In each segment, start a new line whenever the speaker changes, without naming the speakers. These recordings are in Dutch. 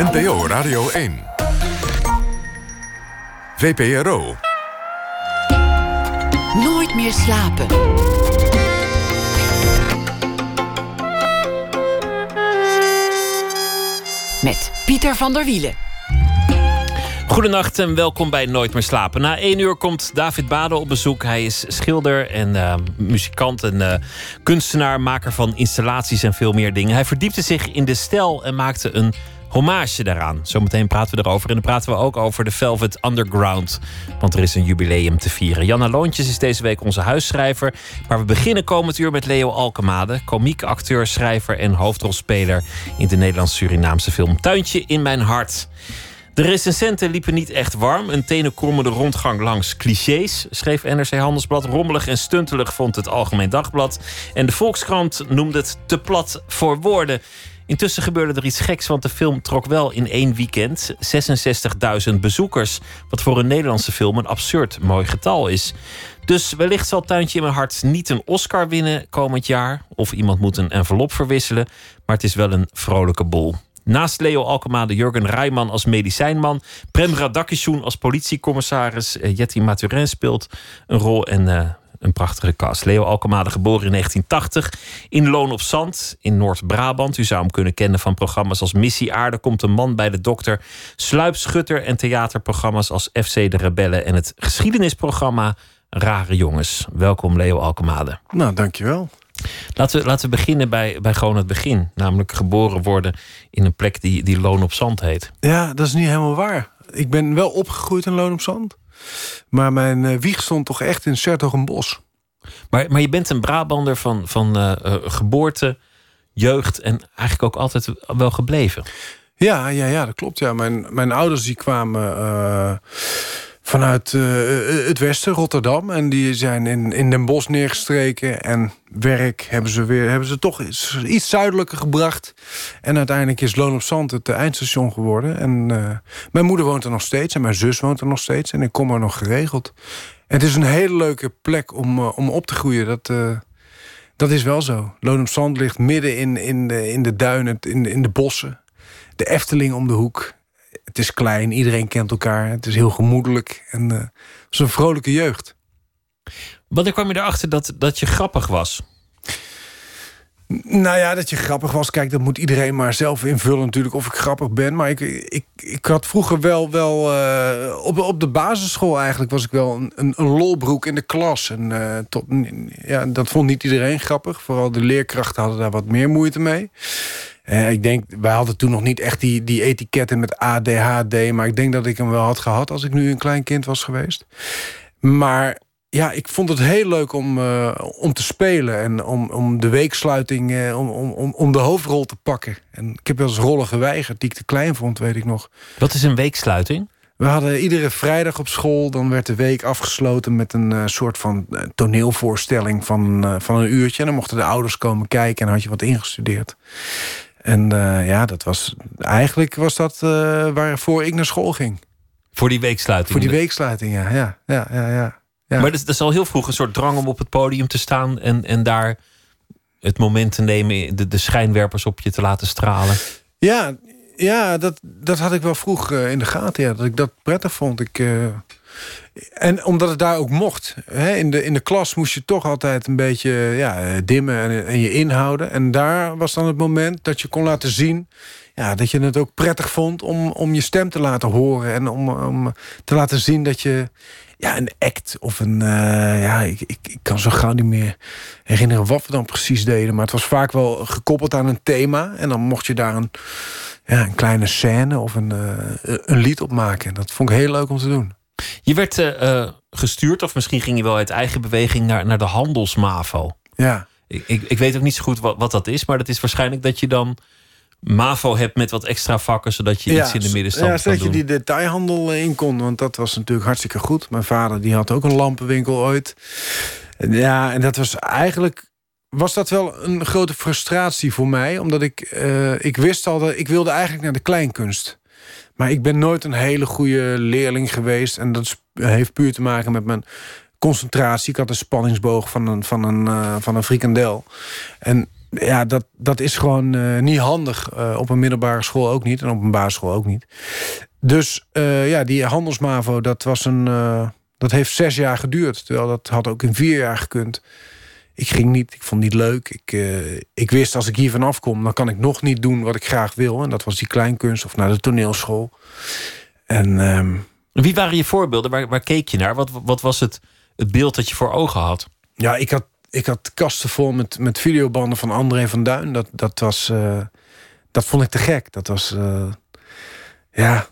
NPO Radio 1. VPRO.
Nooit meer slapen. Met Pieter van der Wielen.
Goedenacht en welkom bij Nooit meer slapen. Na één uur komt David Bade op bezoek. Hij is schilder en uh, muzikant en uh, kunstenaar, maker van installaties en veel meer dingen. Hij verdiepte zich in de stijl en maakte een hommage daaraan. Zometeen praten we erover. En dan praten we ook over de Velvet Underground. Want er is een jubileum te vieren. Janna Loontjes is deze week onze huisschrijver. Maar we beginnen komend uur met Leo Alkemade. Komiek, acteur, schrijver en hoofdrolspeler... in de Nederlands-Surinaamse film Tuintje in mijn hart. De recensenten liepen niet echt warm. Een tenenkomende rondgang langs clichés, schreef NRC Handelsblad. Rommelig en stuntelig vond het Algemeen Dagblad. En de Volkskrant noemde het te plat voor woorden. Intussen gebeurde er iets geks, want de film trok wel in één weekend 66.000 bezoekers. Wat voor een Nederlandse film een absurd mooi getal is. Dus wellicht zal Tuintje in mijn hart niet een Oscar winnen komend jaar. Of iemand moet een envelop verwisselen. Maar het is wel een vrolijke bol. Naast Leo Alkema de Jurgen Rijman als medicijnman. Prem Radakishun als politiecommissaris. Uh, Jetty Maturin speelt een rol. En uh, een prachtige cast. Leo Alkemade, geboren in 1980 in Loon op Zand in Noord-Brabant. U zou hem kunnen kennen van programma's als Missie Aarde komt een man bij de dokter, Sluipschutter en theaterprogramma's als FC de Rebellen en het geschiedenisprogramma Rare Jongens. Welkom Leo Alkemade.
Nou, dankjewel.
Laten we, laten we beginnen bij, bij gewoon het begin. Namelijk geboren worden in een plek die, die Loon op Zand heet.
Ja, dat is niet helemaal waar. Ik ben wel opgegroeid in Loon op Zand. Maar mijn uh, wieg stond toch echt in Sertogenbos.
Maar, maar je bent een Brabander van, van uh, uh, geboorte, jeugd en eigenlijk ook altijd wel gebleven.
Ja, ja, ja dat klopt. Ja. Mijn, mijn ouders die kwamen vanuit uh, het westen, Rotterdam. En die zijn in, in Den Bosch neergestreken. En werk hebben ze, weer, hebben ze toch iets, iets zuidelijker gebracht. En uiteindelijk is Loon op Zand het eindstation geworden. En mijn moeder woont er nog steeds. En mijn zus woont er nog steeds. En ik kom er nog geregeld. Het is een hele leuke plek om, om op te groeien. Dat, dat is wel zo. Loon op Zand ligt midden in, in, de, in de duinen, in, in de bossen. De Efteling om de hoek het is klein, iedereen kent elkaar. Het is heel gemoedelijk en uh, het is een vrolijke jeugd.
Wanneer kwam je erachter dat, dat je grappig was?
Nou ja, dat je grappig was. Kijk, dat moet iedereen maar zelf invullen natuurlijk of ik grappig ben. Maar ik, ik, ik had vroeger wel, wel uh, op, op de basisschool eigenlijk was ik wel een, een, een lolbroek in de klas. En uh, tot, ja, dat vond niet iedereen grappig. Vooral de leerkrachten hadden daar wat meer moeite mee. Uh, ik denk, wij hadden toen nog niet echt die, die etiketten met ADHD. Maar ik denk dat ik hem wel had gehad als ik nu een klein kind was geweest. Maar ja, ik vond het heel leuk om, uh, om te spelen. En om, om de weeksluiting, uh, om, om, om de hoofdrol te pakken. En ik heb wel eens rollen geweigerd die ik te klein vond, weet ik nog.
Wat is een weeksluiting?
We hadden iedere vrijdag op school, dan werd de week afgesloten met een uh, soort van toneelvoorstelling van, van een uurtje. En dan mochten de ouders komen kijken en had je wat ingestudeerd. En uh, ja, dat was eigenlijk was dat uh, waarvoor ik naar school ging.
Voor die weeksluiting?
Voor die weeksluiting, ja. ja, ja, ja, ja.
ja. Maar dat, dat is al heel vroeg een soort drang om op het podium te staan en, en daar het moment te nemen, de, de schijnwerpers op je te laten stralen.
Ja, ja dat, dat had ik wel vroeg uh, in de gaten. Ja, dat ik dat prettig vond. Ik, en omdat het daar ook mocht. Hè, in, de, in de klas moest je toch altijd een beetje ja, dimmen en, en, je inhouden. En daar was dan het moment dat je kon laten zien... Ja, dat je het ook prettig vond om, om je stem te laten horen. En om, om te laten zien dat je ja, een act of een... Uh, ja, ik, ik, ik, kan zo gauw niet meer herinneren wat we dan precies deden. Maar het was vaak wel gekoppeld aan een thema. En dan mocht je daar een, ja, een kleine scène of een, uh, een lied op maken. Dat vond ik heel leuk om te doen.
Je werd uh, gestuurd, of misschien ging je wel uit eigen beweging naar, naar de handelsmavo.
Ja.
Ik, ik, ik, weet ook niet zo goed wat, wat dat is, maar dat is waarschijnlijk dat je dan MAVO hebt met wat extra vakken, zodat je ja, iets in de middenstand
ja,
kan
doen.
Ja,
je die detailhandel in kon, want dat was natuurlijk hartstikke goed. Mijn vader die had ook een lampenwinkel ooit. Ja, en dat was eigenlijk was dat wel een grote frustratie voor mij. Omdat ik, uh, ik wist al dat ik wilde eigenlijk naar de kleinkunst. Maar ik ben nooit een hele goede leerling geweest. En dat heeft puur te maken met mijn concentratie. Ik had een spanningsboog van een, van een, uh, van een frikandel. En ja, dat, dat is gewoon uh, niet handig. Uh, op een middelbare school ook niet. En op een basisschool ook niet. Dus uh, ja, die handelsmavo, dat was een. dat heeft zes jaar geduurd. Terwijl dat had ook in vier jaar gekund. Ik ging niet, ik vond het niet leuk. Ik, ik wist als ik hier vanaf kom, dan kan ik nog niet doen wat ik graag wil. En dat was die kleinkunst of naar de toneelschool. En, um,
Wie waren je voorbeelden? Waar, waar keek je naar? Wat, wat was het, het beeld dat je voor ogen had?
Ja, ik had ik had kasten vol met, met videobanden van André van Duin. Dat, dat was. Uh, dat vond ik te gek. Dat was. Uh, ja.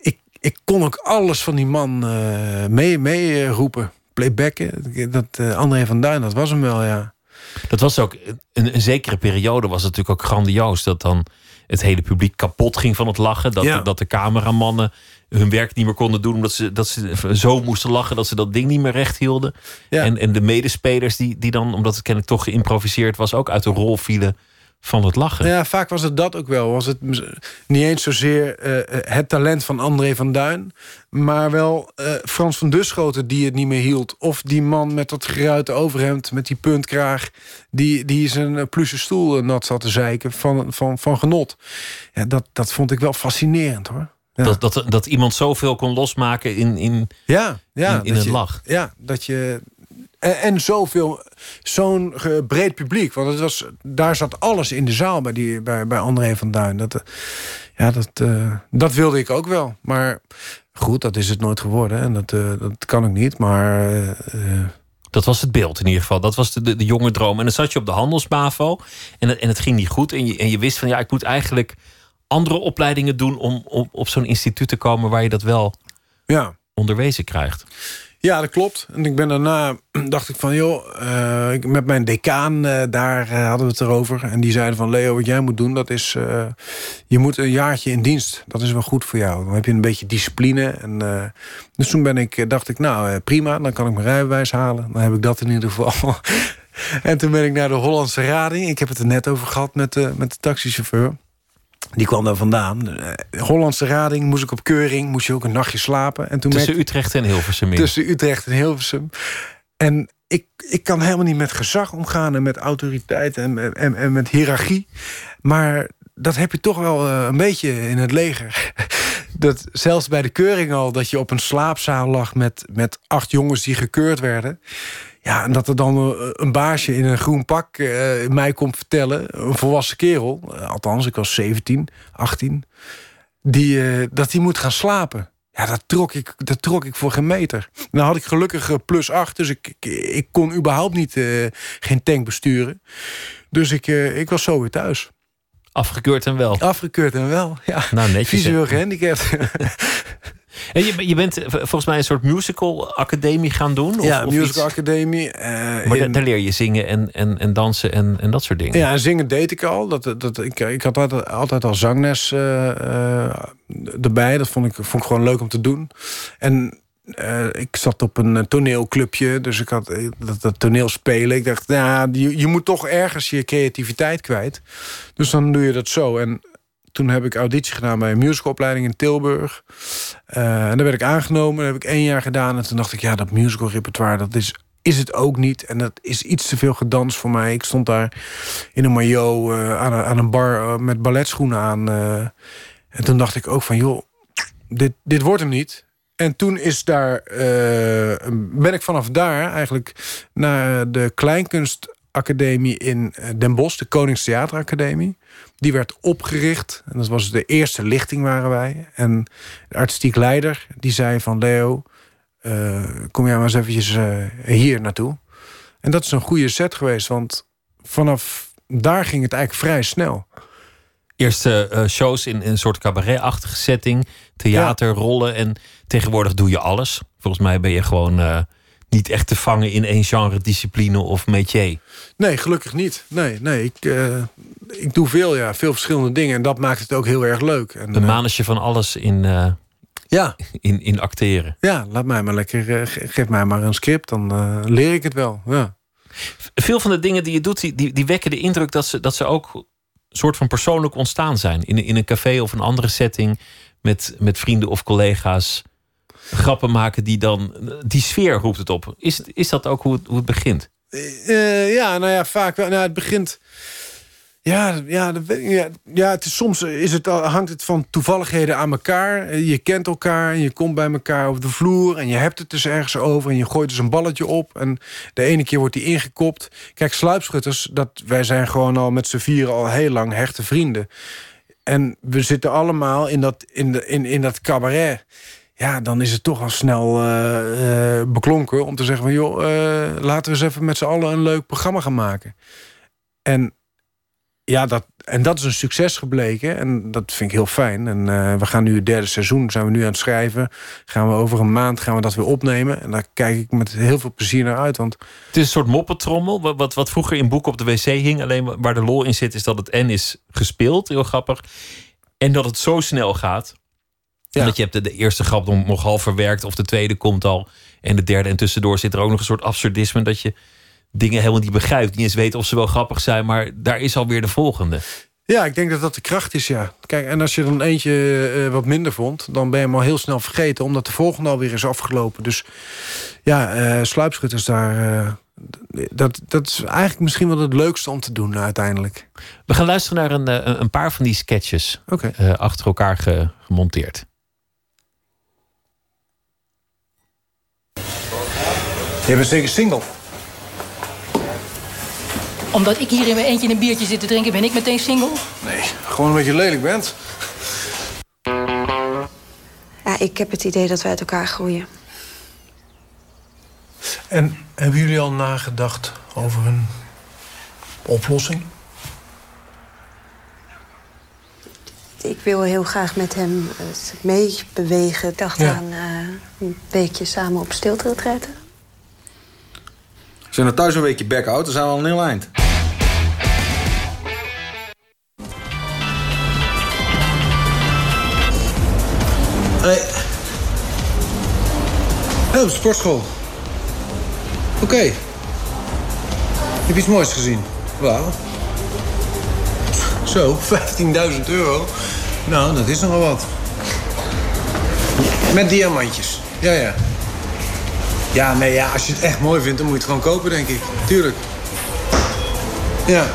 Ik, ik kon ook alles van die man uh, mee, mee roepen. Playbacken. Dat André van Duin, dat was hem wel, ja.
Dat was ook. Een, een zekere periode was het natuurlijk ook grandioos. Dat dan het hele publiek kapot ging van het lachen. Dat, ja. dat de cameramannen hun werk niet meer konden doen. Omdat ze, dat ze zo moesten lachen dat ze dat ding niet meer recht hielden. En, en de medespelers die, die dan, omdat het kennelijk toch geïmproviseerd was, ook uit de rol vielen van het lachen.
Ja, vaak was het dat ook wel. Was het niet eens zozeer uh, het talent van André van Duin... maar wel uh, Frans van Duschoten die het niet meer hield. Of die man met dat geruite overhemd, met die puntkraag... die, die zijn pluche stoel nat zat te zeiken van, van, van genot. Ja, dat, dat vond ik wel fascinerend, hoor.
Dat, dat, dat iemand zoveel kon losmaken in, in,
ja, ja,
in, in een lach.
Ja, dat je. En, en zoveel, zo'n breed publiek. Want het was, daar zat alles in de zaal bij, die, bij, bij André van Duin. Dat, ja, dat, uh, dat wilde ik ook wel. Maar goed, dat is het nooit geworden. En dat, uh, dat kan ik niet. Maar. Uh,
dat was het beeld in ieder geval. Dat was de, de, de, jonge droom. En dan zat je op de handelsbavo. En het, en het ging niet goed. En je, en je wist van ja, ik moet eigenlijk andere opleidingen doen om, om op zo'n instituut te komen waar je dat wel ja. onderwezen krijgt.
Ja, dat klopt. En ik ben daarna, dacht ik van, joh, uh, met mijn decaan, uh, daar uh, hadden we het erover. En die zeiden van, Leo, wat jij moet doen, dat is, je moet een jaartje in dienst. Dat is wel goed voor jou. Dan heb je een beetje discipline. En, dus toen ben ik, dacht ik, nou, prima, dan kan ik mijn rijbewijs halen. Dan heb ik dat in ieder geval. en toen ben ik naar de Hollandse Rading. Ik heb het er net over gehad met, met de taxichauffeur. Die kwam daar vandaan. De Hollandse rading, moest ik op keuring, moest je ook een nachtje slapen. En
toen tussen Utrecht en Hilversum in.
Tussen Utrecht en Hilversum. En ik, ik kan helemaal niet met gezag omgaan en met autoriteit en, en, en met hiërarchie. Maar dat heb je toch wel uh, een beetje in het leger. Dat zelfs bij de keuring al, dat je op een slaapzaal lag met, met acht jongens die gekeurd werden. Ja, en dat er dan eh, een baasje in een groen pak uh, mij komt vertellen, een volwassen kerel, uh, althans, ik was 17, 18, die, uh, dat hij moet gaan slapen. Ja, dat trok ik, dat trok ik voor geen meter. Dan had ik gelukkig plus 8, dus ik, ik, ik kon überhaupt niet geen tank besturen. Dus ik, ik was zo weer thuis.
Afgekeurd en wel.
Afgekeurd en wel, ja. Nou, netjes. Visueel gehandicapt.
En je, je bent eh, volgens mij een soort musical academie gaan doen? Of,
ja, musical academie. Uh,
maar daar leer je zingen en, en, en dansen en, en dat soort dingen?
Ja, zingen deed ik al. Dat, dat, ik, ik had altijd, altijd al zangles uh, erbij. Dat vond ik, vond ik gewoon leuk om te doen. En uh, ik zat op een toneelclubje, dus ik had dat, dat toneel spelen. Ik dacht, nou, je, je moet toch ergens je creativiteit kwijt. Dus dan doe je dat zo. En toen heb ik auditie gedaan bij een musicalopleiding in Tilburg. Uh, en daar werd ik aangenomen. Heb ik één jaar gedaan. En toen dacht ik, ja, dat musical repertoire, dat is, is het ook niet. En dat is iets te veel gedans voor mij. Ik stond daar in een maillot uh, aan, een, aan, een bar uh, met balletschoenen aan. en toen dacht ik ook van, joh, dit, dit wordt hem niet. En toen is daar, ben ik vanaf daar eigenlijk naar de Kleinkunstacademie in Den Bosch, de Koningstheateracademie. Die werd opgericht. En dat was de eerste lichting waren wij. En de artistiek leider die zei van Leo... Uh, kom jij maar eens eventjes uh, hier naartoe. En dat is een goede set geweest. Want vanaf daar ging het eigenlijk vrij snel.
Eerste uh, shows in, in, een soort cabaretachtige setting. Theater, ja. rollen. En tegenwoordig doe je alles. Volgens mij ben je gewoon niet echt te vangen in één genre, discipline of métier.
Nee, gelukkig niet. Nee, nee ik, uh, ik doe veel, ja, veel verschillende dingen. En dat maakt het ook heel erg leuk. En,
een manetje van alles in, uh, ja. in, in acteren.
Ja, laat mij maar lekker, geef mij maar een script, dan leer ik het wel. Ja.
Veel van de dingen die je doet, die, die wekken de indruk dat ze, dat ze ook een soort van persoonlijk ontstaan zijn. In, in een café of een andere setting met, met vrienden of collega's grappen maken die dan. Die sfeer roept het op. Is, is dat ook hoe het, hoe het begint?
Eh, ja, nou ja, vaak wel. Nou, het begint... Ja, ja, ja, het is, soms is het, hangt het van toevalligheden aan elkaar. Je kent elkaar en je komt bij elkaar op de vloer... en je hebt het dus ergens over en je gooit dus een balletje op... en de ene keer wordt die ingekopt. Kijk, sluipschutters, dat, wij zijn gewoon al met z'n vieren al heel lang hechte vrienden. En we zitten allemaal in dat, in de, in, in dat cabaret ja, dan is het toch al snel uh, beklonken om te zeggen van joh, uh, laten we eens even met z'n allen een leuk programma gaan maken. En ja, dat, en dat is een succes gebleken. En dat vind ik heel fijn. En we gaan nu het derde seizoen, zijn we nu aan het schrijven. Gaan we over een maand gaan we dat weer opnemen. En daar kijk ik met heel veel plezier naar uit. Want...
Het is een soort moppetrommel. Wat, wat, wat vroeger in boeken op de wc hing. Alleen waar de lol in zit, is dat het N is gespeeld. Heel grappig. En dat het zo snel gaat. Ja. Dat je hebt de, de, eerste grap nog half verwerkt, of de tweede komt al. En de derde. En tussendoor zit er ook nog een soort absurdisme. Dat je dingen helemaal niet begrijpt. Niet eens weet of ze wel grappig zijn. Maar daar is alweer de volgende.
Ja, ik denk dat dat de kracht is, ja. Kijk, en als je dan eentje uh, wat minder vond... dan ben je hem al heel snel vergeten... omdat de volgende alweer is afgelopen. Dus ja, uh, sluipschutters daar... Uh, dat, dat is eigenlijk misschien wel het leukste om te doen uiteindelijk.
We gaan luisteren naar een, een paar van die sketches.
Okay.
achter elkaar ge, gemonteerd.
Je bent zeker single?
Omdat ik hier in mijn eentje een biertje zit te drinken, ben ik meteen single?
Nee, gewoon omdat je lelijk bent.
Ja, ik heb het idee dat we uit elkaar groeien.
En hebben jullie al nagedacht over een oplossing?
Ik wil heel graag met hem meebewegen. Ik dacht
Ja.
aan eh, een weekje samen op stilte
je nou thuis een weekje bek houdt, dan zijn we al een heel eind.
Hey. Op de sportschool. Oké. Heb je iets moois gezien? Wauw. Zo, 15.000 euro. Nou, dat is nogal wat. Met diamantjes. Ja, ja. Ja, nee, ja, als je het echt mooi vindt, dan moet je het gewoon kopen, denk ik. Tuurlijk. Ja.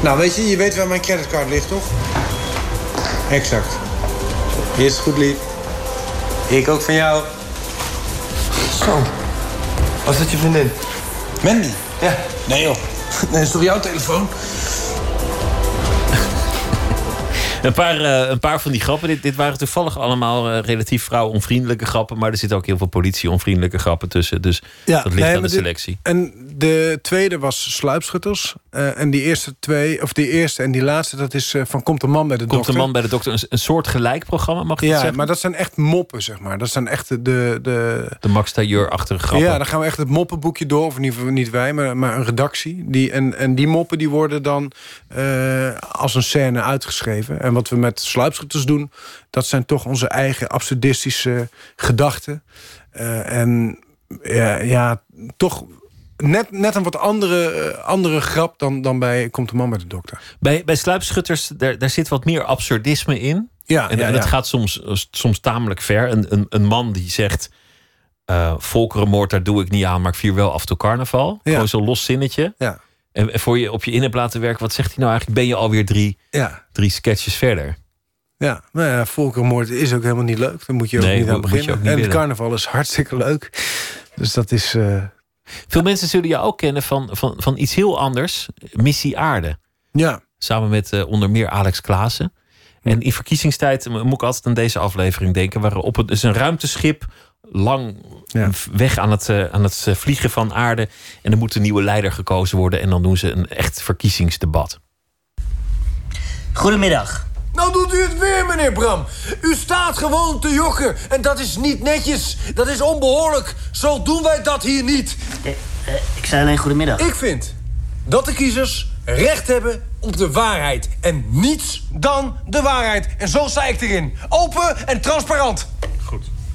Nou, weet je, je weet waar mijn creditcard ligt, toch? Exact. Is het goed, lief. Ik ook van jou. Zo. Was dat je vriendin? Mandy? Ja. Nee, joh. Nee, is toch jouw telefoon?
Een paar, eh, een paar van die grappen. Dit, dit waren toevallig allemaal eh, relatief vrouwonvriendelijke grappen. Maar er zitten ook heel veel politie-onvriendelijke grappen tussen. Dus dat ligt
nee,
aan de
dit-
selectie.
En de tweede was Sluipschutters. Eh, en die eerste twee, of die eerste en die laatste, dat is van Komt een man bij de
Komt
dokter.
een man bij de dokter. Een, een soort gelijk programma, mag je het
Ja,
zeggen?
maar dat zijn echt moppen, zeg maar. Dat zijn echt de... de
De Max Tailleur-achtige grappen.
Ja, dan gaan we echt het moppenboekje door. Of in ieder geval niet wij, maar, maar een redactie. Die, en, en die moppen die worden dan als een scène uitgeschreven. En wat we met sluipschutters doen... dat zijn toch onze eigen absurdistische gedachten. Eh, en ja, ja, toch net, net een wat andere, eh, andere grap... Dan, dan bij Komt de man bij de dokter.
Bij, bij sluipschutters, daar, daar zit wat meer absurdisme in.
Ja,
En,
ja,
en dat
ja.
gaat soms, soms tamelijk ver. Een, een, een man die zegt... eh volkerenmoord, daar doe ik niet aan, maar ik vier wel af en toe carnaval.
Ja.
Gewoon zo'n los zinnetje.
Ja.
En, voor je op je in hebt laten werken, wat zegt hij nou eigenlijk? Ben je alweer drie,
Ja,
drie sketches verder?
ja. Nou ja, volkerenmoord is ook helemaal niet leuk. Daar moet je ook
Nee,
niet aan beginnen.
niet
en
willen.
carnaval is hartstikke leuk. Dus dat is... eh,
Veel mensen zullen je ook kennen van, van, van iets heel anders. Missie Aarde.
ja,
Samen met eh, onder meer Alex Klaassen. En in verkiezingstijd eh, moet ik altijd aan deze aflevering denken. Waarop het is een ruimteschip lang
Ja.
weg aan het, eh, aan het eh, vliegen van aarde. En er moet een nieuwe leider gekozen worden. En dan doen ze een echt verkiezingsdebat.
Goedemiddag.
Nou doet u het weer, meneer Bram. U staat gewoon te jokken. En dat is niet netjes. Dat is onbehoorlijk. Zo doen wij dat hier niet.
Eh, eh, ik zei alleen goedemiddag.
Ik vind dat de kiezers recht hebben op de waarheid. En niets dan de waarheid. En zo sta ik erin. Open en transparant.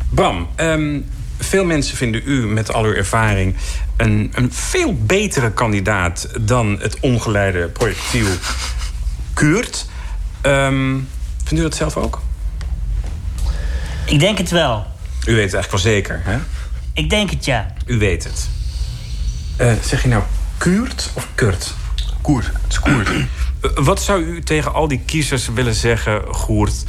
Bram, ehm, veel mensen vinden u met al uw ervaring een, een veel betere kandidaat dan het ongeleide projectiel Kuurt. Ehm, vindt u dat zelf ook?
Ik denk het wel.
U weet het eigenlijk wel zeker, hè?
Ik denk het ja.
U weet het. Eh, zeg je nou Kuurt of Kurt?
Koert. Het is Koert.
Eh, Wat zou u tegen al die kiezers willen zeggen, Goert...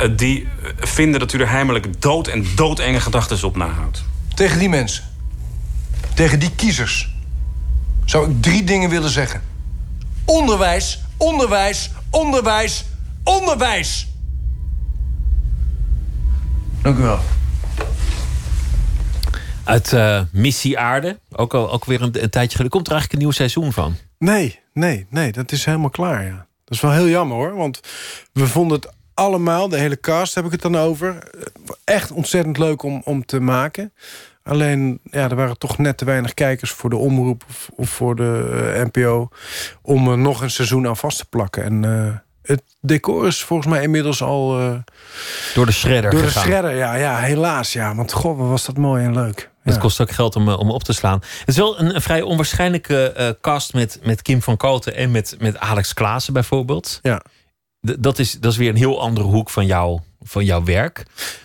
eh, die eh, vinden dat u er heimelijk dood en doodenge gedachten op nahoudt?
Tegen die mensen. Tegen die kiezers. Zou ik drie dingen willen zeggen. Onderwijs, onderwijs, onderwijs, onderwijs. Dank u wel.
Uit eh, Missie Aarde. Ook, al, ook weer een, een tijdje geleden. Komt er eigenlijk een nieuw seizoen van?
Nee, nee, nee, dat is helemaal klaar. Ja. Dat is wel heel jammer hoor. Want we vonden het allemaal, de hele cast heb ik het dan over. eh, Echt ontzettend leuk om, om te maken. Alleen, ja, er waren toch net te weinig kijkers voor de omroep of, of voor de eh, NPO. om er nog een seizoen aan vast te plakken. En eh, het decor is volgens mij inmiddels al. eh,
Door de shredder
door de
gegaan.
shredder, ja, ja, helaas. Ja, want god, was dat mooi en leuk.
Het
Ja.
kost ook geld om, eh, om op te slaan. Het is wel een, een vrij onwaarschijnlijke eh, cast met, met Kim van Koten en met, met Alex Klaassen bijvoorbeeld.
Ja.
Dat, is, dat is weer een heel andere hoek van, jou, van jouw werk.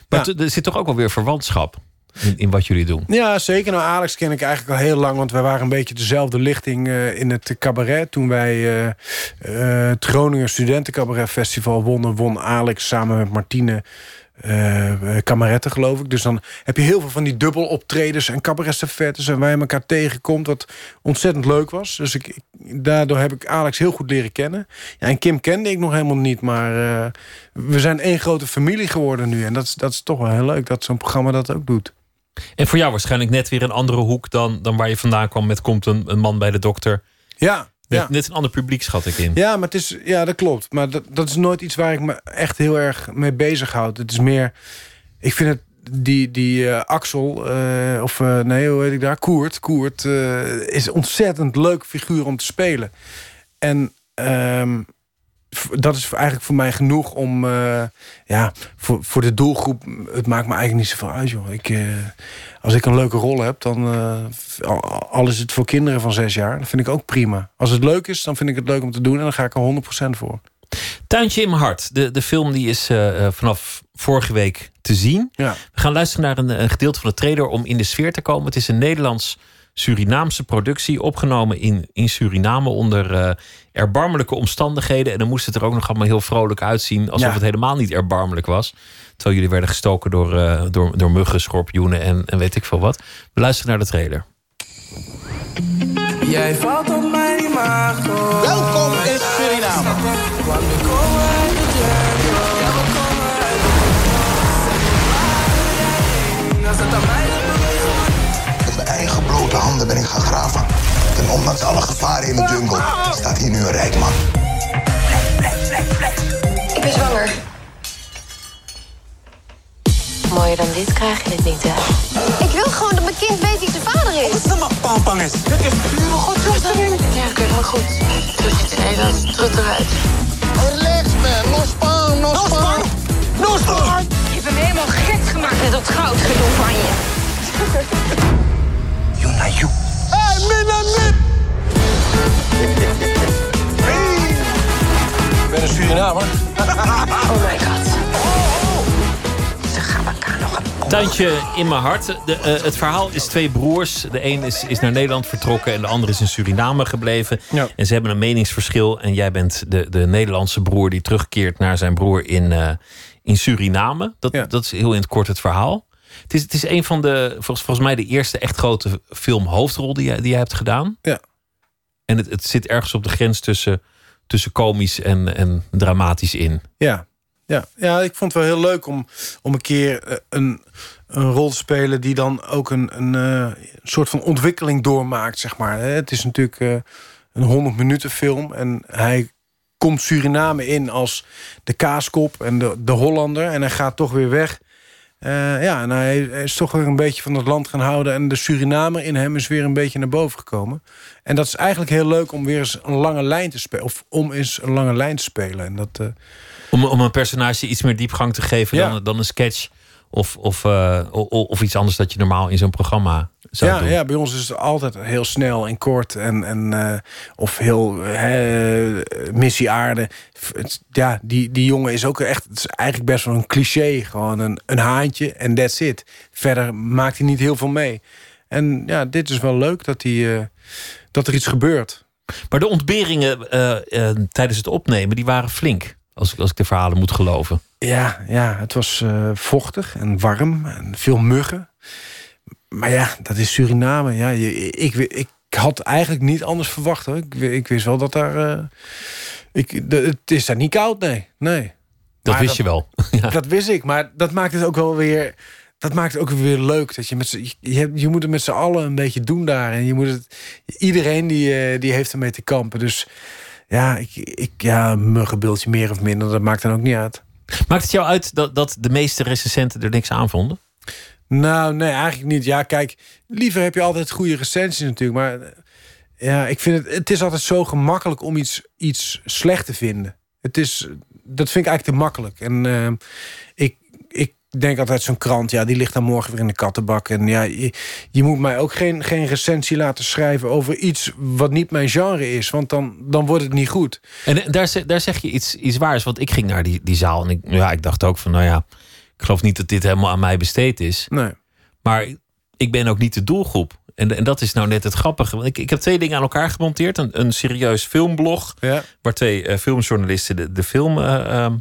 Maar
Ja.
er zit toch ook wel weer verwantschap in, in wat jullie doen.
Ja, zeker. Nou, Alex ken ik eigenlijk al heel lang... want wij waren een beetje dezelfde lichting eh, in het cabaret. Toen wij eh, eh, het Groninger Studentencabaret Festival wonnen... won Alex samen met Martine eh kameretten, geloof ik. Dus dan heb je heel veel van die dubbel optredens en cabaretstafettes... en waar je elkaar tegenkomt, wat ontzettend leuk was. Dus ik, ik- daardoor heb ik Alex heel goed leren kennen. Ja, en Kim kende ik nog helemaal niet, maar eh, we zijn één grote familie geworden nu. En dat is, dat is toch wel heel leuk dat zo'n programma dat ook doet.
En voor jou waarschijnlijk net weer een andere hoek dan, dan waar je vandaan kwam met komt een, een man bij de dokter.
Ja,
Net, een ander publiek schat ik in.
Ja, maar het is, ja, dat klopt. Maar dat, dat is nooit iets waar ik me echt heel erg mee bezighoud. Het is meer, ik vind het die, die eh, Axel, eh, of eh, nee, hoe heet ik daar? Koert. Koert is een ontzettend leuk figuur om te spelen. En ehm, dat is eigenlijk voor mij genoeg om, ja, voor, voor de doelgroep, het maakt me eigenlijk niet zoveel uit, joh. Ik, als ik een leuke rol heb, dan eh, al, is het voor kinderen van zes jaar, dan vind ik ook prima. Als het leuk is, dan vind ik het leuk om te doen en dan ga ik er 100% voor.
Tuintje in mijn hart. De, de film die is eh, eh, vanaf vorige week te zien.
Ja.
We gaan luisteren naar een, een gedeelte van de trailer om in de sfeer te komen. Het is een Nederlands-Surinaamse productie, opgenomen in, in Suriname onder eh, erbarmelijke omstandigheden. En dan moest het er ook nog allemaal heel vrolijk uitzien, alsof
Ja.
het helemaal niet erbarmelijk was. Terwijl jullie werden gestoken door, eh, door, door muggen, schorpioenen en, en weet ik veel wat. We luisteren naar de trailer.
Jij valt op mijn imago. Welkom in Suriname. Want we komen uit de jungle. Ja, we komen uit de Als het aan mij
ben ik gaan graven. En ondanks alle gevaren in de jungle staat hier nu een rijk man.
Ik ben zwanger. Mooier dan dit krijg je het niet, hè?
Ik wil gewoon dat mijn kind weet wie zijn vader is. Wat
is maar pampang is? Dit is pure godslastering.
Ja, kijk maar goed. Zo ziet het in Nederland terug eruit.
Relax man, no span, no span.
No span!
Je hebt hem helemaal gek gemaakt met dat goudgedoe van je.
You na you.
Hey!
Ik ben een Surinamer.
Oh my god.
Tuintje in mijn hart. De, eh, het verhaal is twee broers. De een is, is naar Nederland vertrokken en de ander is in Suriname gebleven. En ze hebben een meningsverschil. En jij bent de, de Nederlandse broer die terugkeert naar zijn broer in, eh, in Suriname. Dat, dat is heel in het kort het verhaal. Het is, het is een van de, volgens, volgens mij, de eerste echt grote filmhoofdrol die jij, die jij hebt gedaan.
Ja.
En het, het zit ergens op de grens tussen, tussen komisch en, en dramatisch in.
Ja, ja. ja ik vond het wel heel leuk om, om een keer eh, een, een rol te spelen... die dan ook een, een eh, soort van ontwikkeling doormaakt, zeg maar. Het is natuurlijk eh, een 100 minuten film en hij komt Suriname in als de kaaskop en de, de Hollander... en hij gaat toch weer weg... Eh, ja, en hij, is toch weer een beetje van het land gaan houden. En de Surinamer in hem is weer een beetje naar boven gekomen. En dat is eigenlijk heel leuk om weer eens een lange lijn te spelen. Of om eens een lange lijn te spelen. En dat, eh,
Om, om een personage iets meer diepgang te geven
Ja.
dan, dan een sketch. Of, of, eh, of iets anders dat je normaal in zo'n programma zou
ja,
doen.
ja, bij ons is het altijd heel snel en kort. En, en, eh, of heel missie aarde. Ja, die, die jongen is ook echt... Het is eigenlijk best wel een cliché. Gewoon een, een haantje en that's it. Verder maakt hij niet heel veel mee. En ja, dit is wel leuk dat, die, eh, dat er iets gebeurt.
Maar de ontberingen tijdens het opnemen, die waren flink. Als ik, als ik de verhalen moet geloven.
Ja, ja het was eh, vochtig en warm en veel muggen. Maar ja, dat is Suriname. Ja, je, ik, ik had eigenlijk niet anders verwacht. Hoor. Ik, ik wist wel dat daar... eh, ik, de- het is daar niet koud, nee. nee.
Dat
Maar
wist je wel.
Dat wist ik, maar dat maakt het ook wel weer... Dat maakt het ook weer leuk. Dat je, met je, je moet het met z'n allen een beetje doen daar. En je moet het, iedereen die, eh, die heeft ermee te kampen. Dus ja, ik, ik, ja, muggenbeeldje meer of minder, dat maakt dan ook niet uit.
Maakt het jou uit dat, dat de meeste recensenten er niks aan vonden?
Nou, nee, eigenlijk niet. Ja, kijk, liever heb je altijd goede recensies natuurlijk. Maar eh, ja, ik vind het, het is altijd zo gemakkelijk om iets, iets slecht te vinden. Het is, dat vind ik eigenlijk te makkelijk. En eh, ik, ik denk altijd zo'n krant, ja, die ligt dan morgen weer in de kattenbak. En ja, je, je moet mij ook geen, geen recensie laten schrijven over iets wat niet mijn genre is. Want dan, dan wordt het niet goed.
En eh, daar, daar zeg je iets, iets waars. Want ik ging naar die, die zaal en ik, ja, ik dacht ook van, nou ja, ik geloof niet dat dit helemaal aan mij besteed is.
Nee.
Maar ik ben ook niet de doelgroep. En, en dat is nou net het grappige. Want ik, ik heb twee dingen aan elkaar gemonteerd. Een, een serieus filmblog. Waar twee eh, filmjournalisten de, de film eh, ehm,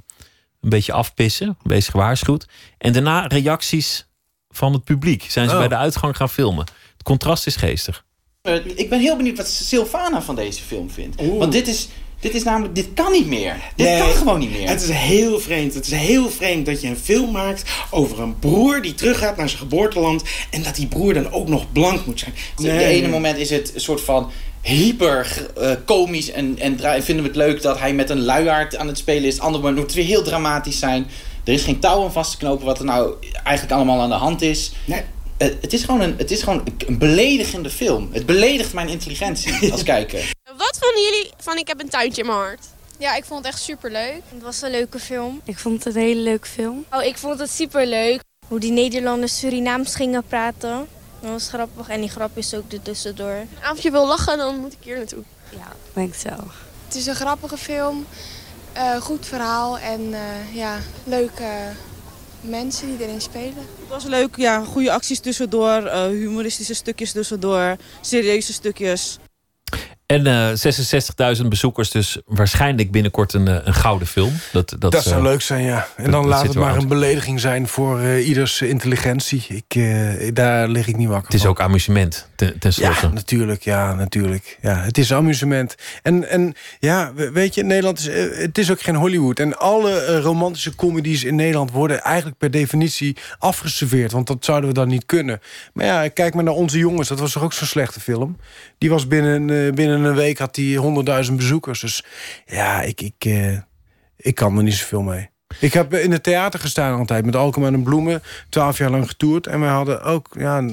een beetje afpissen. Een beetje gewaarschuwd. En daarna reacties van het publiek. Zijn ze
Oh.
bij de uitgang gaan filmen. Het contrast is geestig.
Eh, ik ben heel benieuwd wat Sylvana van deze film vindt. Want dit is, dit is namelijk, dit kan niet meer. Dit
Nee,
kan gewoon niet meer.
Het is heel vreemd. Het is heel vreemd dat je een film maakt over een broer die teruggaat naar zijn geboorteland. En dat die broer dan ook nog blank moet zijn.
De ene moment is het een soort van hyper eh, komisch en, en vinden we het leuk dat hij met een luiaard aan het spelen is. Andere moment moet het weer heel dramatisch zijn. Er is geen touw aan vast te knopen wat er nou eigenlijk allemaal aan de hand is. Eh, het, is gewoon een, het is gewoon een beledigende film. Het beledigt mijn intelligentie als kijker.
Wat vonden jullie van Ik heb een tuintje in mijn hart?
Ja, ik vond het echt superleuk. Het was een leuke film. Ik vond het een hele leuke film. Oh, ik vond het superleuk. Hoe die Nederlanders Surinaams gingen praten. Dat was grappig. En die grapjes ook er tussendoor.
Als je wil lachen, dan moet ik hier naartoe.
Ja, denk ik zo.
Het is een grappige film, eh, goed verhaal en eh, ja, leuke mensen die erin spelen.
Het was leuk, ja, goede acties tussendoor, eh, humoristische stukjes tussendoor, serieuze stukjes.
En eh 66.000 bezoekers, dus waarschijnlijk binnenkort een, eh, een gouden film. Dat, dat,
Dat, zou
eh,
leuk zijn, ja. En
dat-
dan laat het maar een belediging zijn voor ieders intelligentie. Ik, daar lig ik niet wakker
Het is ook amusement, ten, ten slotte.
Ja, natuurlijk. Ja, natuurlijk. Ja, het is amusement. En, en ja, we- weet je, Nederland is, het is ook geen Hollywood. En alle romantische comedies in Nederland worden eigenlijk per definitie afgeserveerd. Want dat zouden we dan niet kunnen. Maar ja, kijk maar naar Onze Jongens. Dat was toch ook zo'n slechte film? Die was binnen, eh, binnen een week had die 100.000 bezoekers. Dus ja, ik, ik, eh, ik kan er niet zoveel mee. Ik heb in het theater gestaan altijd met Alkema en Bloemen. Twaalf jaar lang getoerd. En we hadden ook ja,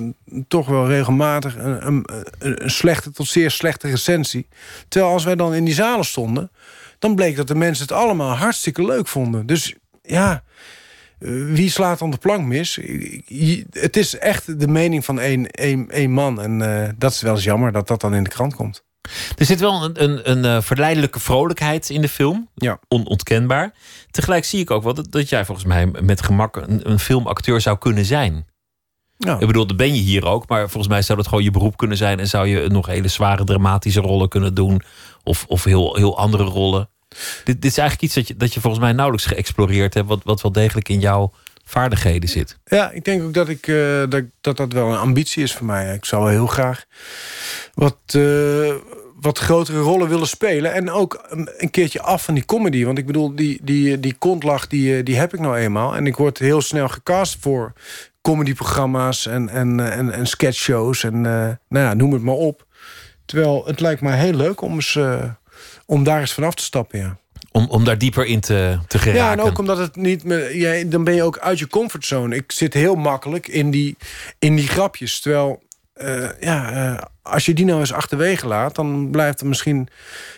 toch wel regelmatig een, een, een slechte tot zeer slechte recensie. Terwijl als wij dan in die zalen stonden... dan bleek dat de mensen het allemaal hartstikke leuk vonden. Dus ja, eh, wie slaat dan de plank mis? Het is echt de mening van één, één, één man. En eh, dat is wel eens jammer dat dat dan in de krant komt.
Er zit wel een, een, een eh, verleidelijke vrolijkheid in de film.
Ja.
Onontkenbaar. Tegelijk zie ik ook wel dat, dat jij volgens mij met gemak een, een filmacteur zou kunnen zijn.
Ja.
Ik bedoel, dat ben je hier ook. Maar volgens mij zou dat gewoon je beroep kunnen zijn. En zou je nog hele zware dramatische rollen kunnen doen. Of, of heel, heel andere rollen. Dit, dit is eigenlijk iets dat je, dat je volgens mij nauwelijks geëxploreerd hebt. Wat, wat wel degelijk in jouw vaardigheden zit.
Ja, ik denk ook dat, ik, eh, dat, dat dat wel een ambitie is voor mij. Ik zou heel graag wat, eh, wat grotere rollen willen spelen. En ook een, keertje af van die comedy. Want ik bedoel, die, die, die kontlach, die, eh, die heb ik nou eenmaal. En ik word heel snel gecast voor comedyprogramma's en, en, en, en sketchshows. En nou ja, noem het maar op. Terwijl het lijkt mij heel leuk om, eens, om daar eens vanaf te stappen, ja.
Om, om daar dieper in te, te geraken.
Ja, en ook omdat het niet meer. Jij, dan ben je ook uit je comfortzone. Ik zit heel makkelijk in die, in die grapjes. Terwijl, eh, ja, eh, als je die nou eens achterwege laat, dan blijft er misschien.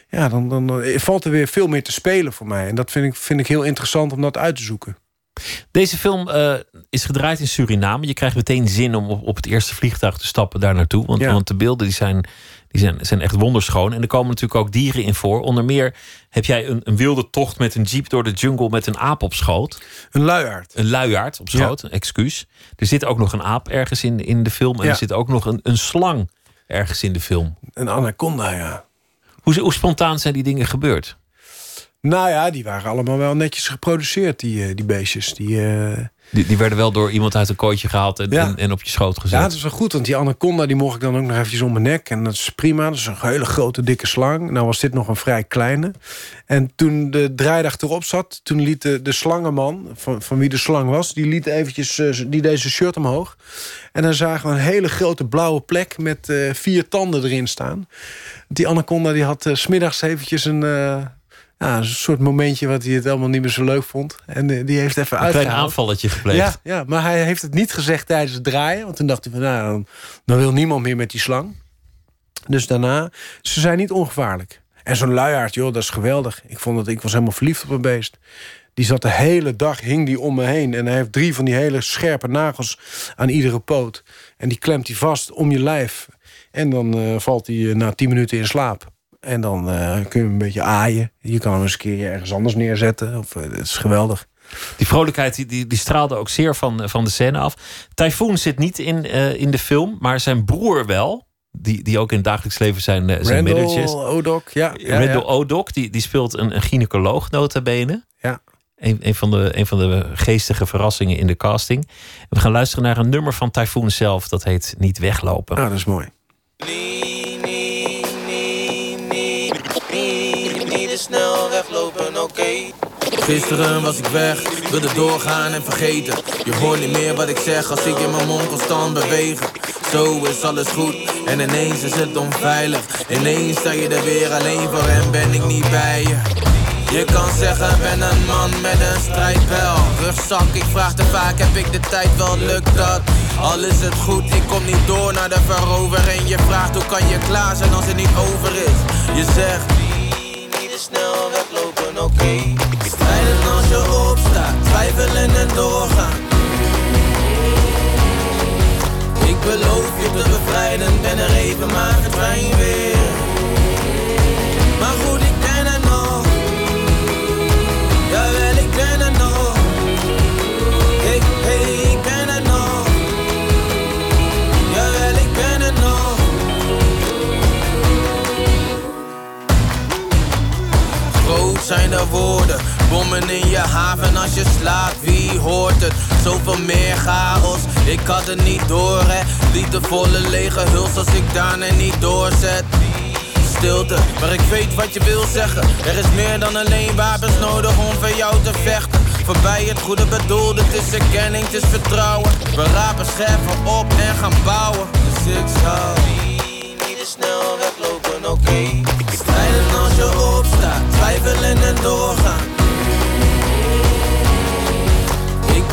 Ja, dan, dan, dan valt er weer veel meer te spelen voor mij. En dat vind ik, vind ik heel interessant om dat uit te zoeken.
Deze film eh, is gedraaid in Suriname. Je krijgt meteen zin om op, op het eerste vliegtuig te stappen daar naartoe. Want, want de beelden die zijn, die zijn, zijn echt wonderschoon. En er komen natuurlijk ook dieren in voor. Onder meer heb jij een, een wilde tocht met een jeep door de jungle met een aap op schoot.
Een luiaard.
Een luiaard op schoot, excuus. Er zit ook nog een aap ergens in, in de film. En
Ja.
er zit ook nog een, een slang ergens in de film.
Een anaconda, ja.
Hoe, hoe spontaan zijn die dingen gebeurd?
Nou ja, die waren allemaal wel netjes geproduceerd, die, eh, die beestjes. Die, eh,
Die, die werden wel door iemand uit een kooitje gehaald en, en, en op je schoot gezet.
Ja, het is wel goed, want die anaconda die mocht ik dan ook nog eventjes om mijn nek. En dat is prima, dat is een hele grote, dikke slang. Nou was dit nog een vrij kleine. En toen de draaidag erop zat, toen liet de, de slangenman... Van, van wie de slang was, die liet eventjes eh, die deze shirt omhoog. En dan zagen we een hele grote blauwe plek met eh, vier tanden erin staan. Die anaconda die had eh, 's smiddags eventjes een... ja, een soort momentje wat hij het allemaal niet meer zo leuk vond. En eh, die heeft even
een klein
uitgehaald.
aanvalletje gepleegd.
Ja, ja, maar hij heeft het niet gezegd tijdens het draaien. Want toen dacht hij van, nou, dan, dan wil niemand meer met die slang. Dus daarna, ze zijn niet ongevaarlijk. En zo'n luiaard, joh, dat is geweldig. Ik, vond dat, ik was helemaal verliefd op een beest. Die zat de hele dag, hing die om me heen. En hij heeft drie van die hele scherpe nagels aan iedere poot. En die klemt hij vast om je lijf. En dan eh, valt hij eh, na tien minuten in slaap. En dan eh, kun je hem een beetje aaien. Je kan hem eens een keer ergens anders neerzetten. Of, eh, het is geweldig.
Die vrolijkheid die, die, die straalde ook zeer van, van de scène af. Typhoon zit niet in, eh, in de film, maar zijn broer wel. Die, die ook in het dagelijks leven zijn, eh, zijn
Randall
managers.
O'Doc, ja. ja,
Randall
ja.
O'Doc, die, die speelt een, een gynaecoloog nota bene.
Ja.
Een, een, van de, een van de geestige verrassingen in de casting. We gaan luisteren naar een nummer van Typhoon zelf. Dat heet Niet Weglopen.
Ah, dat is mooi.
Weglopen, oké. Gisteren was ik weg, wilde doorgaan en vergeten. Je hoort niet meer wat ik zeg als ik in mijn mond constant bewegen. Zo is alles goed en ineens is het onveilig. Ineens sta je er weer alleen voor en ben ik niet bij je. Je kan zeggen, ben een man met een strijdbel. Rugzak, ik vraag te vaak, heb ik de tijd wel, lukt dat? Al is het goed, ik kom niet door naar de verovering. Je vraagt, hoe kan je klaar zijn als het niet over is? Je zegt, niet te snel weglopen, oké. Strijden als je opstaat, twijfelen en doorgaan. Ik beloof je te bevrijden, ben er even, maar verdwijn weer. Maar goed, de bommen in je haven als je slaapt, wie hoort het? Zoveel meer chaos, ik had het niet door hè. Liefdevolle lege huls als ik daarna niet doorzet. Stilte, maar ik weet wat je wil zeggen. Er is meer dan alleen wapens nodig om voor jou te vechten. Voorbij het goede bedoelde, het is erkenning, het is vertrouwen. We rapen scherven op en gaan bouwen. Dus ik zou niet te snel weglopen,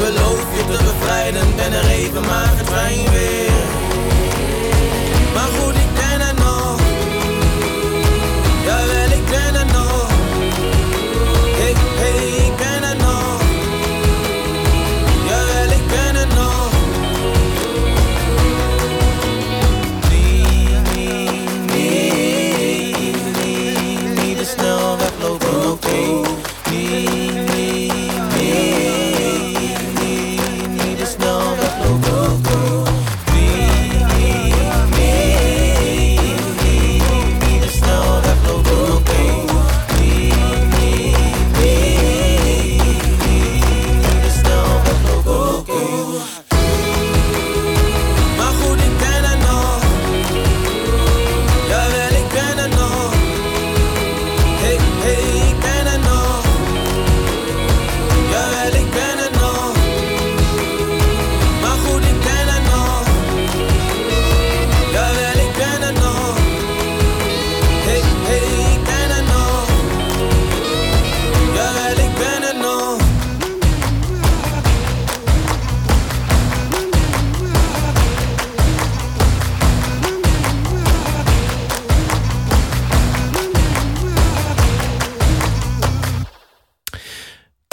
beloof je te bevrijden, ben er even, maar verdwijn weer. Maar goed,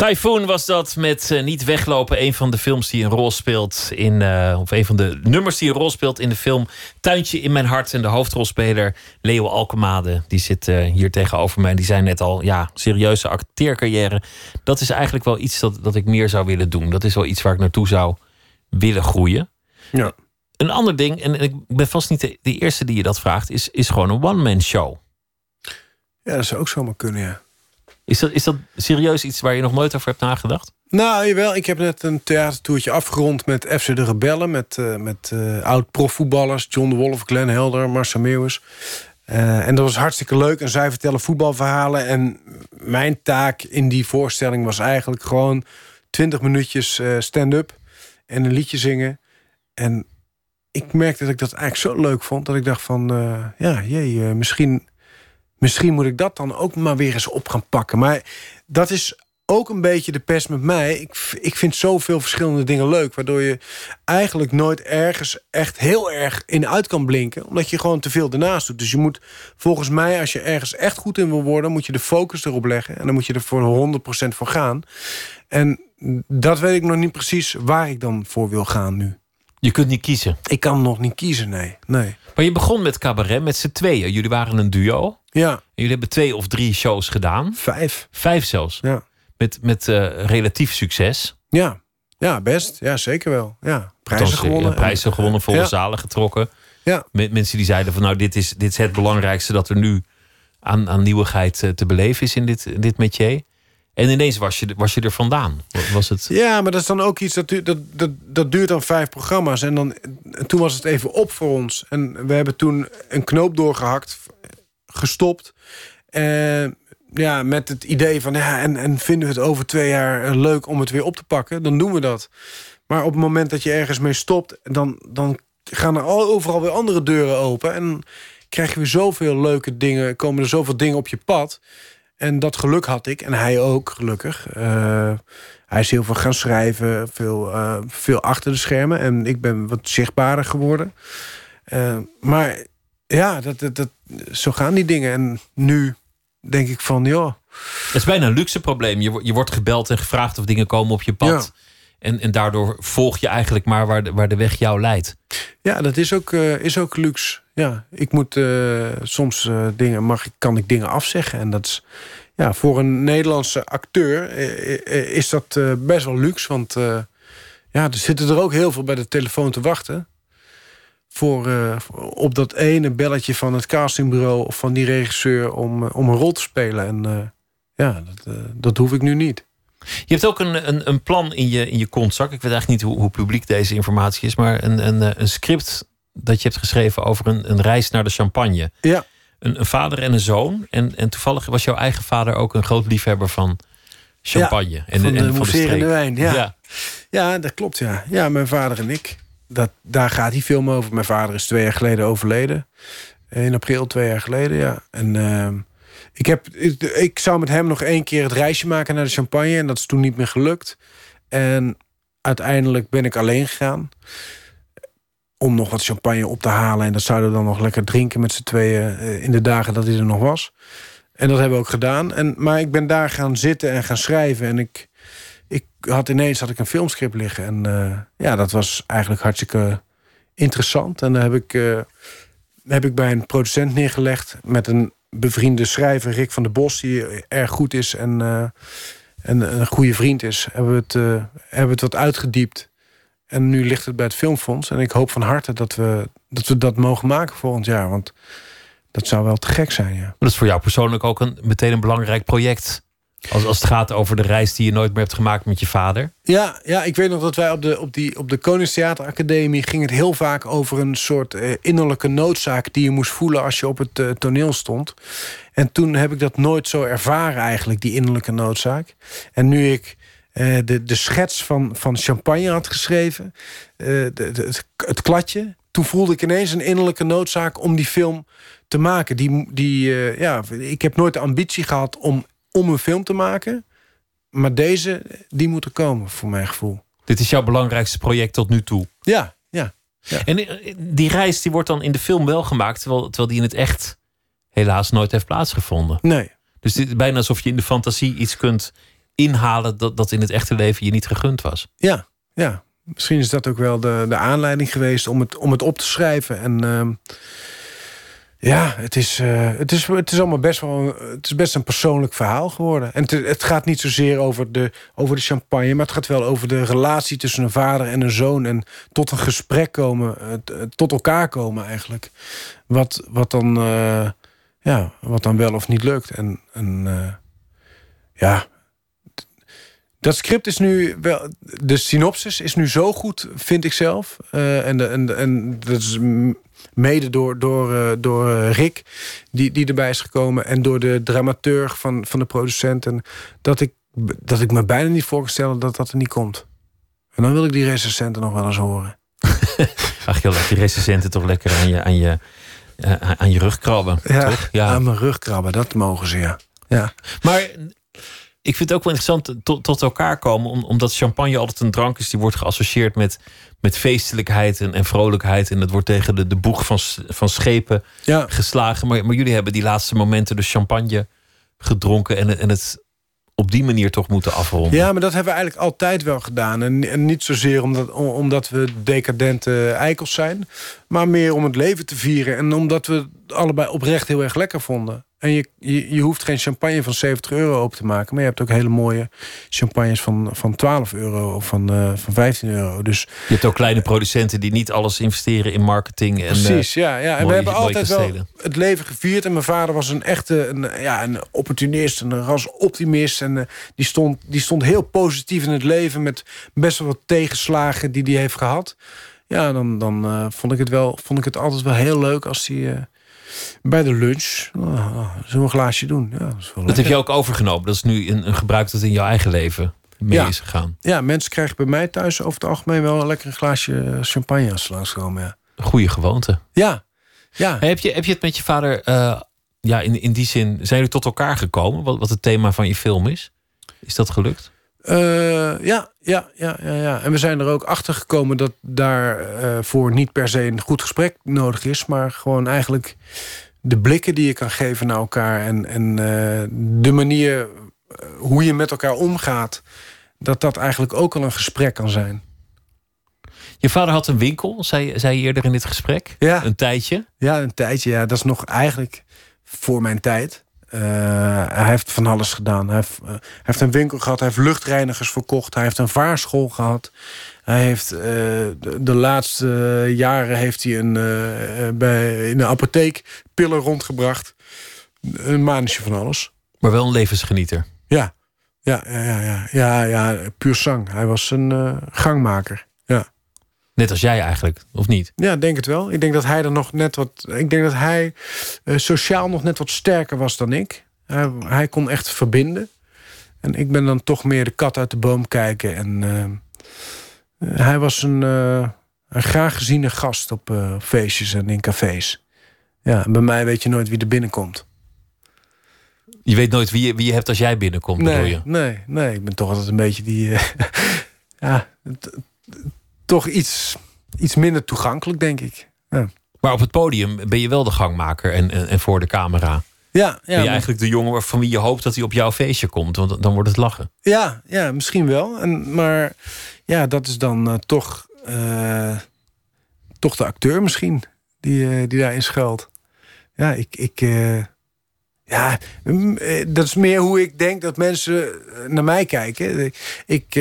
Typhoon was dat met eh, Niet Weglopen. Een van de films die een rol speelt in. eh, of een van de nummers die een rol speelt in de film Tuintje in mijn hart. En de hoofdrolspeler Leo Alkemade. Die zit eh, hier tegenover mij. Die zei net al. Ja, serieuze acteercarrière. Dat is eigenlijk wel iets dat, dat ik meer zou willen doen. Dat is wel iets waar ik naartoe zou willen groeien.
Ja.
Een ander ding, en ik ben vast niet de, de eerste die je dat vraagt, is, is gewoon een one-man show.
Ja, dat zou ook zomaar kunnen, ja.
Is dat, is dat serieus iets waar je nog nooit over hebt nagedacht?
Nou, jawel. Ik heb net een theatertoertje afgerond met FC de Rebellen. Met, eh, met eh, oud-profvoetballers. John de Wolf, Glenn Helder, Marcel Meeuwis. Eh, en dat was hartstikke leuk. En zij vertellen voetbalverhalen. En mijn taak in die voorstelling was eigenlijk gewoon... 20 minuutjes stand-up en een liedje zingen. En ik merkte dat ik dat eigenlijk zo leuk vond... dat ik dacht van, ja, jee, misschien, misschien moet ik dat dan ook maar weer eens op gaan pakken. Maar dat is ook een beetje de pest met mij. Ik, ik vind zoveel verschillende dingen leuk... waardoor je eigenlijk nooit ergens echt heel erg in uit kan blinken... omdat je gewoon te veel ernaast doet. Dus je moet volgens mij, als je ergens echt goed in wil worden... moet je de focus erop leggen en dan moet je er voor 100% voor gaan. En dat weet ik nog niet precies waar ik dan voor wil gaan nu.
Je kunt niet kiezen.
Ik kan nog niet kiezen, nee. nee.
Maar je begon met cabaret met z'n tweeën. Jullie waren een duo.
Ja.
En jullie hebben twee of drie shows gedaan.
Vijf.
Vijf zelfs.
Ja.
Met, met eh, relatief succes.
Ja. ja, best. Ja, zeker wel. Ja, prijzen
Althans, eh,
gewonnen.
Prijzen gewonnen, volle
Ja.
zalen getrokken.
Ja.
Met mensen die zeiden van nou, dit is, dit is het belangrijkste dat er nu aan, aan nieuwigheid eh, te beleven is in dit, in dit métier. En ineens was je, was je er vandaan. Was het...
Ja, maar dat is dan ook iets dat, dat, dat, dat duurt dan vijf programma's. En, dan, en toen was het even op voor ons. En we hebben toen een knoop doorgehakt, gestopt. En ja, met het idee van, ja, en, en vinden we het over twee jaar eh, leuk om het weer op te pakken, dan doen we dat. Maar op het moment dat je ergens mee stopt, dan, dan gaan er al, overal weer andere deuren open. En krijg je weer zoveel leuke dingen, komen er zoveel dingen op je pad. En dat geluk had ik, en hij ook, gelukkig. Eh, hij is heel veel gaan schrijven, veel, eh, veel achter de schermen. En ik ben wat zichtbaarder geworden. Eh, maar ja, dat, dat, dat, zo gaan die dingen. En nu denk ik van, joh...
Het is bijna een luxe probleem. Je, je wordt gebeld en gevraagd of dingen komen op je pad. En, en daardoor volg je eigenlijk maar waar de, waar de weg jou leidt.
Ja, dat is ook, eh, is ook luxe. Ja, ik moet eh, soms eh, dingen, mag ik, kan ik dingen afzeggen. En dat is ja, voor een Nederlandse acteur is dat best wel luxe. Want ja, er zitten er ook heel veel bij de telefoon te wachten. Voor, eh, op dat ene belletje van het castingbureau of van die regisseur om, eh, om een rol te spelen. En eh, ja, dat, dat hoef ik nu niet.
Je hebt ook een, een, een plan in je, in je kontzak. Ik weet eigenlijk niet hoe, hoe publiek deze informatie is. Maar een, een, een script dat je hebt geschreven over een, een reis naar de champagne.
Ja.
Een, een vader en een zoon. En, en toevallig was jouw eigen vader ook een groot liefhebber van champagne.
Ja,
en,
van de
en
mousserende
streek.
wijn. Ja.
Ja.
Ja. dat klopt. Ja, ja mijn vader en ik. Dat, daar gaat die film over. Mijn vader is twee jaar geleden overleden. In april twee jaar geleden, ja. En ehm, ik, heb, ik, zou met hem nog één keer het reisje maken naar de champagne. En dat is toen niet meer gelukt. En uiteindelijk ben ik alleen gegaan. Om nog wat champagne op te halen. En dat zouden we dan nog lekker drinken met z'n tweeën. eh, in de dagen dat hij er nog was. En dat hebben we ook gedaan. En, maar ik ben daar gaan zitten en gaan schrijven. En ik, ik had ineens had ik een filmscript liggen. En eh, ja, dat was eigenlijk hartstikke interessant. En daar heb ik, eh, heb ik bij een producent neergelegd. Met een bevriende schrijver, Rick van der Bos. Die erg goed is en, eh, en een goede vriend is. Hebben we, het, hebben het wat uitgediept. En nu ligt het bij het Filmfonds. En ik hoop van harte dat we dat, we dat mogen maken volgend jaar. Want dat zou wel te gek zijn, ja.
Dat is voor jou persoonlijk ook een, meteen een belangrijk project. Als, als het gaat over de reis die je nooit meer hebt gemaakt met je vader.
Ja, ja, ik weet nog dat wij op de, op die, op de Koningstheateracademie... ging het heel vaak over een soort eh, innerlijke noodzaak... die je moest voelen als je op het eh, toneel stond. En toen heb ik dat nooit zo ervaren eigenlijk, die innerlijke noodzaak. En nu ik eh, de, de schets van, van Champagne had geschreven... de, het, het kladje... toen voelde ik ineens een innerlijke noodzaak om die film te maken. Die, die, ja, ik heb nooit de ambitie gehad om, om een film te maken... Maar deze, die moet er komen, voor mijn gevoel.
Dit is jouw belangrijkste project tot nu toe.
Ja, ja.
En eh, die reis die wordt dan in de film wel gemaakt, terwijl, terwijl die in het echt helaas nooit heeft plaatsgevonden.
Nee.
Dus het is bijna alsof je in de fantasie iets kunt inhalen dat, dat in het echte leven je niet gegund was.
Ja, ja. Misschien is dat ook wel de, de aanleiding geweest om het, om het op te schrijven. En ehm, ja, het is, eh, het, is, het is allemaal best wel het is best een persoonlijk verhaal geworden. En het, het gaat niet zozeer over de, over de champagne, maar het gaat wel over de relatie tussen een vader en een zoon. En tot een gesprek komen, het- het tot elkaar komen eigenlijk. Wat, wat, dan, eh, ja, wat dan wel of niet lukt. En, en eh, ja, dat script is nu wel. De synopsis is nu zo goed, vind ik zelf. Eh, en, de, en, en dat is mede door, door, eh, door eh, Rick, die, die erbij is gekomen. En door de dramaturg van, van de producenten. Dat ik, dat ik me bijna niet voor kan stellen dat dat er niet komt. En dan wil ik die recensenten nog wel eens horen.
Ach joh, laat die recensenten toch lekker aan je, aan je, eh, aan je rug krabben.
Ja,
toch? Ja.
aan mijn rug krabben, dat mogen ze, ja. ja.
Maar ik vind het ook wel interessant tot, tot elkaar komen. om- omdat champagne altijd een drank is die wordt geassocieerd met, met feestelijkheid en, en vrolijkheid. En dat wordt tegen de, de boeg van, van schepen geslagen. Maar, maar jullie hebben die laatste momenten de champagne gedronken. En, het- en het op die manier toch moeten afronden.
Ja, maar dat hebben we eigenlijk altijd wel gedaan. En, niet zozeer omdat, om- omdat we decadente eikels zijn. Maar meer om het leven te vieren. En omdat we het allebei oprecht heel erg lekker vonden. En je, je, je hoeft geen champagne van 70 euro open te maken. Maar je hebt ook hele mooie champagnes van, van 12 euro of van, eh, van 15 euro. Dus
Je hebt ook kleine producenten die niet alles investeren in marketing. En,
Precies,
eh,
ja. ja. En
mooie-
we hebben altijd wel het leven gevierd. En mijn vader was een echte een, ja, een opportunist, een rasoptimist. En eh, die, stond, die stond heel positief in het leven... met best wel wat tegenslagen die hij heeft gehad. Ja, dan, dan vond, ik het wel, vond ik het altijd wel heel leuk als hij... eh, bij de lunch, oh, zo'n glaasje doen. Ja, dat
heb je ook overgenomen. Dat is nu een, een gebruik dat in jouw eigen leven mee
Ja.
is gegaan.
Ja, mensen krijgen bij mij thuis over het algemeen wel een lekker glaasje champagne als ze langskomen. Ja.
Een goede gewoonte.
Ja. ja.
Heb, je, heb je het met je vader, eh, ja, in, in die zin, zijn jullie tot elkaar gekomen? Wat, wat het thema van je film is? Is dat gelukt?
Eh, ja, ja, ja, ja, ja. En we zijn er ook achter gekomen dat daarvoor voor niet per se een goed gesprek nodig is, maar gewoon eigenlijk de blikken die je kan geven naar elkaar en, en eh, de manier eh, hoe je met elkaar omgaat, dat dat eigenlijk ook al een gesprek kan zijn.
Je vader had een winkel, zei, zei je eerder in dit gesprek.
Ja.
Een tijdje.
Ja, een tijdje. Ja, dat is nog eigenlijk voor mijn tijd. Eh, hij heeft van alles gedaan. Hij heeft, eh, hij heeft een winkel gehad, hij heeft luchtreinigers verkocht, hij heeft een vaarschool gehad. Hij heeft eh, de, de laatste jaren heeft hij een, bij, in de apotheek pillen rondgebracht. Een manetje van alles.
Maar wel een levensgenieter.
Ja, ja, ja, ja, ja, ja, ja puur zang. Hij was een gangmaker. Ja.
Net als jij eigenlijk, of niet?
Ja, denk het wel. Ik denk dat hij er nog net wat. Ik denk dat hij eh, sociaal nog net wat sterker was dan ik. Hij, hij kon echt verbinden. En ik ben dan toch meer de kat uit de boom kijken. En eh, hij was een, eh, een graag geziene gast op feestjes en in cafés. Ja, bij mij weet je nooit wie er binnenkomt.
Je weet nooit wie je, wie je hebt als jij binnenkomt, bedoel
Nee,
je?
nee, nee. Ik ben toch altijd een beetje die. ja, toch iets, iets minder toegankelijk, denk ik. Ja.
Maar op het podium ben je wel de gangmaker en, en, en voor de camera.
Ja, ja,
ben je
maar-
eigenlijk de jongen van wie je hoopt dat hij op jouw feestje komt. Want dan wordt het lachen.
Ja, ja misschien wel. En, maar ja, dat is dan eh, toch, eh, toch de acteur misschien die, eh, die daarin schuilt. Ja, ik. ik ja, mm, dat is meer hoe ik denk dat mensen naar mij kijken. Ik,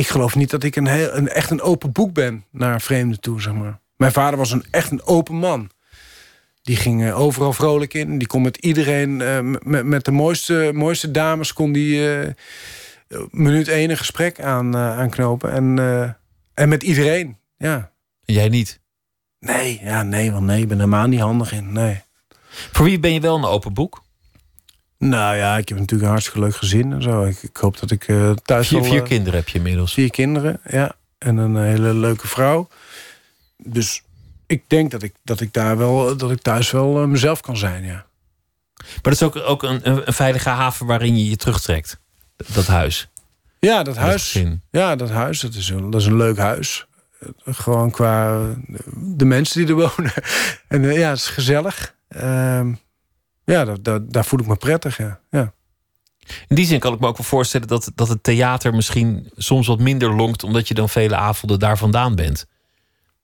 ik geloof niet dat ik een heel, een, echt een open boek ben naar vreemden toe, zeg maar. Mijn vader was een, echt een open man. Die ging eh, overal vrolijk in. Die kon met iedereen, eh, met, met de mooiste, mooiste dames, kon die eh, minuut één een gesprek aan, aanknopen. En, en met iedereen, ja.
Jij niet?
Nee, ja, nee, want nee, ik ben helemaal niet handig in, nee.
Voor wie ben je wel een open boek?
Nou ja, ik heb natuurlijk een hartstikke leuk gezin en zo. Ik, ik hoop dat ik eh, thuis
Vier, vier
eh,
kinderen heb je inmiddels.
Vier kinderen, ja. En een hele leuke vrouw. Dus ik denk dat ik, dat ik daar wel, dat ik thuis wel eh, mezelf kan zijn, ja.
Maar dat is ook, ook een, een, veilige haven waarin je je terugtrekt. Dat huis.
Ja, dat huis. Ja, dat huis. Dat is een, dat is een leuk huis. Eh, Gewoon qua eh, de mensen die er wonen. En eh, ja, het is gezellig. Ehm, ja, daar, daar, daar voel ik me prettig, ja. ja.
In die zin kan ik me ook wel voorstellen dat, dat het theater misschien soms wat minder lonkt, omdat je dan vele avonden daar vandaan bent.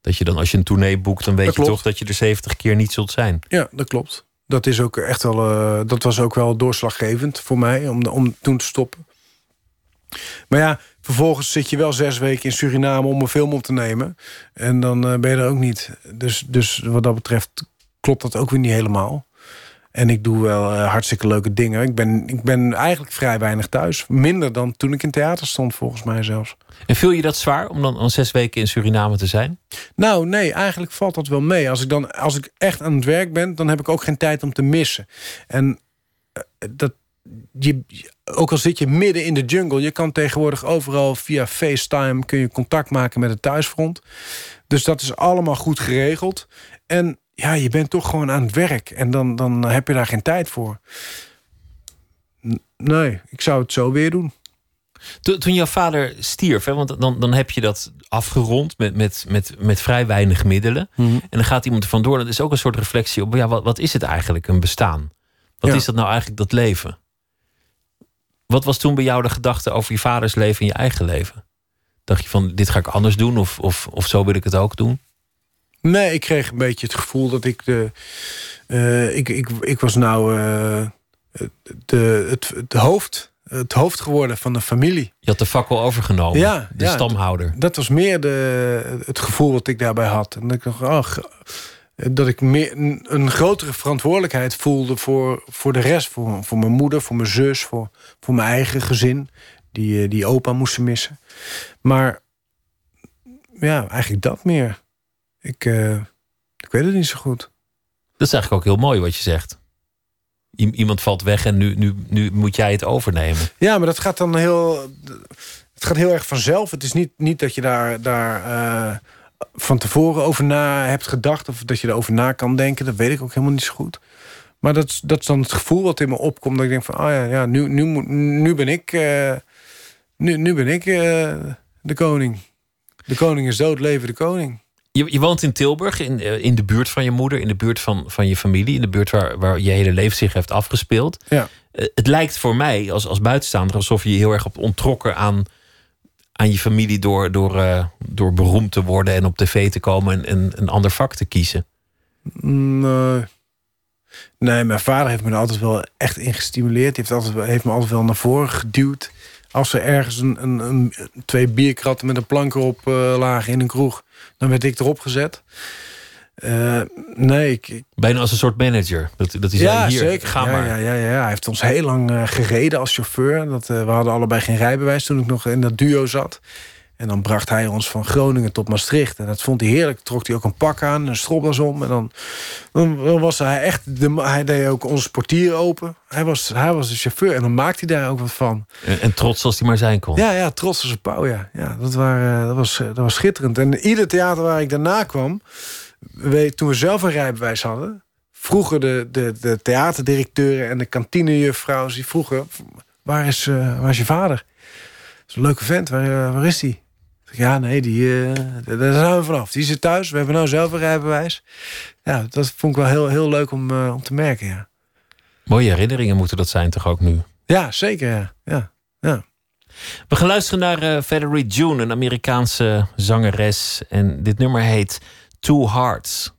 Dat je dan als je een tournee boekt, dan weet
Dat
je
klopt.
toch dat je er 70 keer niet zult zijn.
Ja, dat klopt. Dat, is ook echt wel, eh, dat was ook wel doorslaggevend voor mij om, om toen te stoppen. Maar ja, vervolgens zit je wel zes weken in Suriname om een film op te nemen. En dan eh, ben je er ook niet. Dus, dus wat dat betreft klopt dat ook weer niet helemaal. En ik doe wel eh, hartstikke leuke dingen. Ik ben, ik ben eigenlijk vrij weinig thuis. Minder dan toen ik in theater stond, volgens mij zelfs.
En viel je dat zwaar om dan al zes weken in Suriname te zijn?
Nou, nee, eigenlijk valt dat wel mee. Als ik, dan, als ik echt aan het werk ben, dan heb ik ook geen tijd om te missen. En eh, dat, je, ook al zit je midden in de jungle, je kan tegenwoordig overal via FaceTime kun je contact maken met het thuisfront. Dus dat is allemaal goed geregeld. En ja, je bent toch gewoon aan het werk. En dan, dan heb je daar geen tijd voor. Nee, ik zou het zo weer doen.
Toen, toen jouw vader stierf, hè, want dan, dan heb je dat afgerond met, met, met, met vrij weinig middelen.
Mhm.
En dan gaat iemand er vandoor. Dat is ook een soort reflectie op, ja, wat, wat is het eigenlijk, een bestaan? Wat
Ja.
is dat nou eigenlijk, dat leven? Wat was toen bij jou de gedachte over je vaders leven en je eigen leven? Dacht je van, dit ga ik anders doen of, of, of zo wil ik het ook doen?
Nee, ik kreeg een beetje het gevoel dat ik de. eh, ik, ik, ik was nou eh, de, het, het, hoofd, het hoofd geworden van de familie.
Je had de fakkel overgenomen,
Ja,
de
ja,
stamhouder.
Dat was meer de, het gevoel wat ik daarbij had. En dat ik dacht, g- dat ik meer, een, een grotere verantwoordelijkheid voelde voor, voor de rest. Voor, voor mijn moeder, voor mijn zus, voor, voor mijn eigen gezin. Die, eh, die opa moesten missen. Maar ja, eigenlijk dat meer. Ik, eh, ik weet het niet zo goed.
Dat is eigenlijk ook heel mooi wat je zegt. I- iemand valt weg en nu, nu, nu moet jij het overnemen.
Ja, maar dat gaat dan heel. Het gaat heel erg vanzelf. Het is niet, niet dat je daar, daar eh, van tevoren over na hebt gedacht. Of dat je erover na kan denken. Dat weet ik ook helemaal niet zo goed. Maar dat, is- dat is dan het gevoel wat in me opkomt. Dat ik denk van, oh ja, ja nu, nu, moet- nu ben ik, eh, nu, nu ben ik de koning. De koning is dood, leven de koning.
Je, je woont in Tilburg, in, eh, in de buurt van je moeder, in de buurt van, van je familie, in de buurt waar, waar je hele leven zich heeft afgespeeld.
Ja.
Eh, het lijkt voor mij als, als buitenstaander alsof je je heel erg hebt ontrokken aan, aan je familie door, door, eh, door beroemd te worden en op tv te komen en, en een ander vak te kiezen.
Nee. Nee, mijn vader heeft me er altijd wel echt in gestimuleerd. Heeft, altijd, heeft me altijd wel naar voren geduwd. Als er ergens een, een, een- twee bierkratten met een plank erop lagen in een kroeg... dan werd ik erop gezet. Eh, nee, ik,
Bijna als een soort manager. Dat, dat hij
ja,
zei, hier,
zeker.
ga
ja,
maar.
Ja, ja, ja. Hij heeft ons heel lang eh, gereden als chauffeur. Dat, eh, we hadden allebei geen rijbewijs toen ik nog in dat duo zat. En dan bracht hij ons van Groningen tot Maastricht. En dat vond hij heerlijk. Trok hij ook een pak aan, een stropdas om. En dan, dan, was hij echt... De, hij deed ook onze portier open. Hij was, hij was de chauffeur en dan maakte hij daar ook wat van.
En, en trots als hij maar zijn kon.
Ja, ja, trots als een pauw, ja. ja dat, waren, dat, was, eh, dat was schitterend. En ieder theater waar ik daarna kwam... Weet, toen we zelf een rijbewijs hadden... vroegen de, de, de theaterdirecteuren en de kantinejuffrouw... die vroegen, waar is, eh, waar is je vader? Dat is een leuke vent, waar, eh, waar is die? Ja, nee, die, eh, daar zijn we vanaf. Die zit thuis, we hebben nou zelf een rijbewijs. Ja, dat vond ik wel heel, heel leuk om, eh, om te merken, ja.
Mooie herinneringen moeten dat zijn toch ook nu?
Ja, zeker, ja. ja, ja.
We gaan luisteren naar Valerie June, een Amerikaanse zangeres. En dit nummer heet Two Hearts.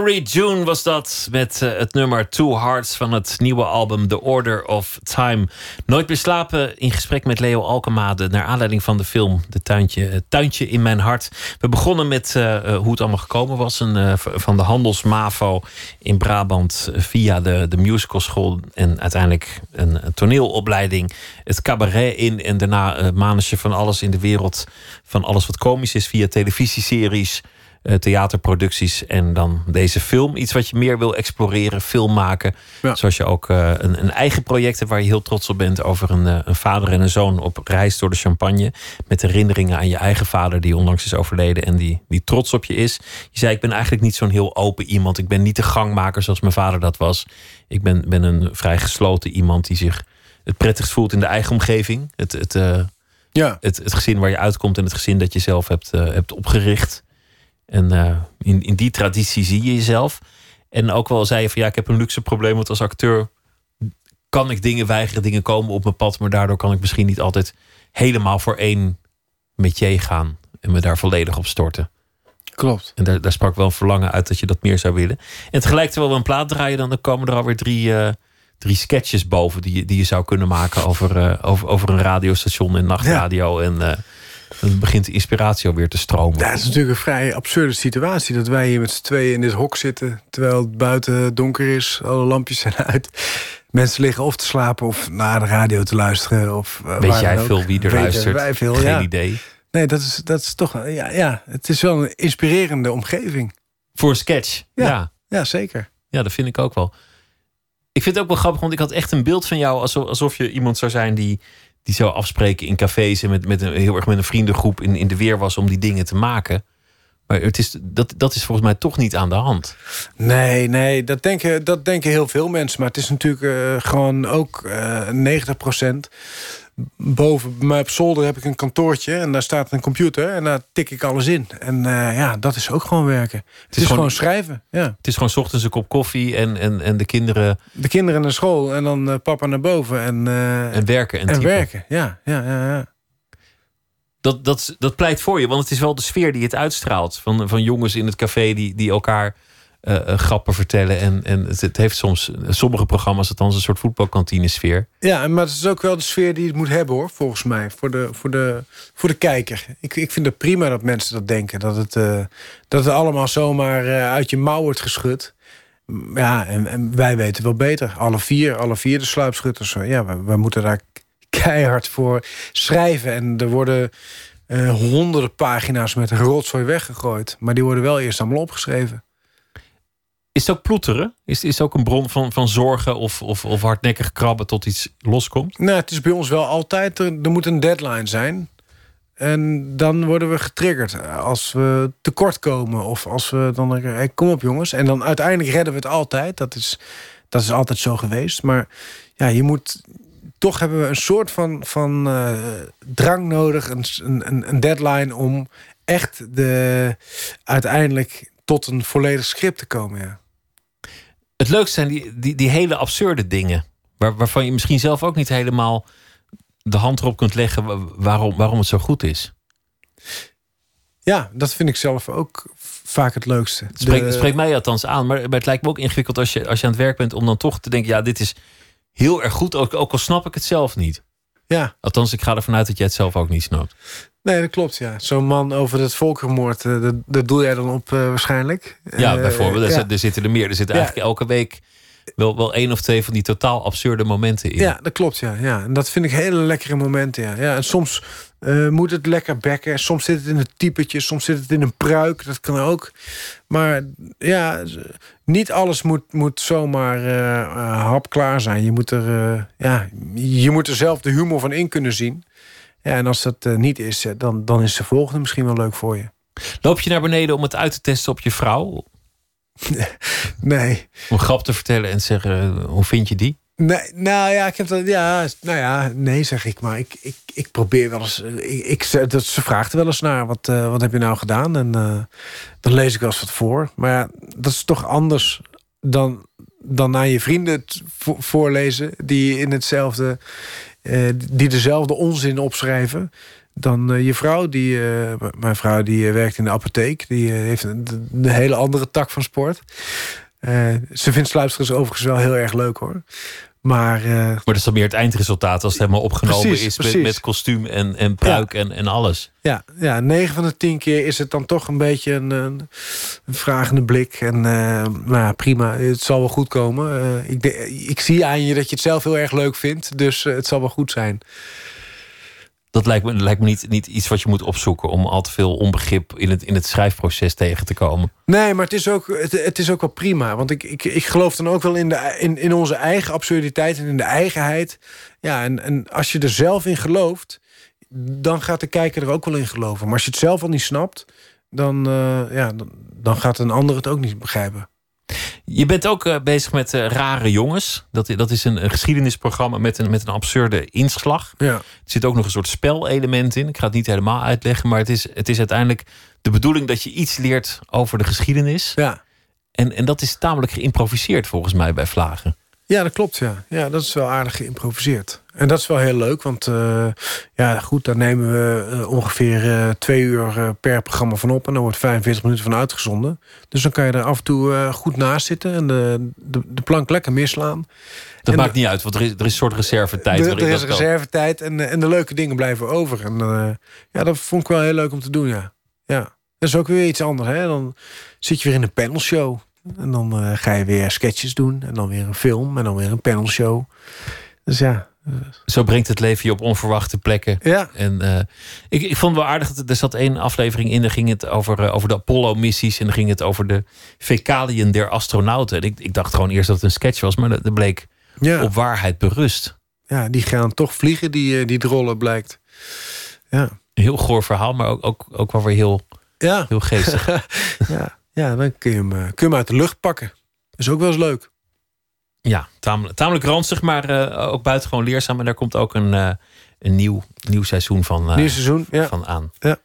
Valerie June was dat met eh, het nummer Two Hearts van het nieuwe album The Order of Time. Nooit meer slapen in gesprek met Leo Alkemade naar aanleiding van de film De Tuintje, het Tuintje in Mijn Hart. We begonnen met eh, eh, hoe het allemaal gekomen was. Eh, van de Handelsmavo in Brabant eh, via de, de musicalschool en uiteindelijk een, toneelopleiding. Het cabaret in en daarna uh, van alles in de wereld. Van alles wat komisch is via televisieseries eh, theaterproducties en dan deze film. Iets wat je meer wil exploreren, film maken. Zoals je ook eh, een, een eigen project hebt waar je heel trots op bent over een, eh, een vader en een zoon op reis door de champagne. Met herinneringen aan je eigen vader die onlangs is overleden en die, die trots op je is. Je zei, ik ben eigenlijk niet zo'n heel open iemand. Ik ben niet de gangmaker zoals mijn vader dat was. Ik ben, ben een vrij gesloten iemand die zich het prettigst voelt in de eigen omgeving. Het, het, eh,
ja.
het, het gezin waar je uitkomt en het gezin dat je zelf hebt, eh, hebt opgericht. En eh, in, in die traditie zie je jezelf. En ook wel zei je van ja, ik heb een luxe probleem, want als acteur kan ik dingen weigeren, dingen komen op mijn pad, maar daardoor kan ik misschien niet altijd helemaal voor één métier gaan en me daar volledig op storten.
Klopt.
En daar, daar sprak wel een verlangen uit dat je dat meer zou willen. En tegelijk terwijl we een plaat draaien, dan komen er alweer drie, eh, drie sketches boven die, je- die je zou kunnen maken over, eh, over, over een radiostation en nachtradio. En dan begint de inspiratie alweer te stromen.
Het is natuurlijk een vrij absurde situatie dat wij hier met z'n tweeën in dit hok zitten. Terwijl het buiten donker is, alle lampjes zijn uit. Mensen liggen of te slapen of naar de radio te luisteren. Of, eh,
Weet jij veel wie er
Weten
luistert?
Wij veel,
Geen
ja.
idee.
Nee, dat is, dat is toch. Ja, ja, het is wel een inspirerende omgeving.
Voor een sketch.
Ja,
ja.
ja zeker.
Ja, dat vind ik ook wel. Ik vind het ook wel grappig, want ik had echt een beeld van jou alsof, alsof je iemand zou zijn die, die zou afspreken in cafés en met, met een, heel erg met een vriendengroep in, in de weer was om die dingen te maken. Maar het is, dat, dat is volgens mij toch niet aan de hand.
Nee, nee, dat denken, dat denken heel veel mensen. Maar het is natuurlijk eh, gewoon ook eh 90 Boven bij mij op zolder heb ik een kantoortje en daar staat een computer en daar tik ik alles in. En eh, ja, dat is ook gewoon werken. Het, is, gewoon, schrijven. Ja.
Het is gewoon 's ochtends een kop koffie en, en, en de kinderen
De kinderen naar school en dan eh, papa naar boven en, eh,
en werken. En,
werken. Ja, ja, ja, ja.
Dat, dat, dat pleit voor je, want het is wel de sfeer die het uitstraalt. Van, van jongens in het café die, die elkaar eh, eh, grappen vertellen. En, en het, heeft soms, sommige programma's, althans een soort voetbalkantine sfeer.
Ja, maar het is ook wel de sfeer die het moet hebben hoor, volgens mij. Voor de, voor de, voor de kijker. Ik, ik vind het prima dat mensen dat denken. Dat het, eh, dat het allemaal zomaar uit je mouw wordt geschud. Ja, en, en wij weten wel beter. Alle vier, alle vier de sluipschutters. Ja, we, we moeten daar keihard voor schrijven. En er worden honderden pagina's met rotzooi weggegooid. Maar die worden wel eerst allemaal opgeschreven.
Is het ook ploeteren? Is, is het ook een bron van, van zorgen of, of, of hardnekkig krabben tot iets loskomt?
Nou, het is bij ons wel altijd, er, moet een deadline zijn. En dan worden we getriggerd als we tekort komen. Of als we dan denken, kom op jongens. En dan uiteindelijk redden we het altijd. Dat is, dat is altijd zo geweest. Maar ja, je moet... Toch hebben we een soort van, van eh, drang nodig. Een, een, een deadline om echt de, uiteindelijk tot een volledig script te komen. Ja.
Het leukste zijn die, die, die hele absurde dingen. Waar, waarvan je misschien zelf ook niet helemaal de hand erop kunt leggen wa- waarom, waarom het zo goed is.
Ja, dat vind ik zelf ook vaak het leukste.
Het spreekt,
De-
spreekt mij althans aan, maar, maar het lijkt me ook ingewikkeld als je, als je aan het werk bent om dan toch te denken: ja, dit is heel erg goed, ook, ook al snap ik het zelf niet.
Ja.
Althans, ik ga ervan uit dat jij het zelf ook niet snapt.
Nee, dat klopt, ja. Zo'n man over dat volkerenmoord, eh, dat, dat doe jij dan op eh, waarschijnlijk.
Ja,
Eh,
bijvoorbeeld. Er,
ja.
er zitten er meer. Er zitten
Ja.
eigenlijk elke week wel, wel één of twee van die totaal absurde momenten in.
Ja, dat klopt, ja. ja. En dat vind ik hele lekkere momenten, ja. ja en soms moet het lekker bekken. Soms zit het in een typetje, soms zit het in een pruik. Dat kan ook. Maar ja, niet alles moet, moet zomaar eh, hapklaar zijn. Je moet, er, ja, je moet er zelf de humor van in kunnen zien. Ja, en als dat eh, niet is, eh, dan, dan is de volgende misschien wel leuk voor je.
Loop je naar beneden om het uit te testen op je vrouw?
Nee.
Om een grap te vertellen en te zeggen: eh, hoe vind je die?
Nee, nou ja, ik heb dat, ja, nou ja, nee zeg ik maar. Ik, ik, ik probeer wel eens. Ik, ik, dat, ze vraagt wel eens naar. Wat, uh, wat heb je nou gedaan? En uh, dan lees ik wel eens wat voor. Maar ja, dat is toch anders dan, dan aan je vrienden voorlezen. Die in hetzelfde. Uh, die dezelfde onzin opschrijven. Dan je vrouw, die, mijn vrouw die werkt in de apotheek. Die heeft een, hele andere tak van sport. ze vindt sluipsters overigens wel heel erg leuk hoor. Maar, uh,
maar dat is dan meer het eindresultaat als het helemaal opgenomen
precies,
is
precies.
Met, met kostuum en, en pruik en, en alles.
Ja, ja, 9 van de 10 keer is het dan toch een beetje een, een, een vragende blik. En uh, nou ja, prima, het zal wel goed komen. Uh, ik, de, ik zie aan je dat je het zelf heel erg leuk vindt, dus het zal wel goed zijn.
Dat lijkt me, lijkt me niet, niet iets wat je moet opzoeken om al te veel onbegrip in het, in het schrijfproces tegen te komen.
Nee, maar het is ook, het, is ook wel prima. Want ik, ik, ik geloof dan ook wel in, de, in, in onze eigen absurditeit en in de eigenheid. Ja, en, en als je er zelf in gelooft, dan gaat de kijker er ook wel in geloven. Maar als je het zelf al niet snapt, dan, uh, ja, dan gaat een ander het ook niet begrijpen.
Je bent ook uh, bezig met uh, Rare Jongens. Dat, dat is een, een, geschiedenisprogramma met een, met een absurde inslag.
Ja.
Er zit ook nog een soort spelelement in. Ik ga het niet helemaal uitleggen, maar het is, het is uiteindelijk de bedoeling dat je iets leert over de geschiedenis.
Ja.
En, en dat is tamelijk geïmproviseerd volgens mij bij Vlagen.
Ja, dat klopt. Ja. ja, dat is wel aardig geïmproviseerd. En dat is wel heel leuk, want uh, ja, goed, daar nemen we uh, ongeveer uh, twee uur per programma van op. En dan wordt 45 minuten van uitgezonden. Dus dan kan je er af en toe goed naast zitten en de, de, de plank lekker misslaan.
Dat en maakt niet uit, want er is, er is een soort reservetijd.
Er, er is reservetijd en, en de leuke dingen blijven over. En ja, dat vond ik wel heel leuk om te doen, ja. ja. Dat is ook weer iets anders, hè. Dan zit je weer in een panelshow. En dan uh, ga je weer sketches doen. En dan weer een film. En dan weer een panelshow. Dus ja.
Zo brengt het leven je op onverwachte plekken.
Ja.
En uh, ik, ik vond het wel aardig. Er zat één aflevering in. Daar ging het over, uh, over de Apollo-missies. En dan ging het over de fecaliën der astronauten. En ik, ik dacht gewoon eerst dat het een sketch was. Maar dat, dat bleek
ja.
op waarheid berust.
Ja, die gaan toch vliegen, die, die drollen blijkt. Ja.
Heel goor verhaal. Maar ook, ook, ook wel weer heel,
ja.
heel geestig.
ja. Ja, dan kun je, hem, kun je hem uit de lucht pakken. Dat is ook wel eens leuk.
Ja, tamelijk, tamelijk ranzig, maar uh, ook buitengewoon leerzaam. En daar komt ook een, uh, een nieuw, nieuw seizoen van, uh,
nieuw seizoen, ja.
van aan.
Ja.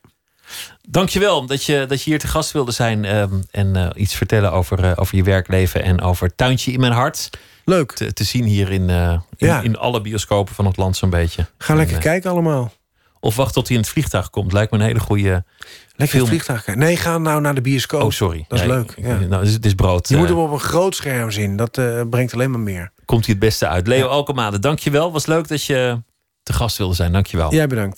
Dankjewel dat je, dat je hier te gast wilde zijn. Um, en iets vertellen over, over je werkleven en over Tuintje in mijn hart.
Leuk.
Te, te zien hier in, in,
ja.
in, alle bioscopen van het land zo'n beetje.
Ga en, lekker kijken allemaal.
Of wacht tot hij in het vliegtuig komt. Lijkt me een hele goede
Lekker het vliegtuig Nee, ga nou naar de bioscoop.
Oh, sorry.
Dat is
ja,
leuk. Ja.
Nou, het is brood.
Je
uh,
moet hem op een groot scherm zien. Dat uh, brengt alleen maar meer.
Komt hij het beste uit. Leo ja. Alkemade, dankjewel. Was leuk dat je te gast wilde zijn. Dankjewel.
Jij de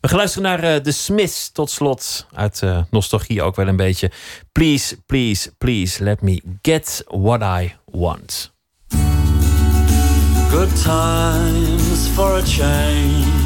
We gaan luisteren naar uh, The Smiths tot slot. Uit nostalgie ook wel een beetje. Please, please, please let me get what I want.
Good times for a change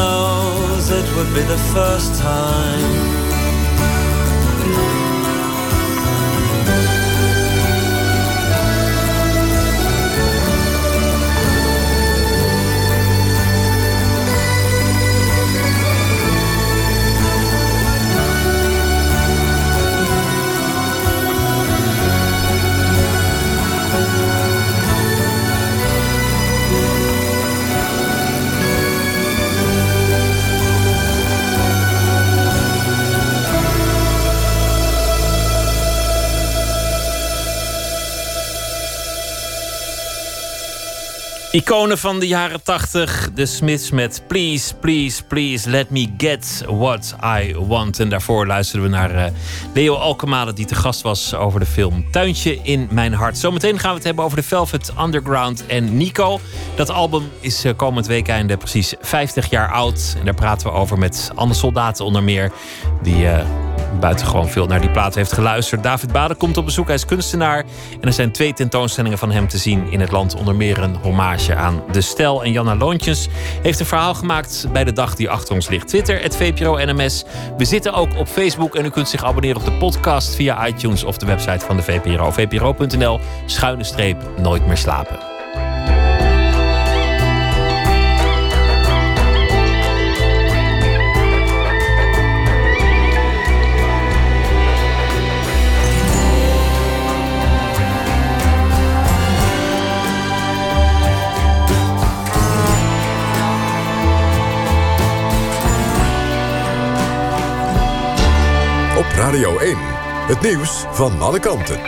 Knows it would be the first time.
Iconen van de jaren 80. De Smiths met Please, Please, Please Let Me Get What I Want. En daarvoor luisterden we naar uh, Leo Alkemade... die te gast was over de film Tuintje in Mijn Hart. Zometeen gaan we het hebben over de Velvet Underground en Nico. Dat album is uh, komend weekende precies 50 jaar oud. En daar praten we over met Anne Soldaten onder meer... die... Uh, buitengewoon veel naar die plaat heeft geluisterd. David Baden komt op bezoek, hij is kunstenaar. En er zijn twee tentoonstellingen van hem te zien in het land. Onder meer een hommage aan De Stel. En Janna Loontjes heeft een verhaal gemaakt bij de dag die achter ons ligt. Twitter, het VPRO NMS. We zitten ook op Facebook en u kunt zich abonneren op de podcast via iTunes of de website van de VPRO. VPRO.nl, schuine streep, nooit meer slapen.
Radio 1. Het nieuws van alle kanten.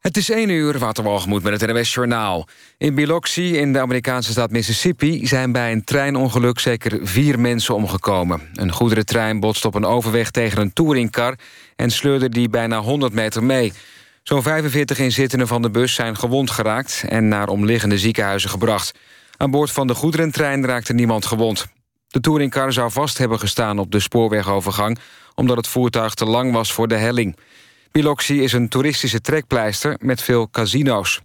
Het is 1 uur, Waterwalgemoed met het NWS Journaal. In Biloxi, in de Amerikaanse staat Mississippi... zijn bij een treinongeluk zeker vier mensen omgekomen. Een goederentrein botste op een overweg tegen een touringcar... en sleurde die bijna 100 meter mee. Zo'n 45 inzittenden van de bus zijn gewond geraakt... en naar omliggende ziekenhuizen gebracht. Aan boord van de goederentrein raakte niemand gewond. De touringcar zou vast hebben gestaan op de spoorwegovergang... omdat het voertuig te lang was voor de helling. Biloxi is een toeristische trekpleister met veel casino's.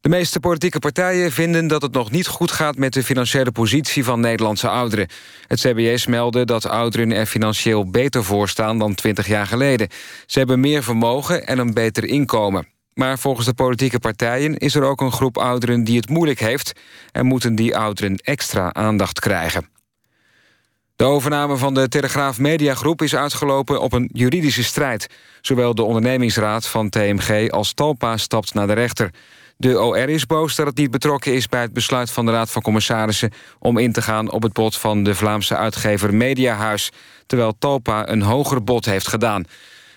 De meeste politieke partijen vinden dat het nog niet goed gaat... met de financiële positie van Nederlandse ouderen. Het CBS meldde dat ouderen er financieel beter voor staan dan 20 jaar geleden. Ze hebben meer vermogen en een beter inkomen. Maar volgens de politieke partijen is er ook een groep ouderen die het moeilijk heeft... en moeten die ouderen extra aandacht krijgen. De overname van de Telegraaf Mediagroep is uitgelopen op een juridische strijd. Zowel de ondernemingsraad van TMG als Talpa stapt naar de rechter. De OR is boos dat het niet betrokken is bij het besluit van de Raad van Commissarissen... om in te gaan op het bod van de Vlaamse uitgever Mediahuis... terwijl Talpa een hoger bod heeft gedaan...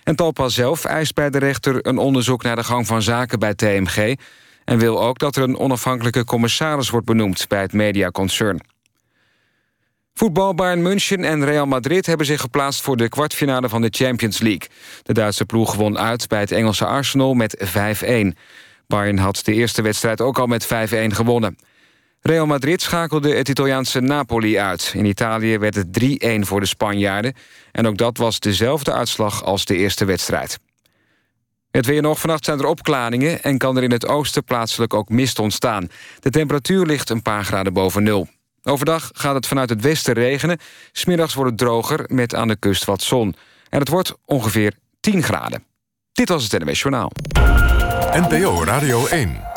En Talpa zelf eist bij de rechter een onderzoek naar de gang van zaken bij TMG... en wil ook dat er een onafhankelijke commissaris wordt benoemd bij het mediaconcern. Voetbal Bayern München en Real Madrid hebben zich geplaatst voor de kwartfinale van de Champions League. De Duitse ploeg won uit bij het Engelse Arsenal met 5-1. Bayern had de eerste wedstrijd ook al met 5-1 gewonnen. Real Madrid schakelde het Italiaanse Napoli uit. In Italië werd het 3-1 voor de Spanjaarden. En ook dat was dezelfde uitslag als de eerste wedstrijd. Het weer nog. Vannacht zijn er opklaringen... en kan er in het oosten plaatselijk ook mist ontstaan. De temperatuur ligt een paar graden boven nul. Overdag gaat het vanuit het westen regenen. Smiddags wordt het droger met aan de kust wat zon. En het wordt ongeveer 10 graden. Dit was het NWS Journaal.
NPO Radio 1.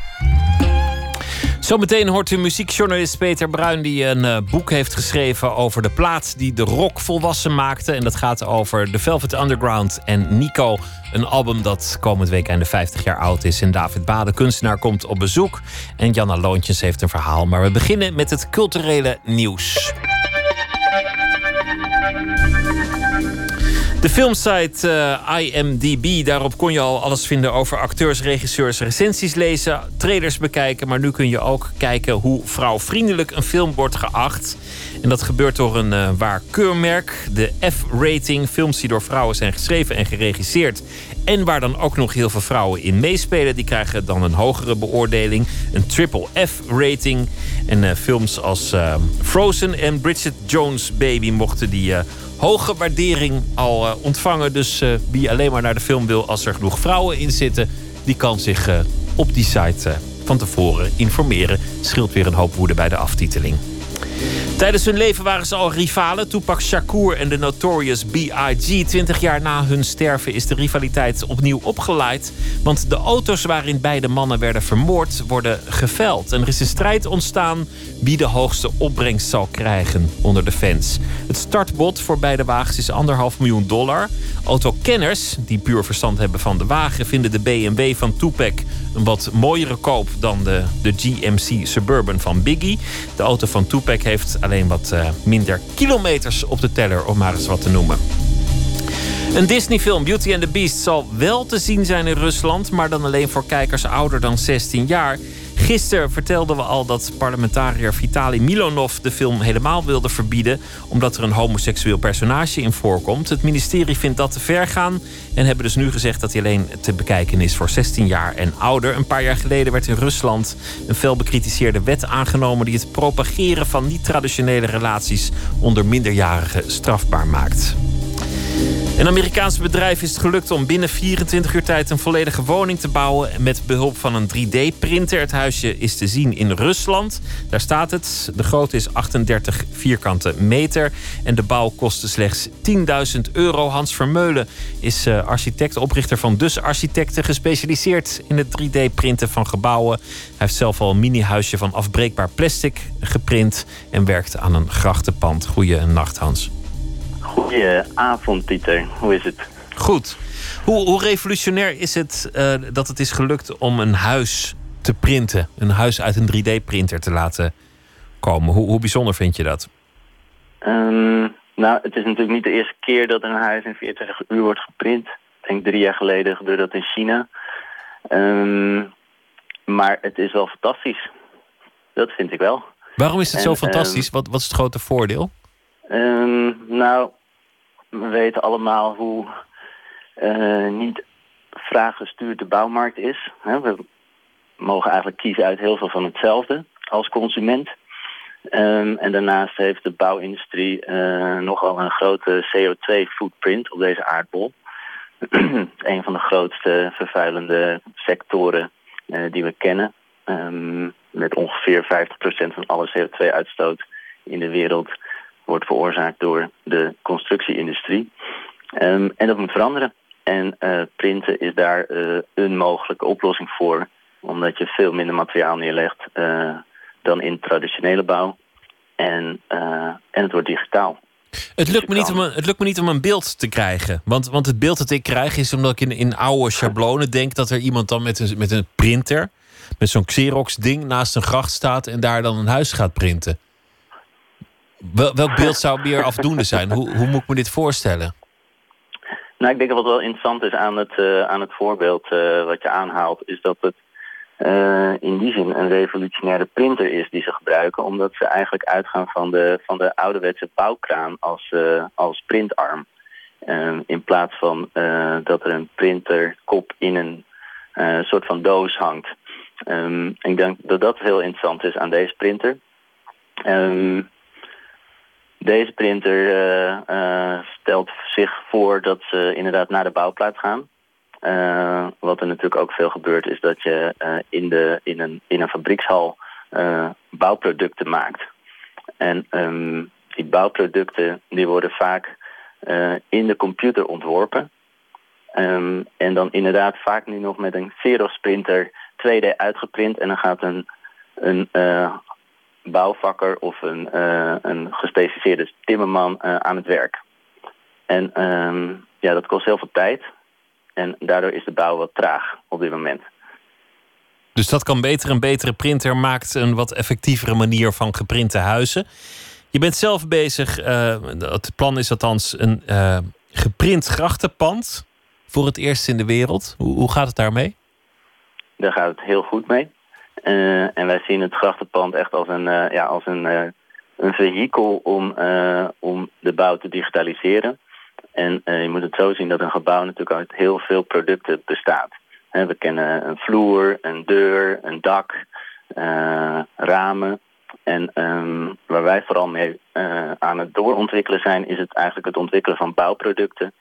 Zometeen hoort u muziekjournalist Peter Bruin... die een uh, boek heeft geschreven over de plaat die de rock volwassen maakte. En dat gaat over The Velvet Underground en Nico. Een album dat komend week einde 50 jaar oud is. En David Bade, kunstenaar, komt op bezoek. En Janna Loontjes heeft een verhaal. Maar we beginnen met het culturele nieuws. De filmsite uh, IMDb, daarop kon je al alles vinden over acteurs, regisseurs, recensies lezen, trailers bekijken. Maar nu kun je ook kijken hoe vrouwvriendelijk een film wordt geacht. En dat gebeurt door een uh, waar keurmerk, de F-rating. Films die door vrouwen zijn geschreven en geregisseerd. En waar dan ook nog heel veel vrouwen in meespelen, die krijgen dan een hogere beoordeling. Een triple F-rating. En uh, films als Frozen en Bridget Jones Baby mochten die hoge waardering al uh, ontvangen. Dus uh, wie alleen maar naar de film wil als er genoeg vrouwen in zitten, die kan zich uh, op die site van tevoren informeren. Scheelt weer een hoop woede bij de aftiteling. Tijdens hun leven waren ze al rivalen. Tupac Shakur en de Notorious B.I.G. Twintig jaar na hun sterven is de rivaliteit opnieuw opgeleid. Want de auto's waarin beide mannen werden vermoord worden geveld. En er is een strijd ontstaan wie de hoogste opbrengst zal krijgen onder de fans. Het startbod voor beide wagens is anderhalf miljoen dollar. Autokenners, die puur verstand hebben van de wagen, vinden de BMW van Tupac een wat mooiere koop dan de, de GMC Suburban van Biggie. De auto van Tupac heeft alleen wat eh, minder kilometers op de teller, om maar eens wat te noemen. Een Disney-film Beauty and the Beast zal wel te zien zijn in Rusland, maar dan alleen voor kijkers ouder dan 16 jaar. Gisteren vertelden we al dat parlementariër Vitali Milonov de film helemaal wilde verbieden, omdat er een homoseksueel personage in voorkomt. Het ministerie vindt dat te ver gaan en hebben dus nu gezegd dat hij alleen te bekijken is voor 16 jaar en ouder. Een paar jaar geleden werd in Rusland een fel bekritiseerde wet aangenomen die het propageren van niet-traditionele relaties onder minderjarigen strafbaar maakt. Een Amerikaans bedrijf is het gelukt om binnen 24 uur tijd een volledige woning te bouwen met behulp van een 3D-printer. Het huisje is te zien in Rusland. Daar staat het. De grootte is 38 vierkante meter en de bouw kostte slechts 10.000 euro. Hans Vermeulen is uh, architect, oprichter van Dus Architecten, gespecialiseerd in het 3D-printen van gebouwen. Hij heeft zelf al een mini-huisje van afbreekbaar plastic geprint en werkt aan een grachtenpand. Goeienacht, Hans.
Goedenavond, Pieter. Hoe is het?
Goed. Hoe, hoe revolutionair is het uh, dat het is gelukt om een huis te printen? Een huis uit een 3D-printer te laten komen? Hoe, hoe bijzonder vind je dat?
Um, nou, het is natuurlijk niet de eerste keer dat een huis in 40 uur wordt geprint. Ik denk drie jaar geleden gebeurde dat in China. Um, maar het is wel fantastisch. Dat vind ik wel.
Waarom is het en, zo fantastisch? Um, wat, wat is het grote voordeel?
Um, nou, we weten allemaal hoe uh, niet vraaggestuurd de bouwmarkt is. We mogen eigenlijk kiezen uit heel veel van hetzelfde als consument. Um, en daarnaast heeft de bouwindustrie uh, nogal een grote CO2-footprint op deze aardbol. een van de grootste vervuilende sectoren uh, die we kennen. Um, met ongeveer 50% van alle CO2-uitstoot in de wereld wordt veroorzaakt door de constructieindustrie. Um, en dat moet veranderen. En uh, printen is daar uh, een mogelijke oplossing voor. Omdat je veel minder materiaal neerlegt uh, dan in traditionele bouw. En, en het wordt digitaal.
Het lukt, me niet om een, het lukt me niet om een beeld te krijgen. Want, want het beeld dat ik krijg is omdat ik in, in oude schablonen denk dat er iemand dan met een, met een printer, met zo'n Xerox-ding naast een gracht staat en daar dan een huis gaat printen. Wel, welk beeld zou meer afdoende zijn? Hoe, hoe moet ik me dit voorstellen?
Nou, ik denk dat wat wel interessant is aan het, uh, aan het voorbeeld uh, wat je aanhaalt... is dat het uh, in die zin een revolutionaire printer is die ze gebruiken... omdat ze eigenlijk uitgaan van de, van de ouderwetse bouwkraan als, als printarm. in plaats van dat er een printerkop in een soort van doos hangt. Um, ik denk dat dat heel interessant is aan deze printer... Um, deze printer uh, uh, stelt zich voor dat ze inderdaad naar de bouwplaats gaan. Uh, wat er natuurlijk ook veel gebeurt is dat je in, de, in, een, in een fabriekshal bouwproducten maakt. En um, die bouwproducten die worden vaak in de computer ontworpen. Um, en dan inderdaad vaak nu nog met een Xerox printer 2D uitgeprint. En dan gaat een, een bouwvakker of een, uh, een gespecialiseerde timmerman uh, aan het werk. En um, ja, dat kost heel veel tijd. En daardoor is de bouw wat traag op dit moment.
Dus dat kan beter. Een betere printer maakt een wat effectievere manier van geprinte huizen. Je bent zelf bezig, uh, het plan is althans een geprint grachtenpand. Voor het eerst in de wereld. Hoe, hoe gaat het daarmee?
Daar gaat het heel goed mee. Uh, en wij zien het grachtenpand echt als een, uh, ja, als een, uh, een vehikel om, om de bouw te digitaliseren. En je moet het zo zien dat een gebouw natuurlijk uit heel veel producten bestaat. we kennen een vloer, een deur, een dak, ramen. En um, waar wij vooral mee aan het doorontwikkelen zijn, is het eigenlijk het ontwikkelen van bouwproducten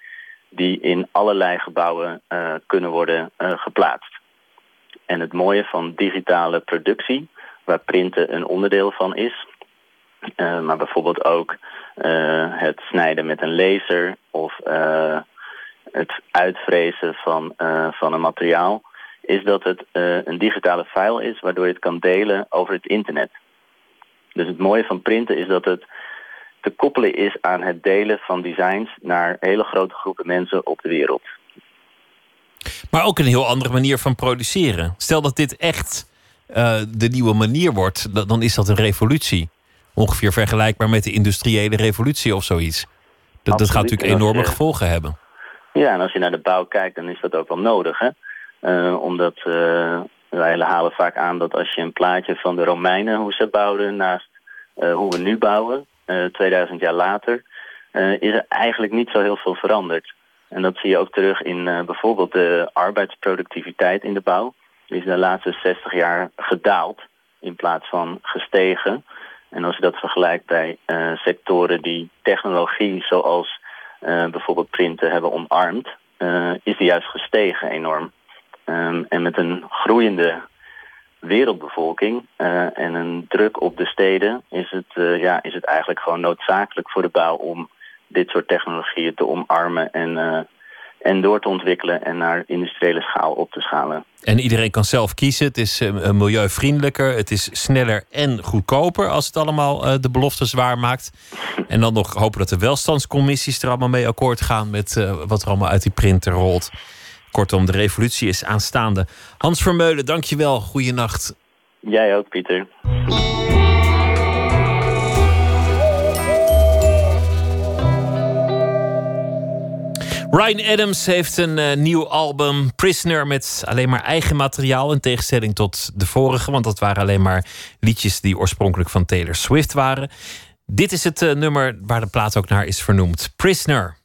die in allerlei gebouwen kunnen worden geplaatst. En het mooie van digitale productie, waar printen een onderdeel van is, eh, maar bijvoorbeeld ook eh, het snijden met een laser of eh, het uitvrezen van, van een materiaal, is dat het een digitale file is waardoor je het kan delen over het internet. Dus het mooie van printen is dat het te koppelen is aan het delen van designs naar hele grote groepen mensen op de wereld.
Maar ook een heel andere manier van produceren. Stel dat dit echt eh, de nieuwe manier wordt, da- dan is dat een revolutie. Ongeveer vergelijkbaar met de industriële revolutie of zoiets. Dat, dat gaat natuurlijk enorme gevolgen hebben.
Ja, en als je naar de bouw kijkt, dan is dat ook wel nodig. Hè? Eh, omdat eh, wij halen vaak aan dat als je een plaatje van de Romeinen, hoe ze bouwden, naast hoe we nu bouwen, eh 2000 jaar later, is er eigenlijk niet zo heel veel veranderd. En dat zie je ook terug in eh, bijvoorbeeld de arbeidsproductiviteit in de bouw. Die is de laatste 60 jaar gedaald in plaats van gestegen. En als je dat vergelijkt bij eh, sectoren die technologie zoals eh, bijvoorbeeld printen hebben omarmd, is die juist gestegen enorm. Ehm, en met een groeiende wereldbevolking en een druk op de steden is het, ja, is het eigenlijk gewoon noodzakelijk voor de bouw om dit soort technologieën te omarmen en, eh, en door te ontwikkelen en naar industriële schaal op te schalen.
En iedereen kan zelf kiezen. Het is eh, milieuvriendelijker, het is sneller en goedkoper als het allemaal eh, de beloftes waarmaakt. En dan nog hopen dat de welstandscommissies er allemaal mee akkoord gaan met wat er allemaal uit die printer rolt. Kortom, de revolutie is aanstaande. Hans Vermeulen, dankjewel. Goeienacht.
Jij ook, Pieter.
Ryan Adams heeft een eh, nieuw album, Prisoner, met alleen maar eigen materiaal. In tegenstelling tot de vorige, want dat waren alleen maar liedjes die oorspronkelijk van Taylor Swift waren. Dit is het eh, nummer waar de plaat ook naar is vernoemd: Prisoner.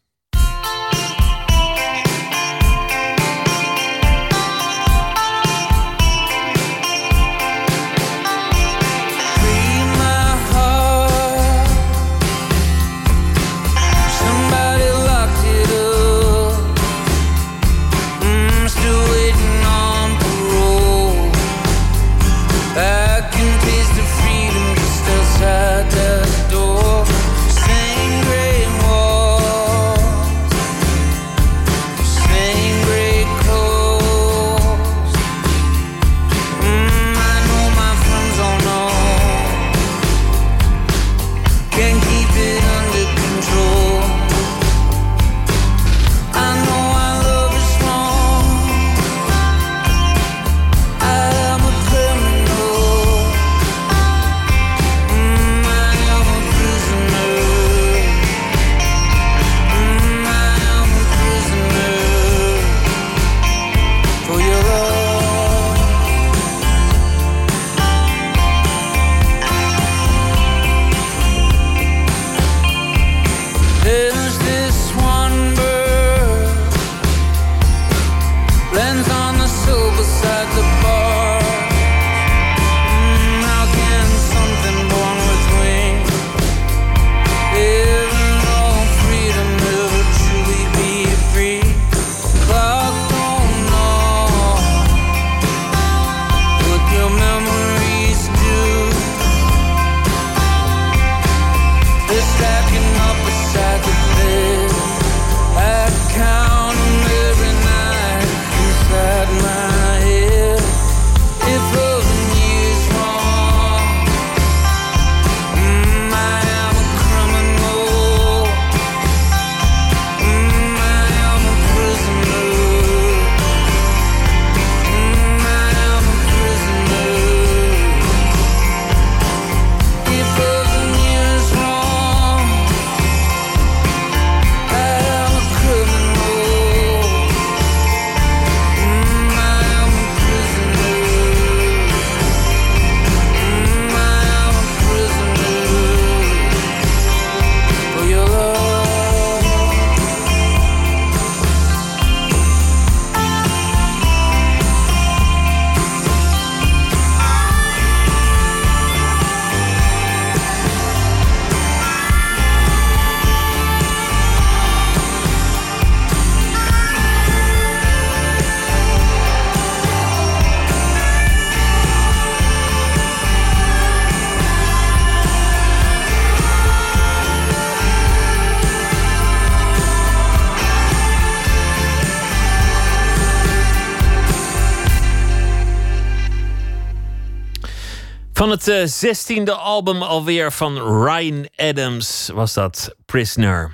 Het eh, zestiende album alweer van Ryan Adams was dat Prisoner.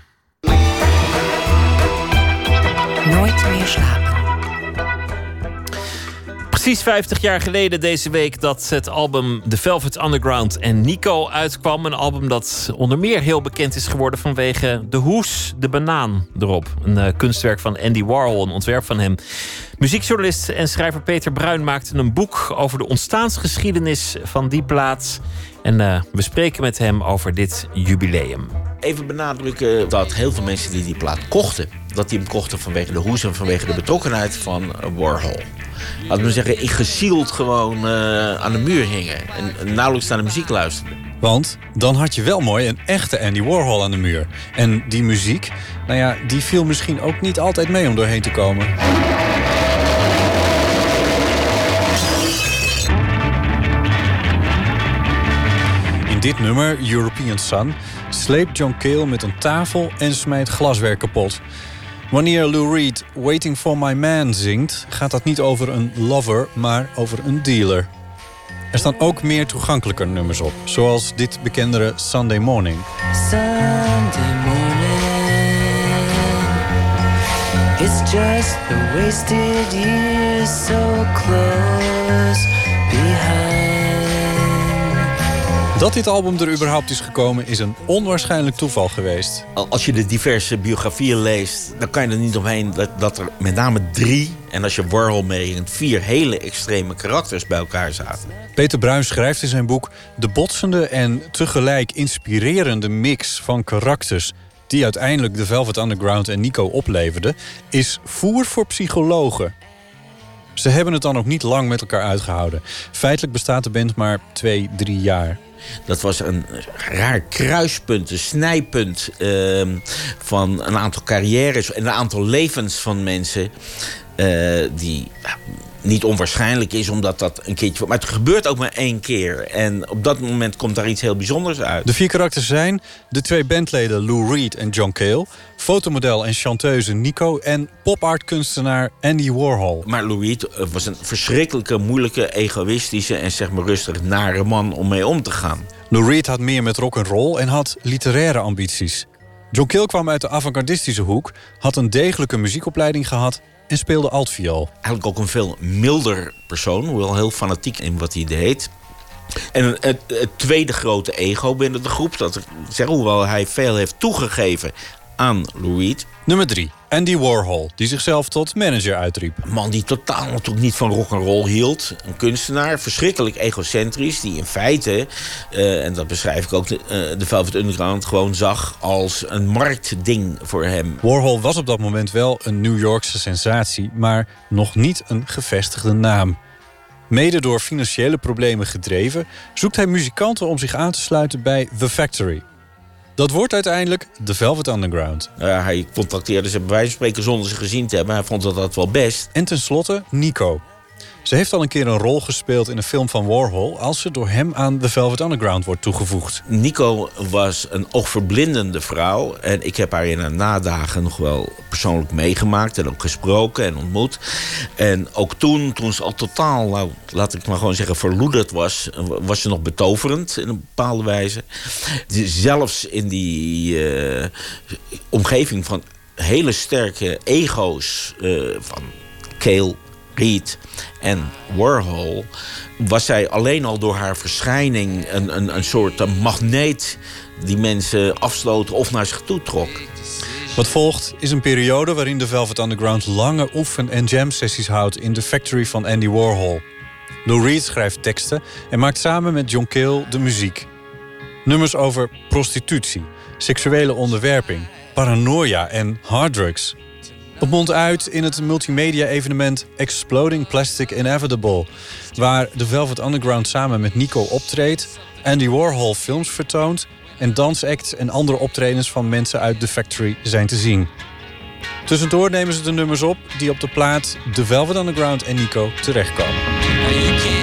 Nooit meer slapen.
Precies 50 jaar geleden deze week dat het album The Velvet Underground en Nico uitkwam. Een album dat onder meer heel bekend is geworden vanwege de hoes, de banaan erop. Een eh, kunstwerk van Andy Warhol, een ontwerp van hem. Muziekjournalist en schrijver Peter Bruin maakte een boek over de ontstaansgeschiedenis van die plaats. En eh, we spreken met hem over dit jubileum.
Even benadrukken dat heel veel mensen die die plaat kochten, dat die hem kochten vanwege de hoes en vanwege de betrokkenheid van Warhol. Laten we zeggen, ingesield gewoon eh, aan de muur hingen en, en nauwelijks naar de muziek luisterden.
Want dan had je wel mooi een echte Andy Warhol aan de muur. En die muziek, nou ja, die viel misschien ook niet altijd mee om doorheen te komen. In dit nummer, European Sun, sleept John Cale met een tafel en smijt glaswerk kapot. Wanneer Lou Reed Waiting for My Man zingt, gaat dat niet over een lover, maar over een dealer. Er staan ook meer toegankelijker nummers op, zoals dit bekendere Sunday Morning.
Sunday morning. It's just the wasted years so close
Dat dit album er überhaupt is gekomen is een onwaarschijnlijk toeval geweest.
Als je de diverse biografieën leest, dan kan je er niet omheen dat, dat er met name drie, en als je Warhol meerekent, vier hele extreme karakters bij elkaar zaten.
Peter Bruin schrijft in zijn boek de botsende en tegelijk inspirerende mix van karakters die uiteindelijk de Velvet Underground en Nico opleverden, is voer voor psychologen. Ze hebben het dan ook niet lang met elkaar uitgehouden. Feitelijk bestaat de band maar twee, drie jaar.
Dat was een raar kruispunt, een snijpunt uh, van een aantal carrières en een aantal levens van mensen. Uh, die niet onwaarschijnlijk is, omdat dat een keertje. Maar het gebeurt ook maar één keer. En op dat moment komt daar iets heel bijzonders uit.
De vier karakters zijn de twee bandleden Lou Reed en John Cale, fotomodel en chanteuse Nico en pop-art-kunstenaar Andy Warhol.
Maar Lou Reed eh, was een verschrikkelijke, moeilijke, egoïstische en zeg maar rustig nare man om mee om te gaan.
Lou Reed had meer met rock and roll en had literaire ambities. John Cale kwam uit de avant-gardistische hoek, had een degelijke muziekopleiding gehad en speelde altviool.
Eigenlijk ook een veel milder persoon, hoewel heel fanatiek in wat hij deed. En het, tweede grote ego binnen de groep, dat zeg, hoewel hij veel heeft toegegeven aan Lou Reed.
Nummer 3. Andy Warhol, die zichzelf tot manager uitriep.
Een man die totaal natuurlijk niet van rock and roll hield. Een kunstenaar, verschrikkelijk egocentrisch, die in feite, uh, en dat beschrijf ik ook, de, uh, de Velvet Underground gewoon zag als een marktding voor hem.
Warhol was op dat moment wel een New Yorkse sensatie, maar nog niet een gevestigde naam. Mede door financiële problemen gedreven, zoekt hij muzikanten om zich aan te sluiten bij The Factory. Dat wordt uiteindelijk The Velvet Underground.
Uh, hij contacteerde ze bij wijze van spreken zonder ze gezien te hebben. Hij vond dat dat wel best.
En tenslotte Nico. Ze heeft al een keer een rol gespeeld in een film van Warhol... als ze door hem aan The Velvet Underground wordt toegevoegd.
Nico was een oogverblindende vrouw. En ik heb haar in haar nadagen nog wel persoonlijk meegemaakt... en ook gesproken en ontmoet. En ook toen, toen ze al totaal, nou, laat ik maar gewoon zeggen, verloederd was... was ze nog betoverend in een bepaalde wijze. Zelfs in die uh, omgeving van hele sterke ego's... Uh, van Kale, Reed en Warhol... was zij alleen al door haar verschijning een, een, een soort magneet... die mensen afsloten of naar zich toe trok.
Wat volgt is een periode waarin de Velvet Underground lange oefen- en jam-sessies houdt in de factory van Andy Warhol. Lou Reed schrijft teksten en maakt samen met John Cale de muziek. Nummers over prostitutie, seksuele onderwerping, paranoia en harddrugs. Het mondt uit in het multimedia-evenement Exploding Plastic Inevitable... waar de Velvet Underground samen met Nico optreedt... Andy Warhol films vertoont... en dansacts en andere optredens van mensen uit The Factory zijn te zien. Tussendoor nemen ze de nummers op die op de plaat The Velvet Underground en Nico terechtkomen.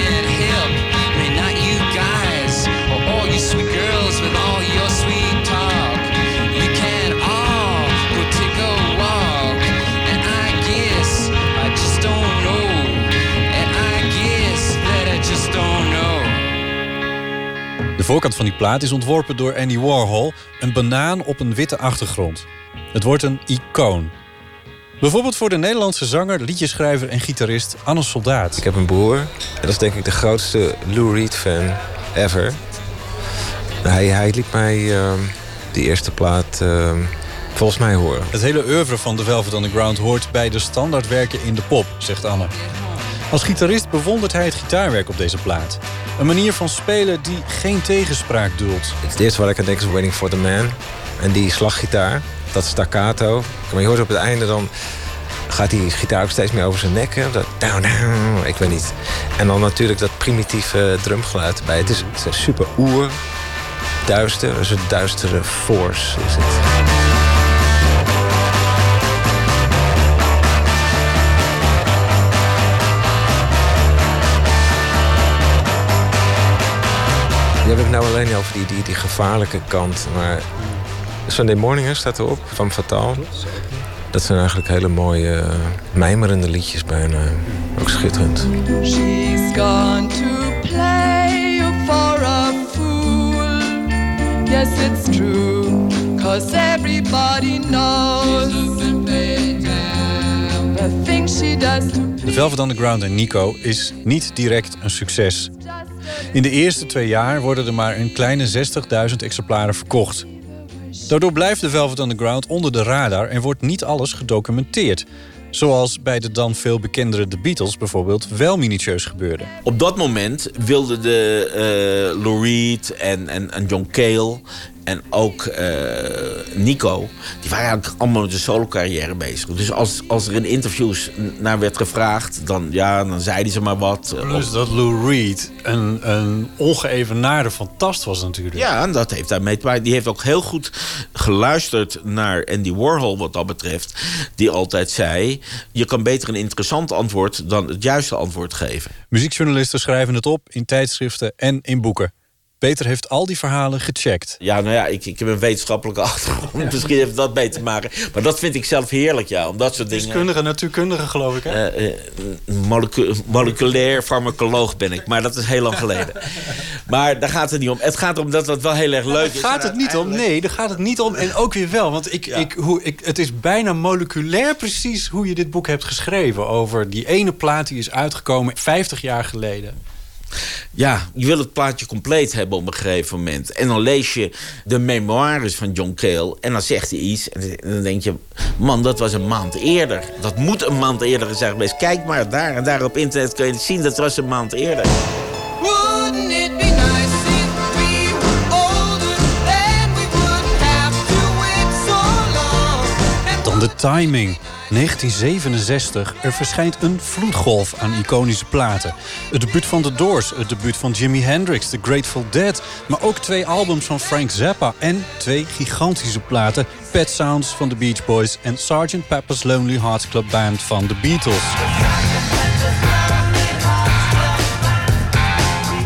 Voorkant van die plaat is ontworpen door Andy Warhol... een banaan op een witte achtergrond. Het wordt een icoon. Bijvoorbeeld voor de Nederlandse zanger, liedjeschrijver en gitarist Anne Soldaat.
Ik heb een broer. En dat is denk ik de grootste Lou Reed-fan ever. Hij, hij liet mij uh, die eerste plaat uh, volgens mij horen.
Het hele oeuvre van The Velvet Underground hoort bij de standaardwerken in de pop, zegt Anne. Als gitarist bewondert hij het gitaarwerk op deze plaat. Een manier van spelen die geen tegenspraak duldt.
Het eerste wat ik aan denk is Waiting for the Man. En die slaggitaar, dat staccato. Maar je hoort op het einde dan gaat die gitaar ook steeds meer over zijn nek. Dat down, ik weet niet. En dan natuurlijk dat primitieve drumgeluid erbij. Het is, is super oer, duister. Een duistere force is het. Die heb ik nou alleen over die, die, die gevaarlijke kant. Maar Sunday Morning staat erop, van Fataal. Dat zijn eigenlijk hele mooie, uh, mijmerende liedjes bijna. Ook schitterend.
She's gone to play you for a fool. Yes, it's true, cause everybody knows the things she does to
The Velvet Underground en Nico is niet direct een succes. In de eerste twee jaar worden er maar een kleine 60.000 exemplaren verkocht. Daardoor blijft de Velvet Underground onder de radar en wordt niet alles gedocumenteerd. Zoals bij de dan veel bekendere The Beatles bijvoorbeeld wel minutieus gebeurde.
Op dat moment wilden de uh, en, en, en John Cale en ook uh, Nico, die waren eigenlijk allemaal met de solo-carrière bezig. Dus als, als er in interviews naar werd gevraagd, dan, ja, dan zeiden ze maar wat.
Plus dat Lou Reed een, een ongeëvenaarde fantast was natuurlijk.
Ja, en dat heeft daarmee te maken. Die heeft ook heel goed geluisterd naar Andy Warhol wat dat betreft. Die altijd zei, je kan beter een interessant antwoord dan het juiste antwoord geven.
Muziekjournalisten schrijven het op in tijdschriften en in boeken. Peter heeft al die verhalen gecheckt.
Ja, nou ja, ik, ik heb een wetenschappelijke achtergrond. Ja. Misschien heeft dat mee te maken. Maar dat vind ik zelf heerlijk, ja. Om dat soort dingen...
Wiskundige, natuurkundige, geloof ik, hè?
Uh, uh, molecu moleculair farmacoloog ben ik. Maar dat is heel lang geleden. maar daar gaat het niet om. Het gaat erom dat dat wel heel erg leuk
is. Daar gaat het niet om. Nee, daar gaat het niet om. En ook weer wel. Want ik, ja. ik, hoe, ik, het is bijna moleculair precies hoe je dit boek hebt geschreven. Over die ene plaat die is uitgekomen 50 jaar geleden.
Ja, je wil het plaatje compleet hebben op een gegeven moment. En dan lees je de memoires van John Cale. En dan zegt hij iets. En dan denk je, man, dat was een maand eerder. Dat moet een maand eerder gezegd geweest. Kijk maar, daar en daar op internet kun je het zien. Dat was een maand eerder.
Dan de timing. 1967. Er verschijnt een vloedgolf aan iconische platen. Het debuut van The Doors, het debuut van Jimi Hendrix, The Grateful Dead... maar ook twee albums van Frank Zappa en twee gigantische platen... Pet Sounds van The Beach Boys en Sgt. Pepper's Lonely Hearts Club Band van The Beatles.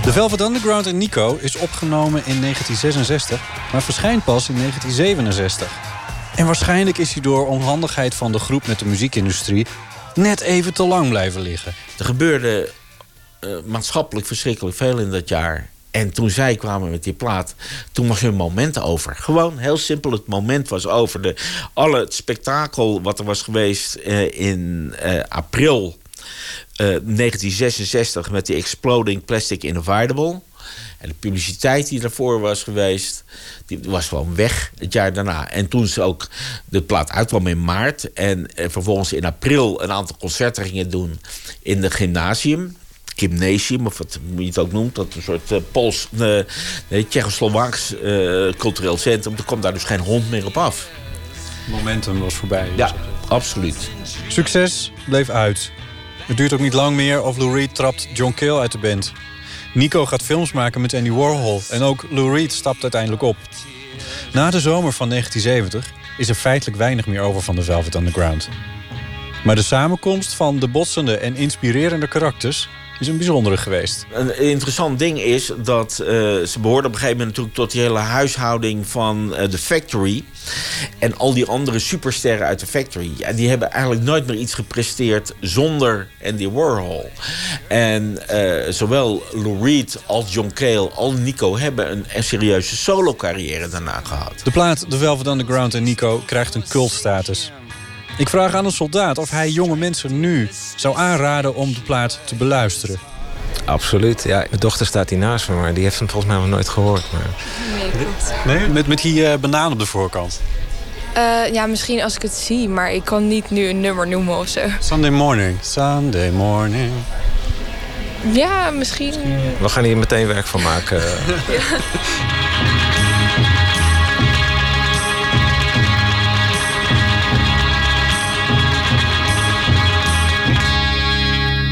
The Velvet Underground en Nico is opgenomen in 1966... maar verschijnt pas in 1967. En waarschijnlijk is hij door onhandigheid van de groep met de muziekindustrie... net even te lang blijven liggen.
Er gebeurde uh, maatschappelijk verschrikkelijk veel in dat jaar. En toen zij kwamen met die plaat, toen was hun moment over. Gewoon heel simpel, het moment was over. De, alle het spektakel wat er was geweest uh, in uh, april 1966... met die Exploding Plastic Inevitable... En de publiciteit die daarvoor was geweest, die was gewoon weg het jaar daarna. En toen ze ook de plaat uitkwam in maart en eh, vervolgens in april een aantal concerten gingen doen in de gymnasium. Gymnasium, of wat je het ook noemt, dat een soort uh, Pools, uh, nee, Tsjechoslowaaks uh, cultureel centrum. Er kwam daar dus geen hond meer op af.
Momentum was voorbij.
Ja, absoluut.
Succes bleef uit. Het duurt ook niet lang meer of Lou Reed trapt John Cale uit de band. Nico gaat films maken met Andy Warhol en ook Lou Reed stapt uiteindelijk op. Na de zomer van 1970 is er feitelijk weinig meer over van de Velvet Underground. Maar de samenkomst van de botsende en inspirerende karakters is een bijzondere geweest.
Een interessant ding is dat eh, ze behoorden op een gegeven moment natuurlijk tot die hele huishouding van eh, The Factory. En al die andere supersterren uit The Factory, ja, die hebben eigenlijk nooit meer iets gepresteerd zonder Andy Warhol. En eh, zowel Lou Reed als John Cale als Nico hebben een, een serieuze solo carrière daarna gehad.
De plaat The Velvet Underground en Nico krijgt een cultstatus. Ik vraag aan een soldaat of hij jonge mensen nu zou aanraden om de plaat te beluisteren.
Absoluut. Ja, mijn dochter staat hier naast me, maar die heeft hem volgens mij nog nooit gehoord. Maar...
Nee? Met, met die eh, banaan op de voorkant.
Eh, ja, misschien als ik het zie, maar ik kan niet nu een nummer noemen of zo.
Sunday morning, Sunday morning.
Ja, misschien.
We gaan hier meteen werk van maken.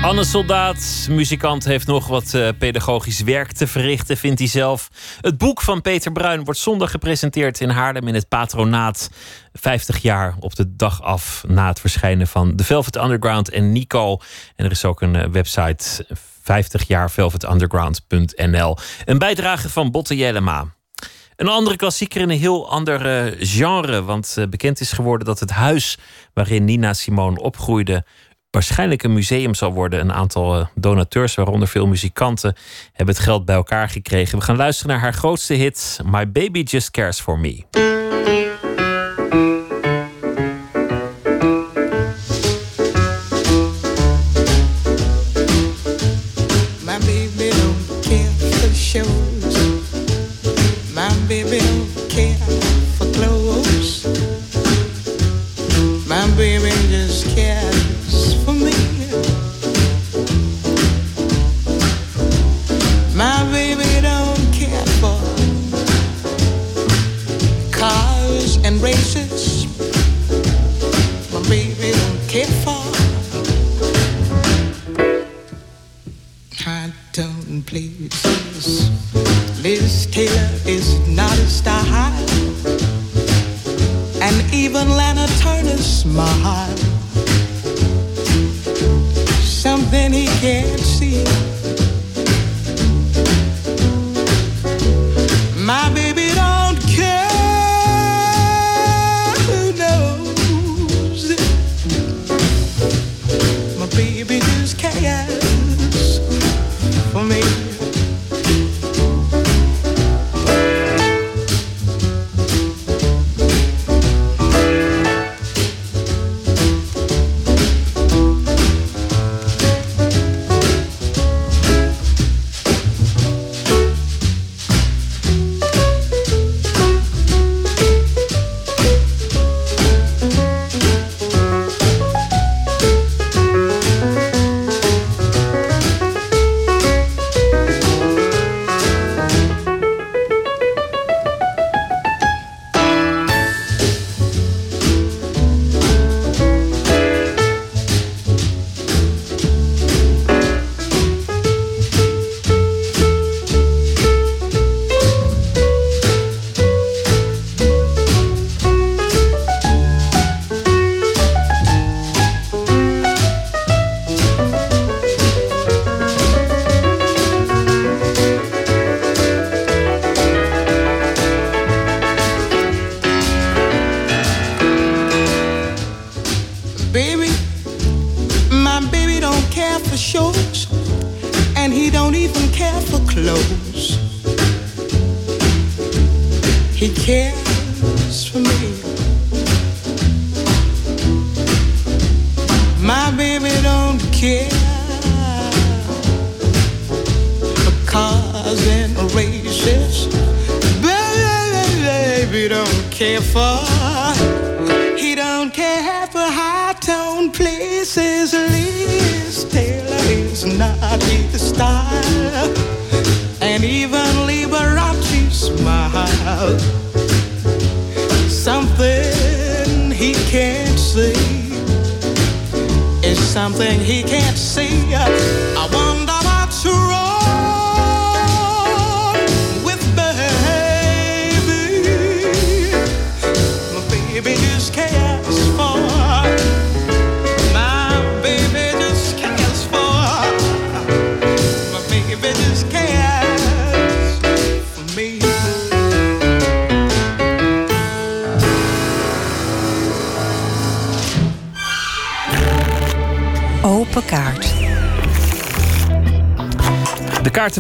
Anne Soldaat, muzikant, heeft nog wat eh, pedagogisch werk te verrichten, vindt hij zelf. Het boek van Peter Bruin wordt zondag gepresenteerd in Haarlem in het patronaat. 50 jaar op de dag af na het verschijnen van The Velvet Underground en Nico. En er is ook een eh, website 50jaarvelvetunderground.nl. Een bijdrage van Botte Jellema. Een andere klassieker in een heel ander eh, genre. Want bekend is geworden dat het huis waarin Nina Simone opgroeide. Waarschijnlijk een museum zal worden. Een aantal eh, donateurs, waaronder veel muzikanten, hebben het geld bij elkaar gekregen. We gaan luisteren naar haar grootste hit: My Baby Just Cares for Me.
Places. Liz Taylor is not a style, and even Lana Turner's smile. Something he can't see.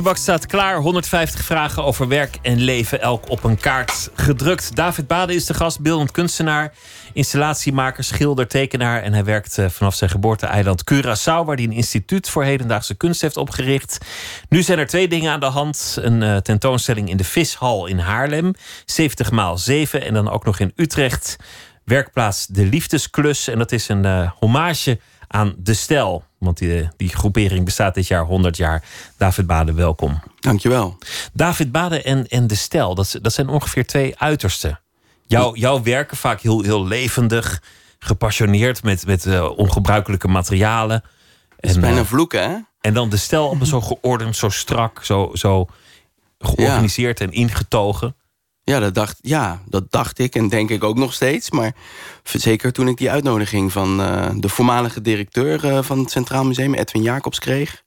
Kaartenbak staat klaar. 150 vragen over werk en leven, elk op een kaart gedrukt. David Bade is de gast, beeldend kunstenaar, installatiemaker, schilder, tekenaar. En hij werkt eh, vanaf zijn geboorte-eiland Curaçao, waar hij een instituut voor hedendaagse kunst heeft opgericht. Nu zijn er twee dingen aan de hand: een eh, tentoonstelling in de Vishal in Haarlem, 70 maal 7, en dan ook nog in Utrecht. Werkplaats De Liefdesklus. En dat is een eh, hommage aan De Stel. Want die, die groepering bestaat dit jaar 100 jaar. David Bade, welkom.
Dankjewel.
David Bade en, en De Stel, dat, dat zijn ongeveer twee uitersten. Jouw, jouw werken vaak heel, heel levendig, gepassioneerd met, met eh, ongebruikelijke materialen.
Het is
En,
bijna
eh,
vloeken, hè?
En dan De Stel allemaal zo geordend, zo strak, zo, zo georganiseerd en ingetogen.
Ja dat, dacht, ja, dat dacht ik en denk ik ook nog steeds. Maar zeker toen ik die uitnodiging van eh, de voormalige directeur eh, van het Centraal Museum, Edwin Jacobs, kreeg.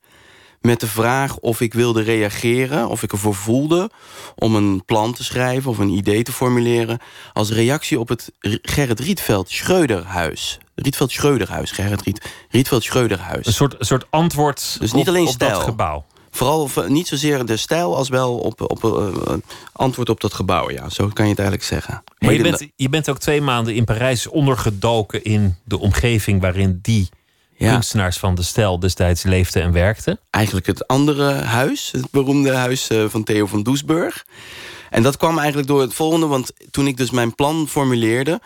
Met de vraag of ik wilde reageren, of ik ervoor voelde om een plan te schrijven of een idee te formuleren. Als reactie op het Gerrit Rietveld Schreuderhuis. Rietveld Schreuderhuis, Gerrit Riet, Rietveld Schreuderhuis.
Een soort, soort antwoord
Dus
op,
niet alleen
op
stijl.
dat gebouw.
Vooral v- niet zozeer de stijl als wel op, op eh, antwoord op dat gebouw. Ja, zo kan je het eigenlijk zeggen.
Maar je bent, je bent ook twee maanden in Parijs ondergedoken in de omgeving waarin die kunstenaars van de stijl destijds leefden en werkten.
Eigenlijk het andere huis, het beroemde huis eh, van Theo van Doesburg. En dat kwam eigenlijk door het volgende, want toen ik dus mijn plan formuleerde...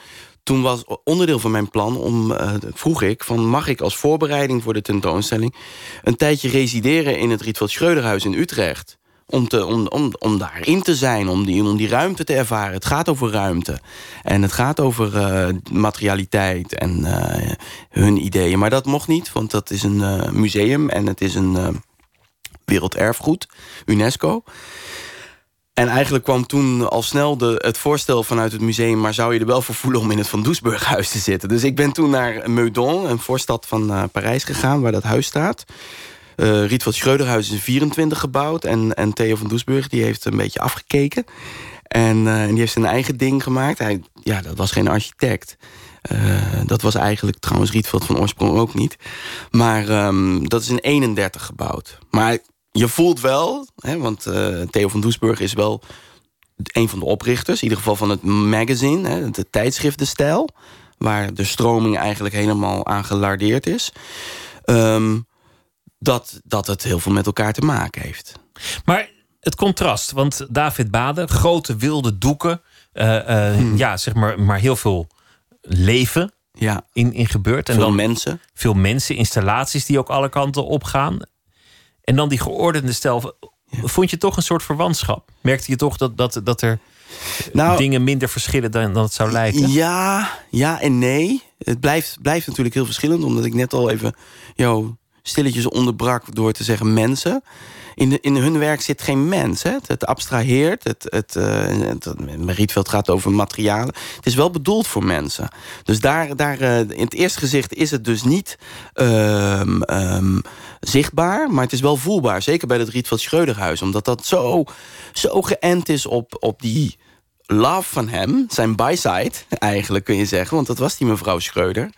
toen was onderdeel van mijn plan, om, eh, vroeg ik... Van, mag ik als voorbereiding voor de tentoonstelling... een tijdje resideren in het Rietveld Schreuderhuis in Utrecht... Om, te, om, om, om daarin te zijn, om die, om die ruimte te ervaren. Het gaat over ruimte. En het gaat over eh, materialiteit en eh, hun ideeën. Maar dat mocht niet, want dat is een museum... en het is een werelderfgoed, UNESCO... En eigenlijk kwam toen al snel de, het voorstel vanuit het museum... maar zou je er wel voor voelen om in het Van Doesburghuis te zitten? Dus ik ben toen naar Meudon, een voorstad van eh, Parijs gegaan... waar dat huis staat. Eh Rietveld Schreuderhuis is in 24 gebouwd... en, en Theo van Doesburg die heeft een beetje afgekeken. En, eh, en die heeft zijn eigen ding gemaakt. Hij, ja, dat was geen architect. Dat was eigenlijk trouwens Rietveld van oorsprong ook niet. Maar ehm, dat is in 31 gebouwd. Maar je voelt wel, hè, want eh, Theo van Doesburg is wel een van de oprichters, in ieder geval van het magazine, hè, het tijdschrift De Stijl, waar de stroming eigenlijk helemaal aan gelardeerd is. Ehm, dat, dat het heel veel met elkaar te maken heeft.
Maar het contrast, want David Bade, grote wilde doeken, eh, eh, ja, zeg maar, maar heel veel leven
ja.
in, in gebeurt. En
Veel
dan
mensen.
Veel mensen, installaties die ook alle kanten op gaan. En dan die geordende stijl. Vond je toch een soort verwantschap? Merkte je toch dat, dat, dat er dingen minder verschillen dan, dan het zou lijken?
Nou- Ja, ja en nee. Het blijft, blijft natuurlijk heel verschillend, omdat ik net al even jou stilletjes onderbrak door te zeggen mensen. In, in hun werk zit geen mens. Hè? Het, abstraheert. Het, het, eh, het, gaat over materialen. Het is wel bedoeld voor mensen. Dus daar, daar eh, in het eerste gezicht is het dus niet ehm, ehm, zichtbaar. Maar het is wel voelbaar. Zeker bij het Rietveld Schreuderhuis. Omdat dat zo, zo geënt is op, op die love van hem. Zijn byside eigenlijk kun je zeggen. Want dat was die mevrouw Schreuder.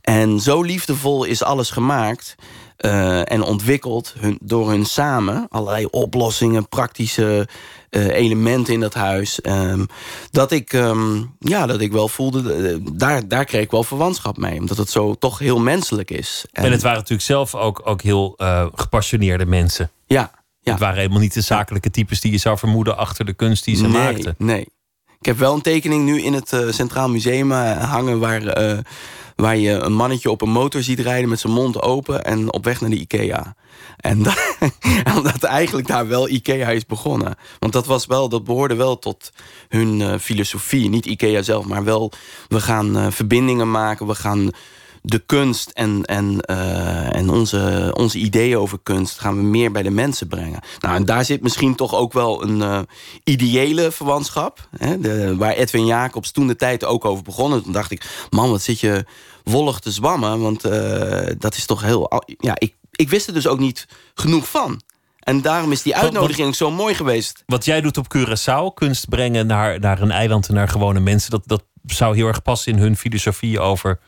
En zo liefdevol is alles gemaakt eh, en ontwikkeld hun, door hun samen. Allerlei oplossingen, praktische eh, elementen in dat huis. ehm, dat, ik, ehm, ja, dat ik wel voelde, eh, daar, daar kreeg ik wel verwantschap mee. Omdat het zo toch heel menselijk is.
En, het waren natuurlijk zelf ook, ook heel gepassioneerde mensen.
Ja, ja.
Het waren helemaal niet de zakelijke types die je zou vermoeden achter de kunst die ze
nee,
maakten.
Nee. Ik heb wel een tekening nu in het Centraal Museum hangen... Waar, waar je een mannetje op een motor ziet rijden met zijn mond open... en op weg naar de IKEA. En dat, omdat eigenlijk daar wel IKEA is begonnen. Want dat, was wel, dat behoorde wel tot hun eh, filosofie. Niet IKEA zelf, maar wel... we gaan eh, verbindingen maken, we gaan de kunst en, en, eh, en onze, onze ideeën over kunst gaan we meer bij de mensen brengen. Nou, en daar zit misschien toch ook wel een eh, ideële verwantschap. Hè, de, waar Edwin Jacobs toen de tijd ook over begonnen. Toen dacht ik, man, wat zit je wollig te zwammen. Want eh, dat is toch heel... Ja, ik, ik wist er dus ook niet genoeg van. En daarom is die
Wat- wat-
uitnodiging zo mooi geweest.
Wat jij doet op Curaçao, kunst brengen naar, naar een eiland en naar gewone mensen, dat, dat zou heel erg passen in hun filosofie over,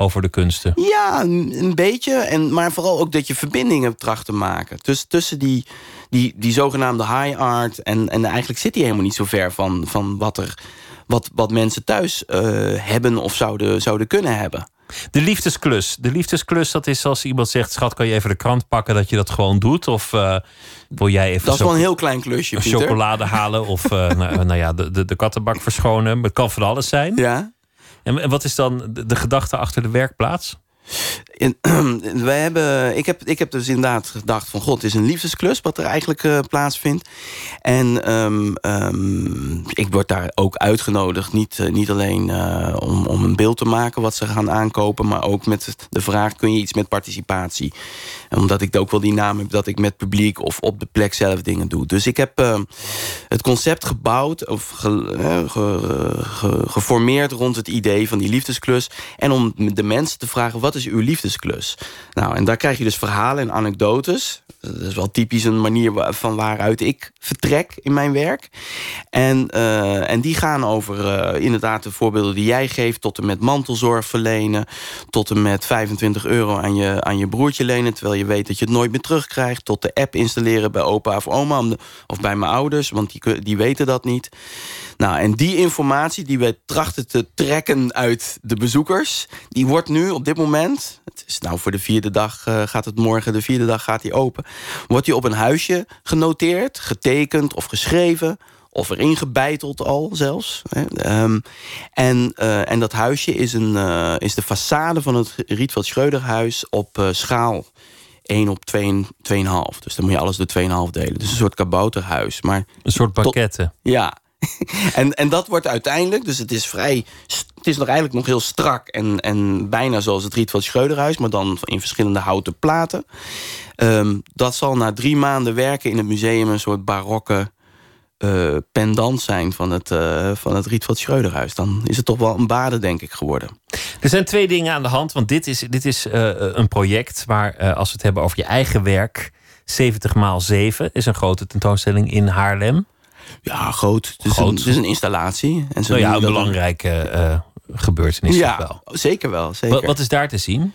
over de kunsten.
Ja, een, een beetje. En, maar vooral ook dat je verbindingen tracht te maken. Dus tussen die, die, die zogenaamde high art. En, en eigenlijk zit die helemaal niet zo ver van, van wat, er, wat, wat mensen thuis eh, hebben of zouden, zouden kunnen hebben.
De liefdesklus. De liefdesklus, dat is als iemand zegt... schat, kan je even de krant pakken dat je dat gewoon doet? Of eh, wil jij even...
Dat is wel een heel klein klusje, Pieter.
chocolade halen of eh, nou, nou ja, de, de, de kattenbak verschonen. Het kan van alles zijn.
Ja.
En, wat is dan de gedachte achter de werkplaats?
In, wij hebben, ik, heb, ik heb dus inderdaad gedacht van... god, het is een liefdesklus wat er eigenlijk eh, plaatsvindt. En ehm, ehm, ik word daar ook uitgenodigd. Niet, eh, niet alleen eh, om, om een beeld te maken wat ze gaan aankopen... maar ook met de vraag, kun je iets met participatie? En omdat ik ook wel die naam heb dat ik met publiek... of op de plek zelf dingen doe. Dus ik heb ehm, het concept gebouwd... of ge- geformeerd rond het idee van die liefdesklus... en om de mensen te vragen, wat is uw liefdesklus? Nou, en daar krijg je dus verhalen en anekdotes. Dat is wel typisch een manier van waaruit ik vertrek in mijn werk. En, eh, en die gaan over eh, inderdaad de voorbeelden die jij geeft... tot en met mantelzorg verlenen... tot en met 25 euro aan je, aan je broertje lenen... terwijl je weet dat je het nooit meer terugkrijgt... tot de app installeren bij opa of oma of bij mijn ouders... want die, die weten dat niet. Nou, en die informatie die wij trachten te trekken uit de bezoekers... die wordt nu op dit moment... het is nou voor de vierde dag eh, gaat het morgen... de vierde dag gaat die open... wordt die op een huisje genoteerd, getekend of geschreven... of erin gebeiteld al zelfs. Hè. Ehm, en, eh, en dat huisje is, een, eh, is de façade van het Rietveld Schreuderhuis... op schaal 1 op 2,5. Dus dan moet je alles door 2,5 delen. Dus een soort kabouterhuis. Maar
Een soort pakketten.
ja. en, en dat wordt uiteindelijk, dus het is vrij. Het is nog eigenlijk nog heel strak en, en bijna zoals het Rietveld Schreuderhuis, maar dan in verschillende houten platen. Ehm, dat zal na drie maanden werken in het museum een soort barokke eh, pendant zijn van het, eh, van het Rietveld Schreuderhuis. Dan is het toch wel een bade, denk ik, geworden.
Er zijn twee dingen aan de hand. Want dit is, dit is eh, een project waar, als we het hebben over je eigen werk... 70 maal 7 is een grote tentoonstelling in Haarlem.
Ja, groot. Het is,
Groot.
Een, het is een installatie. En zo
Nou ja, een belangrijke eh, gebeurtenis
ja,
wel.
zeker wel. Zeker.
Wat, wat is daar te zien?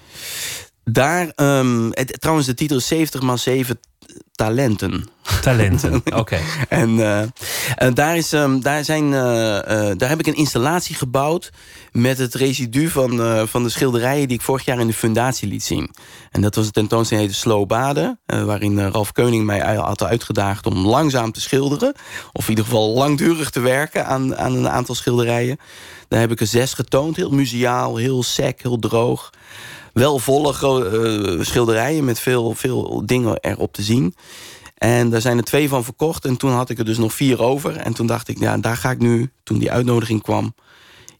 Daar, ehm, het, trouwens, de titel is 70 x 7 talenten.
Talenten, oké.
en eh, en daar, is, ehm, daar, zijn, eh, eh, daar heb ik een installatie gebouwd... met het residu van, van de schilderijen... die ik vorig jaar in de fundatie liet zien. En dat was een tentoonstelling heette Slow Baden... waarin Ralf Keuning mij had uitgedaagd om langzaam te schilderen. Of in ieder geval langdurig te werken aan, aan een aantal schilderijen. Daar heb ik er zes getoond. Heel muziaal, heel sec, heel droog wel volle eh, schilderijen met veel, veel dingen erop te zien. En daar zijn er twee van verkocht. En toen had ik er dus nog vier over. En toen dacht ik, ja, daar ga ik nu, toen die uitnodiging kwam,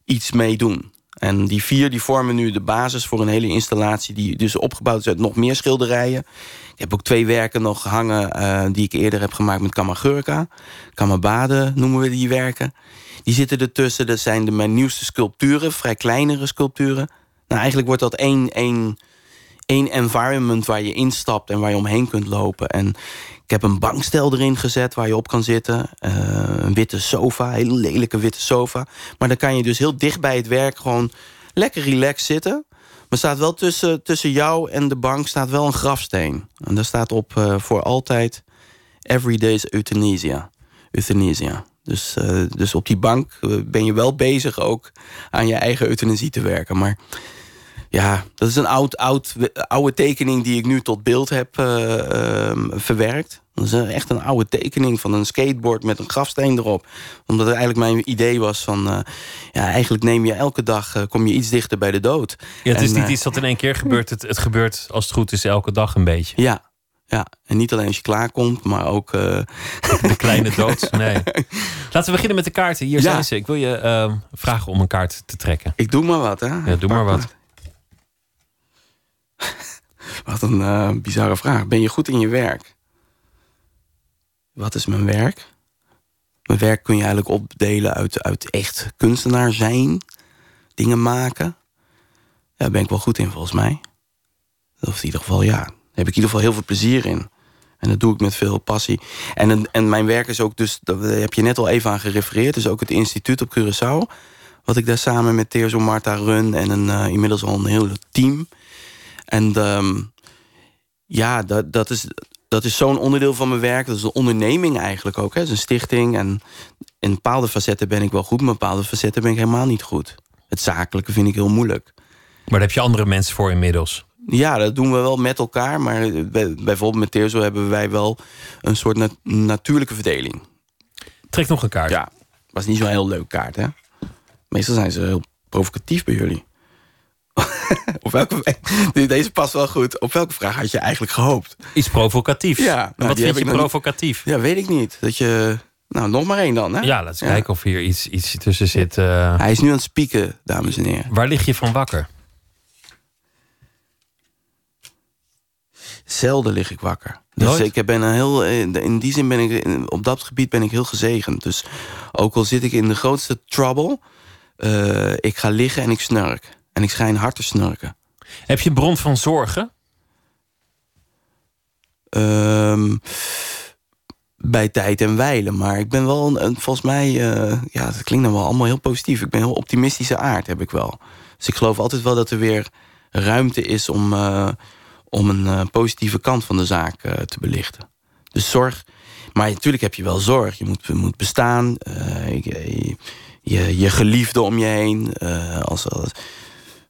iets mee doen. En die vier die vormen nu de basis voor een hele installatie... die dus opgebouwd is uit nog meer schilderijen. Ik heb ook twee werken nog gehangen... eh, die ik eerder heb gemaakt met Kamagurka. Kamabade noemen we die werken. Die zitten ertussen. Dat zijn de, mijn nieuwste sculpturen. Vrij kleinere sculpturen. Nou, eigenlijk wordt dat één, één, één environment waar je instapt... en waar je omheen kunt lopen. En ik heb een bankstel erin gezet waar je op kan zitten. Eh, een witte sofa, een hele lelijke witte sofa. Maar dan kan je dus heel dicht bij het werk gewoon lekker relaxed zitten. Maar staat wel tussen, tussen jou en de bank staat wel een grafsteen. En daar staat op eh, voor altijd... Every day's euthanasia. Euthanasia. Dus, eh, dus op die bank ben je wel bezig ook aan je eigen euthanasie te werken. Maar ja, dat is een oud, oud, oude tekening die ik nu tot beeld heb eh, ehm, verwerkt. Dat is een- echt een oude tekening van een skateboard met een grafsteen erop. Omdat het eigenlijk mijn idee was van... eh, ja, eigenlijk neem je elke dag, eh, kom je iets dichter bij de dood.
Ja, het is niet
eh,
iets dat in één keer gebeurt. Het, het gebeurt als het goed is elke dag een beetje.
Ja, ja, en niet alleen als je klaarkomt, maar ook... eh,
De kleine dood. Nee. Laten we beginnen met de kaarten. Hier
Ja.
zijn ze. Ik wil je eh, vragen om een kaart te trekken.
Ik doe maar wat, hè?
Ja, doe maar wat.
Wat een eh, bizarre vraag. Ben je goed in je werk? Wat is mijn werk? Mijn werk kun je eigenlijk opdelen uit, uit echt kunstenaar zijn. Dingen maken. Ja, daar ben ik wel goed in volgens mij. Of in ieder geval, ja. Daar heb ik in ieder geval heel veel plezier in. En dat doe ik met veel passie. En, en mijn werk is ook dus, daar heb je net al even aan gerefereerd... is ook het instituut op Curaçao... Wat ik daar samen met Teerso Marta run. En een, eh, inmiddels al een heel team. En ehm, ja, dat, dat is, dat is zo'n onderdeel van mijn werk. Dat is een onderneming eigenlijk ook. Hè. Het is een stichting. En in bepaalde facetten ben ik wel goed. Maar in bepaalde facetten ben ik helemaal niet goed. Het zakelijke vind ik heel moeilijk.
Maar daar heb je andere mensen voor inmiddels.
Ja, dat doen we wel met elkaar. Maar bij- bijvoorbeeld met Teerso hebben wij wel een soort nat- natuurlijke verdeling.
Trek nog een kaart.
Ja, was niet zo'n heel leuke kaart, hè? Meestal zijn ze heel provocatief bij jullie. Op welke, deze past wel goed. Op welke vraag had je eigenlijk gehoopt?
Iets provocatiefs.
Ja, nou,
Wat vind je
niet-
provocatief?
Ja, weet ik niet. Dat je... Nou, nog maar één dan, hè?
Ja, laten we kijken of hier iets, iets tussen zit. eh.
Hij is nu aan het spieken, dames en heren.
Waar lig je van wakker?
Zelden lig ik wakker. Dus
Nooit?
ik ben een heel, in die zin ben ik, op dat gebied ben ik heel gezegend. Dus ook al zit ik in de grootste trouble, eh, ik ga liggen en ik snurk. En ik schijn hard te snurken.
Heb je een bron van zorgen?
Ehm, bij tijd en wijlen. Maar ik ben wel, een, volgens mij, eh, ja, dat klinkt dan wel allemaal heel positief. Ik ben een heel optimistische aard, heb ik wel. Dus ik geloof altijd wel dat er weer ruimte is om, eh, om een eh, positieve kant van de zaak te belichten. Dus zorg. Maar natuurlijk heb je wel zorg. Je moet, moet bestaan. je, je, je geliefde om je heen. als, als,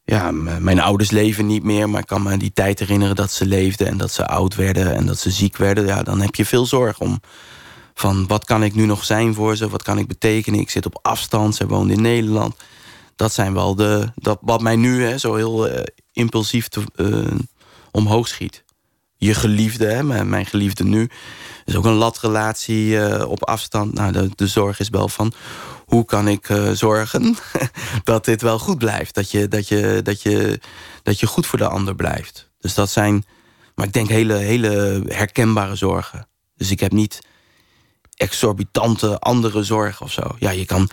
ja, mijn ouders leven niet meer, maar ik kan me die tijd herinneren dat ze leefden en dat ze oud werden en dat ze ziek werden. Ja, dan heb je veel zorg om van wat kan ik nu nog zijn voor ze, wat kan ik betekenen. Ik zit op afstand, ze woont in Nederland. Dat zijn wel de, dat, wat mij nu hè, zo heel eh, impulsief eh, omhoog schiet. Je geliefde, hè, mijn, geliefde nu, is ook een latrelatie eh, op afstand. Nou, de, de zorg is wel van hoe kan ik eh, zorgen dat dit wel goed blijft. Dat je, dat, je, dat, je, dat je goed voor de ander blijft. Dus dat zijn, maar ik denk hele, hele herkenbare zorgen. Dus ik heb niet exorbitante andere zorgen of zo. Ja, je kan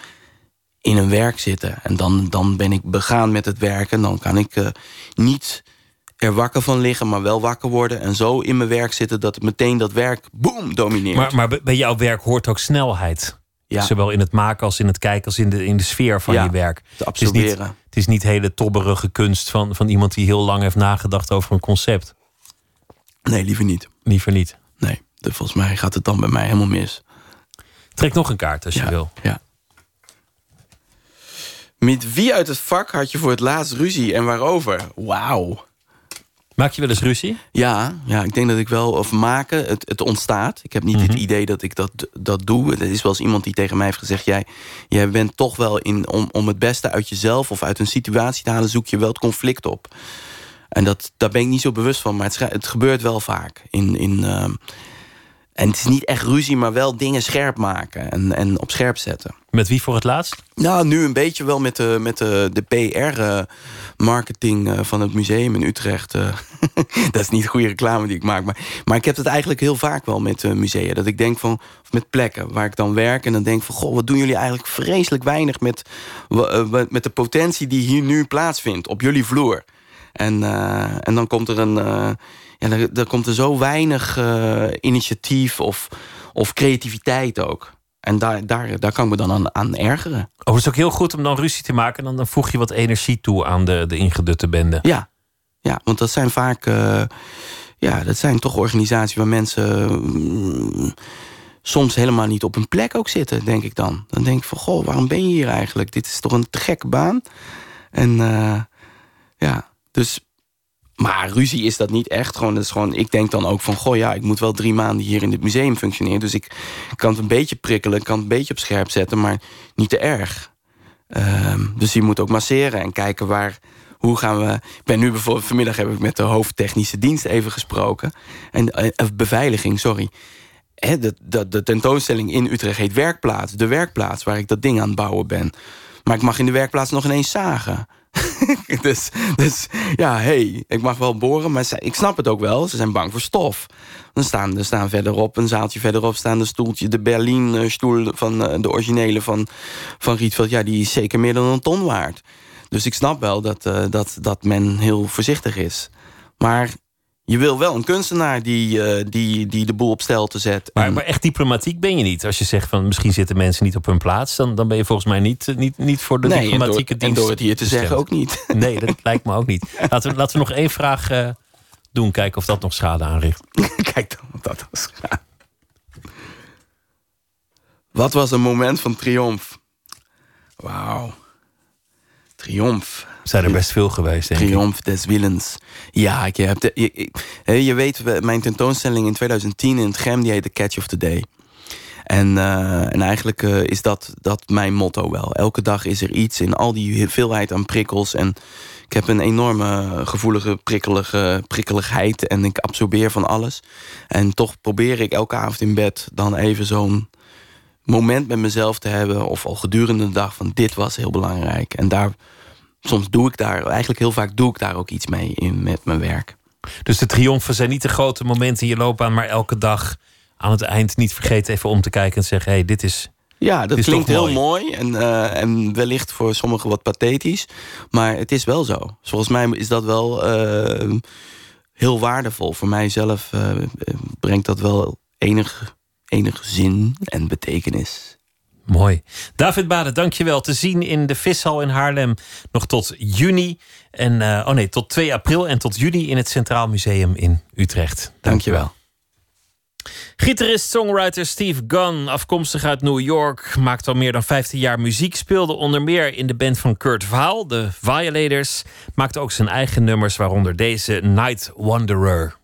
in een werk zitten en dan, dan ben ik begaan met het werken. Dan kan ik eh, niet er wakker van liggen, maar wel wakker worden. En zo in mijn werk zitten dat meteen dat werk, boem, domineert.
Maar, maar bij jouw werk hoort ook snelheid.
Ja.
Zowel in het maken als in het kijken als in de, in de sfeer van
Ja,
je werk.
te
Het is niet, het is niet hele tobberige kunst van, van iemand die heel lang heeft nagedacht over een concept.
Nee, liever niet.
Liever niet.
Nee, volgens mij gaat het dan bij mij helemaal mis.
Trek nog een kaart als je wil.
Ja. Met wie uit het vak had je voor het laatst ruzie en waarover? Wauw.
Maak je wel eens ruzie?
Ja, ja, ik denk dat ik wel, of maken, het, het ontstaat. Ik heb niet
Mhm.
het idee dat ik dat, dat doe. Er is wel eens iemand die tegen mij heeft gezegd... jij, jij bent toch wel in, om, om het beste uit jezelf of uit een situatie te halen... zoek je wel het conflict op. En dat, daar ben ik niet zo bewust van, maar het, het gebeurt wel vaak. In, in, ehm, en het is niet echt ruzie, maar wel dingen scherp maken en, en op scherp zetten.
Met wie voor het laatst?
Nou, nu een beetje wel met de, met de, de PR-marketing eh, van het museum in Utrecht. eh. dat is niet de goede reclame die ik maak. Maar, maar ik heb het eigenlijk heel vaak wel met eh, musea. Dat ik denk van, of met plekken waar ik dan werk. En dan denk van, goh, wat doen jullie eigenlijk vreselijk weinig... met, eh, met de potentie die hier nu plaatsvindt op jullie vloer. En, eh, en dan komt er een... eh, ja, dan komt er zo weinig eh, initiatief of, of creativiteit ook. En daar, daar, daar kan ik me dan aan, aan ergeren.
Oh, het is ook heel goed om dan ruzie te maken. En dan, dan voeg je wat energie toe aan de, de ingedutte bende.
Ja, ja want dat zijn vaak... eh, ja, dat zijn toch organisaties waar mensen... mm, soms helemaal niet op hun plek ook zitten, denk ik dan. Dan denk ik van, goh, waarom ben je hier eigenlijk? Dit is toch een te gekke baan? En eh, ja, dus... Maar ruzie is dat niet echt. Gewoon, dat is gewoon, ik denk dan ook van, goh ja, ik moet wel drie maanden hier in dit museum functioneren. Dus ik kan het een beetje prikkelen, ik kan het een beetje op scherp zetten, maar niet te erg. Ehm, dus je moet ook masseren en kijken waar, hoe gaan we... Ik ben nu bijvoorbeeld, vanmiddag heb ik met de hoofdtechnische dienst even gesproken. En, eh, beveiliging, sorry. Hè, de, de, de tentoonstelling in Utrecht heet Werkplaats. De werkplaats waar ik dat ding aan het bouwen ben. Maar ik mag in de werkplaats nog ineens zagen. dus, dus ja, hey, ik mag wel boren, maar ik snap het ook wel. Ze zijn bang voor stof. Dan staan er staan verderop, een zaaltje verderop, staan de stoeltje, de Berlin-stoel van eh, de originele van, van Rietveld. Ja, die is zeker meer dan een ton waard. Dus ik snap wel dat, eh, dat, dat men heel voorzichtig is. Maar je wil wel een kunstenaar die, eh, die, die de boel op stelte zet.
Maar, maar echt diplomatiek ben je niet. Als je zegt van misschien zitten mensen niet op hun plaats, dan, dan ben je volgens mij niet, eh, niet, niet voor de
Nee, en door-
diplomatieke
en
dienst.
door het hier te zeggen ook niet.
Nee, dat lijkt me ook niet. Laten we, laten we nog één vraag eh, doen, kijken of dat nog schade aanricht.
Kijk dan wat dat was. Wat was een moment van triomf? Wauw. Triomf.
Zijn er best veel geweest, denk ik.
Triomf des willens. Ja, ik heb je, ik- je weet, we- mijn tentoonstelling in 2010 in het GEM, die heet The Catch of the Day. En, eh, en eigenlijk eh, is dat, dat mijn motto wel. Elke dag is er iets in al die veelheid aan prikkels. En ik heb een enorme gevoelige prikkelige, prikkeligheid. En ik absorbeer van alles. En toch probeer ik elke avond in bed dan even zo'n moment met mezelf te hebben. Of al gedurende de dag van dit was heel belangrijk. En daar, soms doe ik daar, eigenlijk heel vaak doe ik daar ook iets mee in, met mijn werk.
Dus de triomfen zijn niet de grote momenten in je loopbaan, maar elke dag aan het eind niet vergeten even om te kijken en zeggen: hé, hey, dit is.
Ja, dat
is
klinkt heel mooi en, eh, en wellicht voor sommigen wat pathetisch. Maar het is wel zo. Volgens mij is dat wel eh, heel waardevol. Voor mijzelf eh, brengt dat wel enig, enig zin en betekenis.
Mooi. David Baden, dankjewel. Te zien in de Vishal in Haarlem nog tot juni. En, eh, oh nee, tot 2 april en tot juni in het Centraal Museum in Utrecht.
Dankjewel.
Gitarist, songwriter Steve Gunn, afkomstig uit New York, maakt al meer dan 15 jaar muziek. Speelde onder meer in de band van Kurt Vaal, de Violators. Maakte ook zijn eigen nummers, waaronder deze Night Wanderer.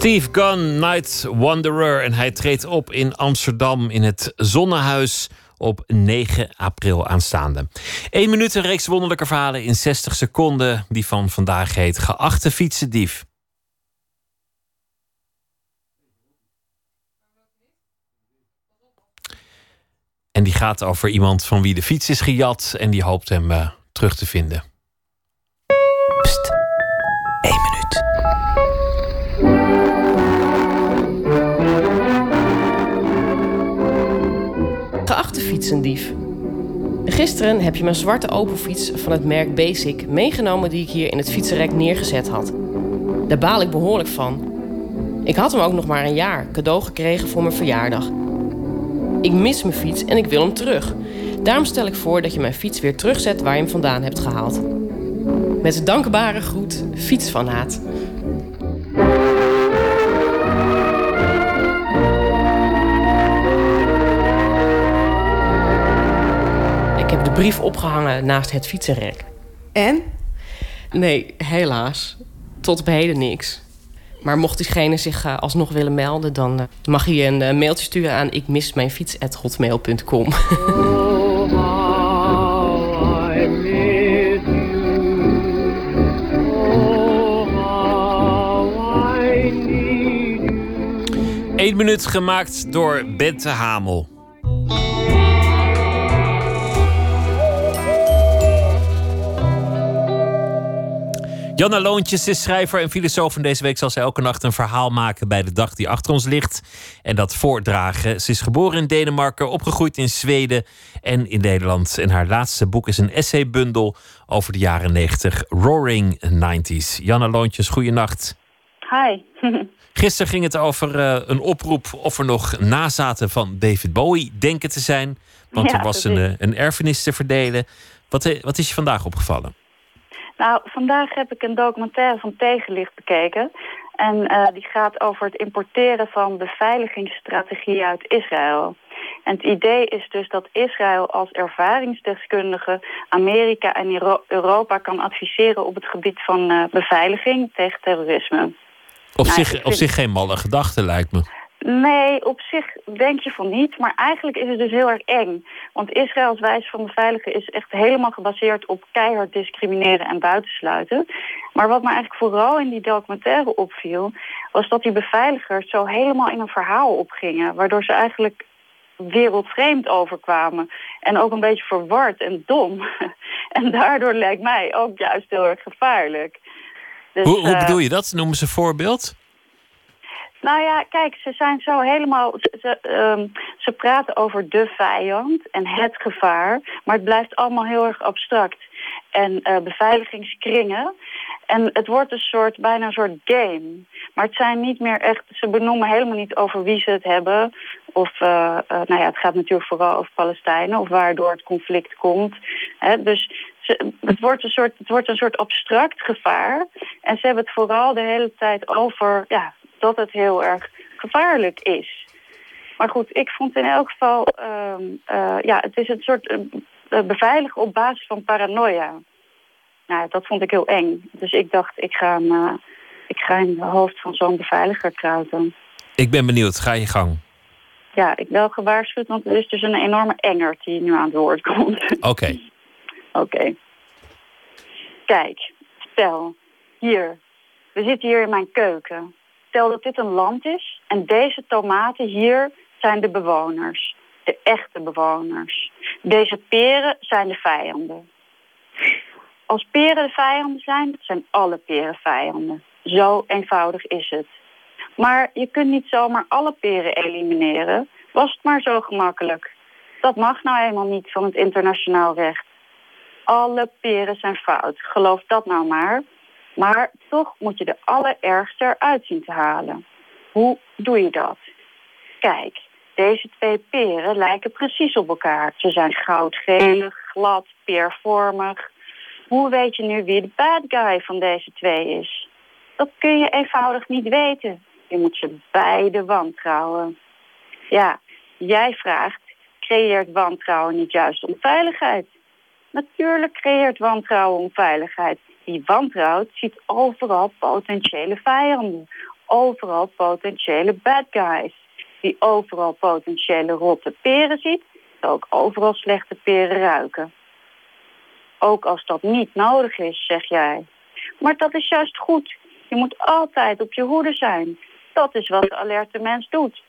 Steve Gunn, Night Wanderer. En hij treedt op in Amsterdam in het Zonnehuis op 9 april aanstaande. 1 minuut een reeks wonderlijke verhalen in 60 seconden. Die van vandaag heet Geachte fietsendief. En die gaat over iemand van wie de fiets is gejat. En die hoopt hem eh, terug te vinden.
Geachte fietsendief. Gisteren heb je mijn zwarte Opelfiets van het merk Basic meegenomen die ik hier in het fietsenrek neergezet had. Daar baal ik behoorlijk van. Ik had hem ook nog maar een jaar cadeau gekregen voor mijn verjaardag. Ik mis mijn fiets en ik wil hem terug. Daarom stel ik voor dat je mijn fiets weer terugzet waar je hem vandaan hebt gehaald. Met dankbare groet, fietsfanaat. Brief opgehangen naast het fietsenrek.
En?
Nee, helaas. Tot op heden niks. Maar mocht diegene zich eh, alsnog willen melden... dan eh, mag je een eh, mailtje sturen aan ikmismijnfiets.hotmail.com.
Eén minuut gemaakt door Bente Hamel. Janna Loontjes is schrijver en filosoof. En deze week zal ze elke nacht een verhaal maken bij de dag die achter ons ligt. En dat voordragen. Ze is geboren in Denemarken, opgegroeid in Zweden en in Nederland. En haar laatste boek is een essaybundel over de jaren 90, Roaring 90s. Janna Loontjes, goeienacht.
Hi.
Gisteren ging het over eh, een oproep of er nog nazaten van David Bowie denken te zijn. Want
Ja,
er was een, eh, een erfenis te verdelen. Wat, eh, wat is je vandaag opgevallen?
Nou, vandaag heb ik een documentaire van Tegenlicht bekeken. En eh, die gaat over het importeren van beveiligingsstrategieën uit Israël. En het idee is dus dat Israël als ervaringsdeskundige Amerika en Euro- Europa kan adviseren op het gebied van eh, beveiliging tegen terrorisme.
Op,
Nou,
zich, op
vind-
zich geen malle gedachte, lijkt me.
Nee, op zich denk je van niet. Maar eigenlijk is het dus heel erg eng. Want Israëls wijze van beveiligen is echt helemaal gebaseerd op keihard discrimineren en buitensluiten. Maar wat me eigenlijk vooral in die documentaire opviel... was dat die beveiligers zo helemaal in een verhaal opgingen. Waardoor ze eigenlijk wereldvreemd overkwamen. En ook een beetje verward en dom. en daardoor lijkt mij ook juist heel erg gevaarlijk. Dus,
hoe, hoe
eh,
bedoel je dat? Noem eens een voorbeeld.
Nou ja, kijk, ze zijn zo helemaal. Ze, ehm, ze praten over de vijand en het gevaar, maar het blijft allemaal heel erg abstract. En eh, beveiligingskringen. En het wordt een soort, bijna een soort game. Maar het zijn niet meer echt. Ze benoemen helemaal niet over wie ze het hebben. Of, eh, eh, nou ja, het gaat natuurlijk vooral over Palestijnen of waardoor het conflict komt. Hè, dus het, wordt een soort, het wordt een soort abstract gevaar. En ze hebben het vooral de hele tijd over ja, dat het heel erg gevaarlijk is. Maar goed, ik vond in elk geval, ehm, eh, ja, het is een soort beveiligen op basis van paranoia. Nou, dat vond ik heel eng. Dus ik dacht, ik ga, hem, ik ga in de hoofd van zo'n beveiliger kruipen.
Ik ben benieuwd. Ga je gang.
Ja, ik wel gewaarschuwd, want er is dus een enorme engert die nu aan het woord komt.
Oké.
Oké. Kijk, stel, hier. We zitten hier in mijn keuken. Stel dat dit een land is en deze tomaten hier zijn de bewoners. De echte bewoners. Deze peren zijn de vijanden. Als peren de vijanden zijn, zijn alle peren vijanden. Zo eenvoudig is het. Maar je kunt niet zomaar alle peren elimineren. Was het maar zo gemakkelijk. Dat mag nou eenmaal niet van het internationaal recht. Alle peren zijn fout. Geloof dat nou maar. Maar toch moet je de allerergste eruit zien te halen. Hoe doe je dat? Kijk, deze twee peren lijken precies op elkaar. Ze zijn goudgelig, glad, peervormig. Hoe weet je nu wie de bad guy van deze twee is? Dat kun je eenvoudig niet weten. Je moet ze beide wantrouwen. Ja, jij vraagt, creëert wantrouwen niet juist onveiligheid? Natuurlijk creëert wantrouwen onveiligheid. Wie wantrouwt ziet overal potentiële vijanden. overal potentiële bad guys. Die overal potentiële rotte peren ziet, ook overal slechte peren ruiken. Ook als dat niet nodig is, zeg jij. Maar dat is juist goed. Je moet altijd op je hoede zijn. Dat is wat de alerte mens doet.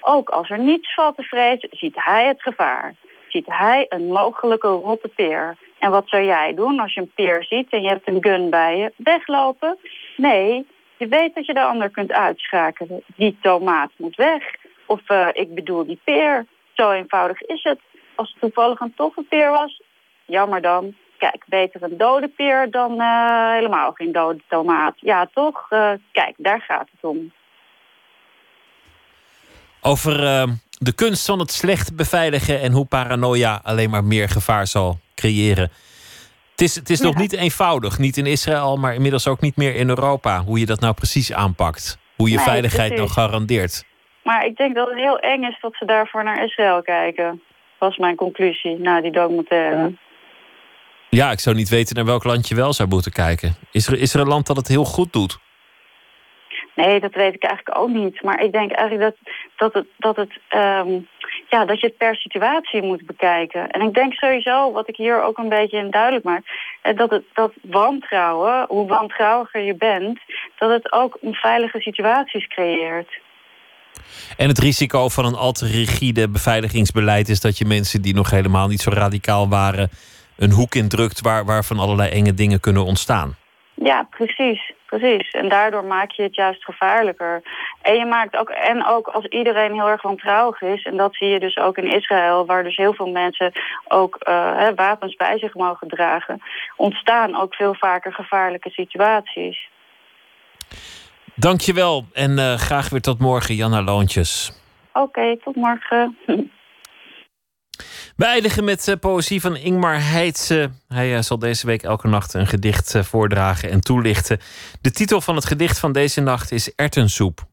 Ook als er niets valt te vrezen, ziet hij het gevaar. Ziet hij een mogelijke rotte peer. En wat zou jij doen als je een peer ziet en je hebt een gun bij je? Weglopen? Nee, je weet dat je de ander kunt uitschakelen. Die tomaat moet weg. Of eh, ik bedoel die peer. Zo eenvoudig is het. Als het toevallig een toffe peer was, jammer dan. Kijk, beter een dode peer dan eh, helemaal geen dode tomaat. Ja, toch? Eh, kijk, daar gaat het om.
Over de kunst van het slecht beveiligen en hoe paranoia alleen maar meer gevaar zal creëren. Het is, het is nog niet eenvoudig, niet in Israël, maar inmiddels ook niet meer in Europa, hoe je dat nou precies aanpakt. Hoe je
Nee,
veiligheid nou
precies.
garandeert.
Maar ik denk dat het heel eng is dat ze daarvoor naar Israël kijken. Was mijn conclusie na die documentaire.
Ja, ik zou niet weten naar welk land je wel zou moeten kijken. Is er, is er een land dat het heel goed doet?
Nee, dat weet ik eigenlijk ook niet. Maar ik denk eigenlijk dat, dat, het, dat, het, ehm, ja, dat je het per situatie moet bekijken. En ik denk sowieso, wat ik hier ook een beetje in duidelijk maak... eh, dat, het, dat wantrouwen, hoe wantrouwiger je bent... dat het ook onveilige situaties creëert.
En het risico van een al te rigide beveiligingsbeleid is dat je mensen die nog helemaal niet zo radicaal waren, een hoek indrukt waar, waarvan allerlei enge dingen kunnen ontstaan.
Ja, precies. Precies. En daardoor maak je het juist gevaarlijker. En je maakt ook, en ook als iedereen heel erg wantrouwig is, en dat zie je dus ook in Israël, waar dus heel veel mensen ook eh, wapens bij zich mogen dragen, ontstaan ook veel vaker gevaarlijke situaties.
Dankjewel en eh, graag weer tot morgen, Janna Loontjes.
Oké, tot morgen.
We eindigen met eh, poëzie van Ingmar Heitse. Hij eh, zal deze week elke nacht een gedicht eh, voordragen en toelichten. De titel van het gedicht van deze nacht is Ertensoep.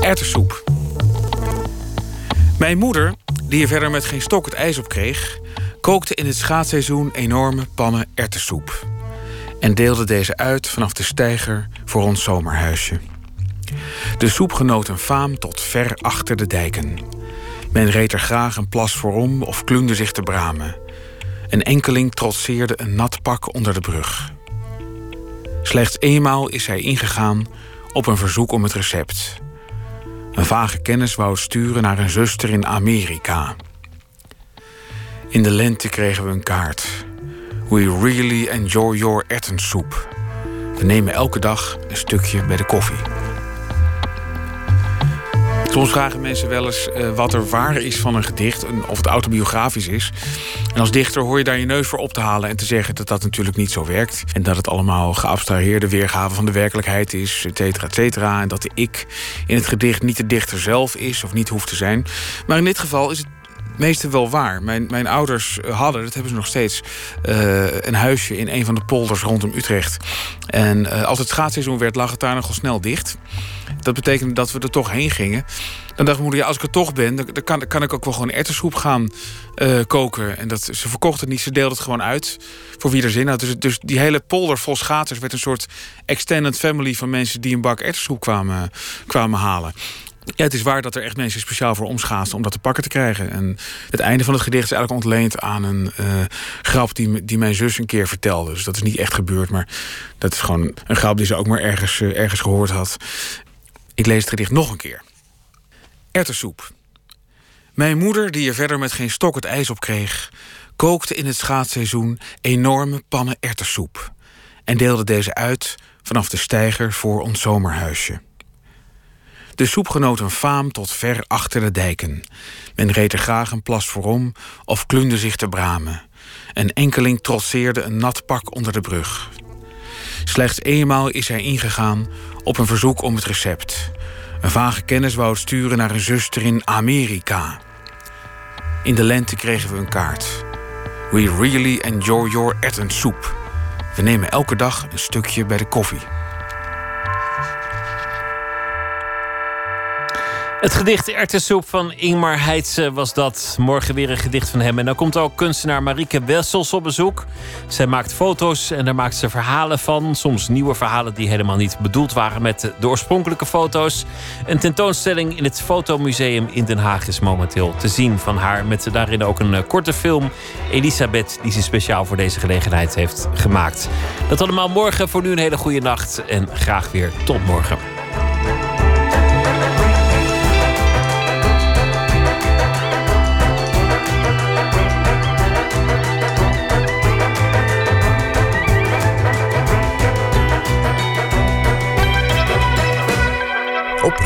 Erwtensoep. Mijn moeder, die er verder met geen stok het ijs op kreeg, kookte in het schaatsseizoen enorme pannen erwtensoep. En deelde deze uit vanaf de steiger voor ons zomerhuisje. De soep genoot een faam tot ver achter de dijken. Men reed er graag een plas voorom of klunde zich te bramen. Een enkeling trotseerde een nat pak onder de brug. Slechts eenmaal is hij ingegaan op een verzoek om het recept. Een vage kennis wou sturen naar een zuster in Amerika. In de lente kregen we een kaart. We really enjoy your erwtensoep. We nemen elke dag een stukje bij de koffie. Soms vragen mensen wel eens eh, wat er waar is van een gedicht, of het autobiografisch is. En als dichter hoor je daar je neus voor op te halen en te zeggen dat dat natuurlijk niet zo werkt. En dat het allemaal geabstraheerde weergave van de werkelijkheid is, et cetera, et cetera. En dat de ik in het gedicht niet de dichter zelf is of niet hoeft te zijn. Maar in dit geval is het meeste wel waar. Mijn, mijn ouders hadden, dat hebben ze nog steeds, eh, een huisje in een van de polders rondom Utrecht. En eh, als het schaatsseizoen werd, lag het daar nogal snel dicht. Dat betekende dat we er toch heen gingen. Dan dacht mijn moeder, ja, als ik er toch ben, dan, kan, kan ik ook wel gewoon erwtensoep gaan eh, koken. En dat, ze verkocht het niet, ze deelde het gewoon uit voor wie er zin had. Dus, dus die hele polder vol schaters werd een soort extended family van mensen die een bak erwtensoep kwamen, kwamen halen. Ja, het is waar dat er echt mensen speciaal voor omschaatsen om dat te pakken te krijgen. En het einde van het gedicht is eigenlijk ontleend aan een eh, grap die, die mijn zus een keer vertelde. Dus dat is niet echt gebeurd, maar dat is gewoon een grap die ze ook maar ergens, eh, ergens gehoord had. Ik lees het gedicht nog een keer. Erwtensoep. Mijn moeder, die er verder met geen stok het ijs op kreeg, kookte in het schaatsseizoen enorme pannen erwtensoep. En deelde deze uit vanaf de steiger voor ons zomerhuisje. De soep genoot een faam tot ver achter de dijken. Men reed er graag een plas voorom of klunde zich te bramen. Een enkeling trotseerde een nat pak onder de brug. Slechts eenmaal is hij ingegaan op een verzoek om het recept. Een vage kennis wou het sturen naar een zuster in Amerika. In de lente kregen we een kaart. We really enjoy your erwtensoep. We nemen elke dag een stukje bij de koffie.
Het gedicht Erwtensoep van Ingmar Heitse was dat. Morgen weer een gedicht van hem. En dan komt ook kunstenaar Marieke Wessels op bezoek. Zij maakt foto's en daar maakt ze verhalen van. Soms nieuwe verhalen die helemaal niet bedoeld waren met de oorspronkelijke foto's. Een tentoonstelling in het Fotomuseum in Den Haag is momenteel te zien van haar. Met daarin ook een eh, korte film, Elisabeth, die ze speciaal voor deze gelegenheid heeft gemaakt. Dat allemaal morgen. Voor nu een hele goede nacht en graag weer tot morgen.